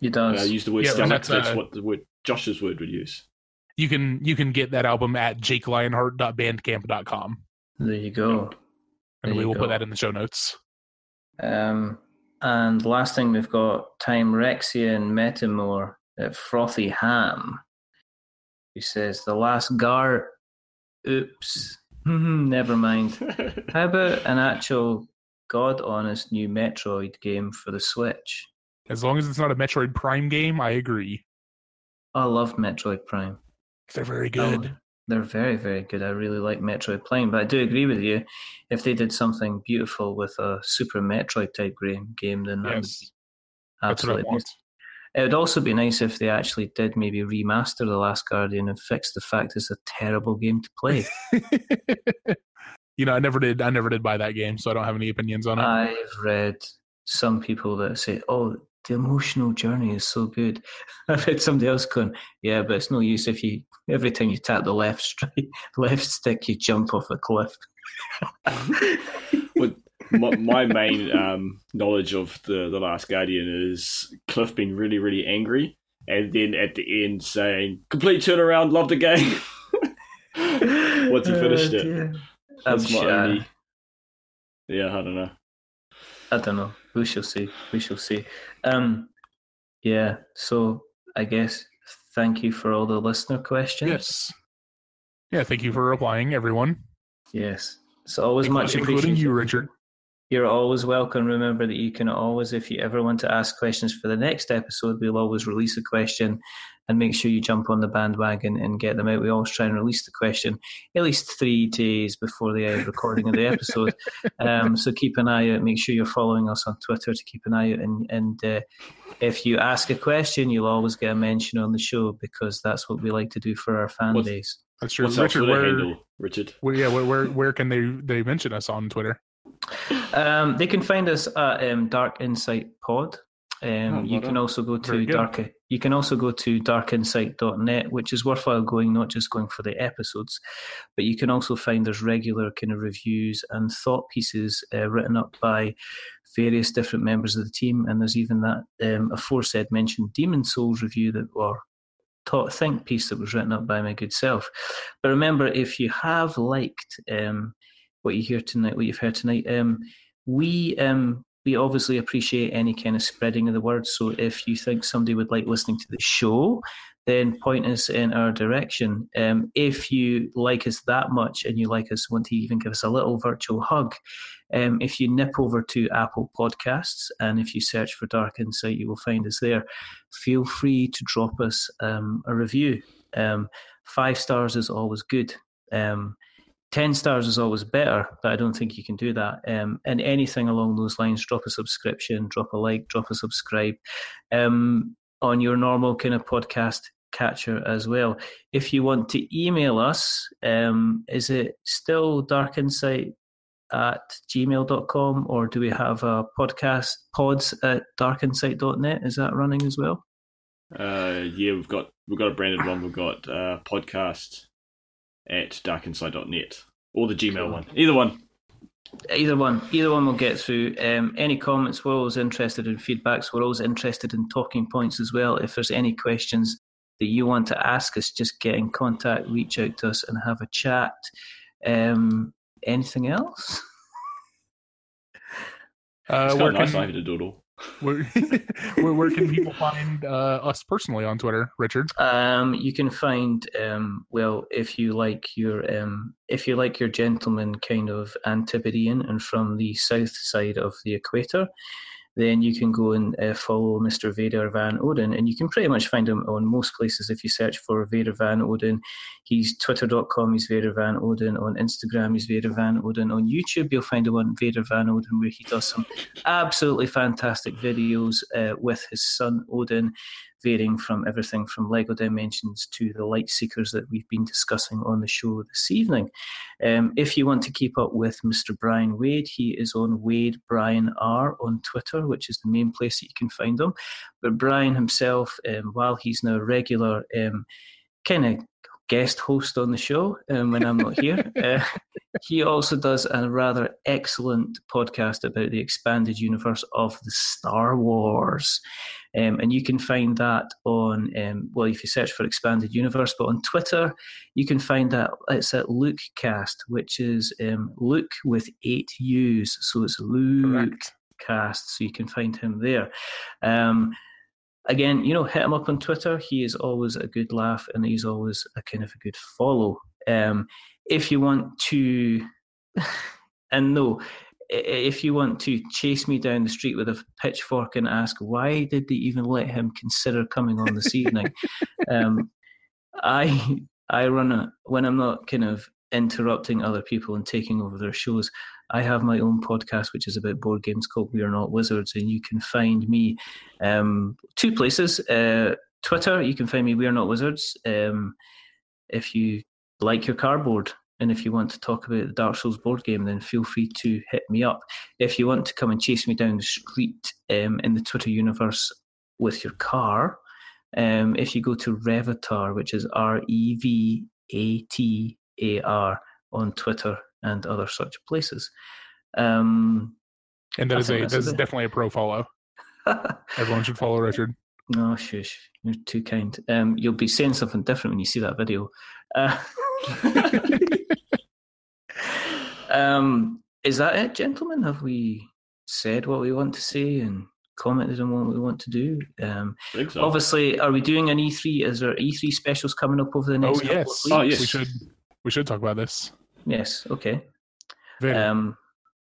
He Uh, does. I use the word Yeah, stellar that's, 'cause that's uh, what the word Josh's word would use. you can you can get that album at jakelionheart.bandcamp.com. there you go. And There we will go. put that in the show notes. Um, and last thing we've got Time Rexia and Metamore at Frothy Ham, who says the last Gar. Oops, never mind. How about an actual god honest new Metroid game for the Switch? As long as it's not a Metroid Prime game, I agree. I love Metroid Prime. They're very good. They're very, very good. I really like Metroid Prime, but I do agree with you. If they did something beautiful with a Super Metroid type game, game then that would yes. be That's what I absolutely. It would also be nice if they actually did maybe remaster The Last Guardian and fix the fact it's a terrible game to play. you know, I never did I never did buy that game, so I don't have any opinions on it. I've read some people that say, "Oh, the emotional journey is so good." I've read somebody else going, "Yeah, but it's no use if you every time you tap the left strike, left stick, you jump off a cliff." Well, my, my main um, knowledge of the the Last Guardian is Cliff being really really angry, and then at the end saying complete turnaround, love the game. Once he finished Oh, it, dear. I'm that's my sure- only. Yeah, I don't know. I don't know. We shall see. We shall see. Um, yeah. So I guess thank you for all the listener questions. yes. Yeah, thank you for replying, everyone. Yes. It's always much appreciated. including you, Richard. You're always welcome. Remember that you can always, if you ever want to ask questions for the next episode, we'll always release a question and make sure you jump on the bandwagon and get them out. We always try and release the question at least three days before the uh, recording of the episode. Um, so keep an eye out. Make sure you're following us on Twitter to keep an eye out. And, and uh, if you ask a question, you'll always get a mention on the show because that's what we like to do for our fan What's- base. That's true. What's Richard, where, handle, Richard? where yeah, where, where where can they they mention us on Twitter? Um, they can find us at um, Dark Insight Pod Um, Oh, you can done. also go to good. dark. You can also go to darkinsight.net, which is worthwhile going, not just going for the episodes, but you can also find there's regular kind of reviews and thought pieces uh, written up by various different members of the team. And there's even that um, aforesaid mentioned Demon's Souls review that or thought think piece that was written up by my good self. But remember, if you have liked um, what you hear tonight, what you've heard tonight, um, we um, we obviously appreciate any kind of spreading of the word. So if you think somebody would like listening to the show, then point us in our direction. Um, if you like us that much and you like us, want to even give us a little virtual hug, um, if you nip over to Apple Podcasts and if you search for Dark Insight, you will find us there. Feel free to drop us um, a review. Um, five stars is always good. Um, 10 stars is always better, but I don't think you can do that. Um, and anything along those lines, drop a subscription, drop a like, drop a subscribe um, on your normal kind of podcast catcher as well. If you want to email us, um, is it still Dark darkinsight at gmail.com or do we have a podcast pods at darkinsight.net? Is that running as well? Uh, yeah, we've got we've got a branded one. We've got uh, podcast at darkinsight.net or the Gmail Cool. one. Either one. Either one, either one will get through. Um, any comments? We're always interested in feedbacks. We're always interested in talking points as well. If there's any questions that you want to ask us, just get in contact, reach out to us, and have a chat. Um, anything else? Uh, It's where, kind of nice can, having to do it all. Where, where, where can people find uh, us personally on Twitter, Richard? Um, you can find um, well if you like your um, if you like your gentleman kind of Antipodean and from the south side of the equator, then you can go and uh, follow Mr. Vader Van Odin, and you can pretty much find him on most places if you search for Vader Van Odin. He's twitter.com, he's Vader Van Odin. On Instagram, he's Vader Van Odin. On YouTube, you'll find him on Vader Van Odin, where he does some absolutely fantastic videos uh, with his son Odin, varying from everything from Lego Dimensions to the Lightseekers that we've been discussing on the show this evening. Um, if you want to keep up with Mr. Brian Wade, he is on Wade Brian R on Twitter, which is the main place that you can find him. But Brian himself, um, while he's now a regular um, kind of guest host on the show um, when I'm not here, uh, he also does a rather excellent podcast about the expanded universe of the Star Wars. Um, and you can find that on, um, well, if you search for Expanded Universe, but on Twitter, you can find that it's at LukeCast, which is um, Luke with eight U's. So it's Luke Cast. So you can find him there. Um, again, you know, hit him up on Twitter. He is always a good laugh and he's always a kind of a good follow. Um, if you want to, and no, if you want to chase me down the street with a pitchfork and ask why did they even let him consider coming on this evening, um, I I run a when I'm not kind of interrupting other people and taking over their shows. I have my own podcast, which is about board games called We Are Not Wizards, and you can find me um, two places. Uh, Twitter, you can find me We Are Not Wizards. Um, if you like your cardboard and if you want to talk about the Dark Souls board game, then feel free to hit me up. If you want to come and chase me down the street um, in the Twitter universe with your car, um, if you go to Revatar, which is R E V A T A R on Twitter and other such places. Um, And that I is a that's that is definitely a pro follow. Everyone should follow Richard. Oh, shush. You're too kind. Um, you'll be saying something different when you see that video. Uh, um, is that it, gentlemen? Have we said what we want to say and commented on what we want to do? Um, I think so. obviously, are we doing an E3? Is there E3 specials coming up over the next Oh couple yes. of Oh, weeks? yes. We should we should talk about this. Yes, okay. Um,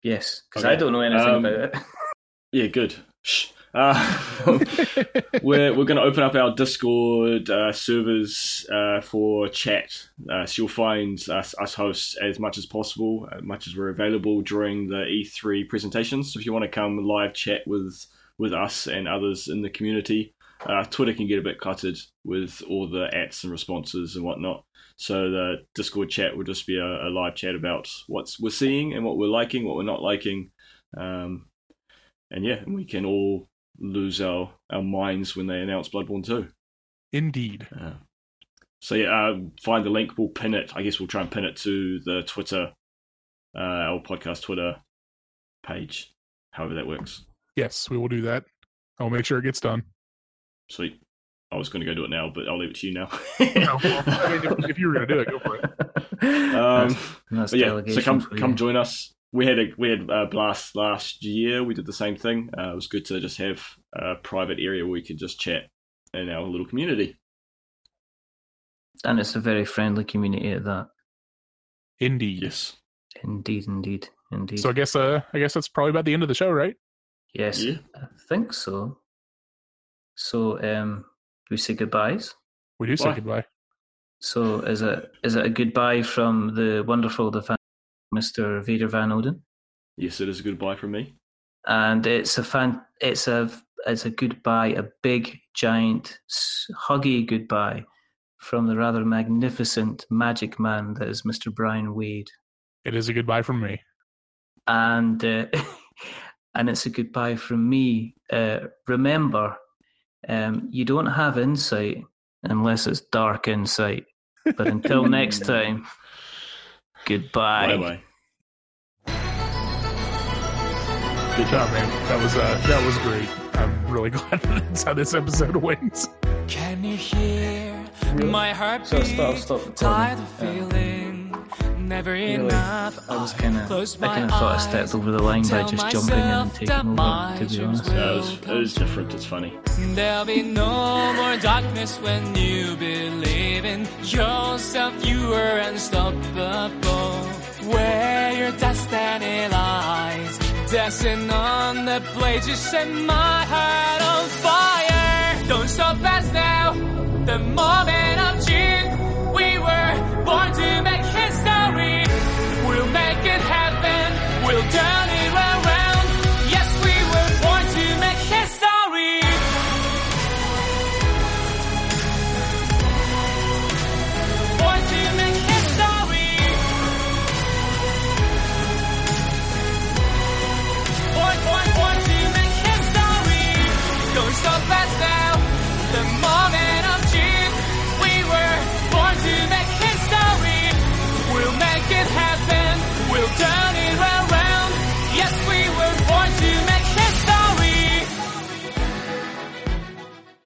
yes, because Okay. I don't know anything Um, about it. Yeah, good. Shh. Uh, we're we're going to open up our Discord uh, servers uh, for chat. Uh, so you'll find us, us hosts as much as possible, as much as we're available during the E3 presentations. So if you want to come live chat with with us and others in the community, uh, Twitter can get a bit cluttered with all the ats and responses and whatnot. So the Discord chat will just be a, a live chat about what we're seeing and what we're liking, what we're not liking. Um, and yeah, we can all lose our, our minds when they announce Bloodborne 2. Indeed. Yeah. So yeah, uh, find the link. We'll pin it. I guess we'll try and pin it to the Twitter, uh, our podcast Twitter page, however that works. Yes, we will do that. I'll make sure it gets done. Sweet. I was going to go do it now, but I'll leave it to you now. No, well, I mean, if, if you were going to do it, go for it. Um, That's but yeah, so come come join us. We had a we had a blast last year. We did the same thing. Uh, it was good to just have a private area where we could just chat in our little community. And it's a very friendly community at that. Indeed. Yes. Indeed, indeed, indeed. So I guess uh I guess that's probably about the end of the show, right? yes, Yeah. I think so. So, um, we say goodbyes. We do say Bye. goodbye. So, is it is it a goodbye from the wonderful, the fan, Mr. Vader Van Odin? Yes, it is a goodbye from me. and it's a fan it's a it's a goodbye a big giant huggy goodbye from the rather magnificent magic man that is mr brian wade It is a goodbye from me. and uh, and it's a goodbye from me uh, remember um, you don't have insight unless it's dark insight but until next time goodbye Bye bye. Good job, man. That was uh that was great. I'm really glad that's how this episode went. Can you hear my heart So stop- stop recording. Tired of Yeah. feeling Never really. I was kind of, I kind of thought I stepped over the line by just jumping in and taking over. To be honest, yeah, it was, it was different. It's funny. There'll be no more darkness when you believe in yourself. You are unstoppable. Where your destiny lies, dancing on the blade, You set my heart on fire. Don't stop us now. The moment of truth. it happened. We'll die.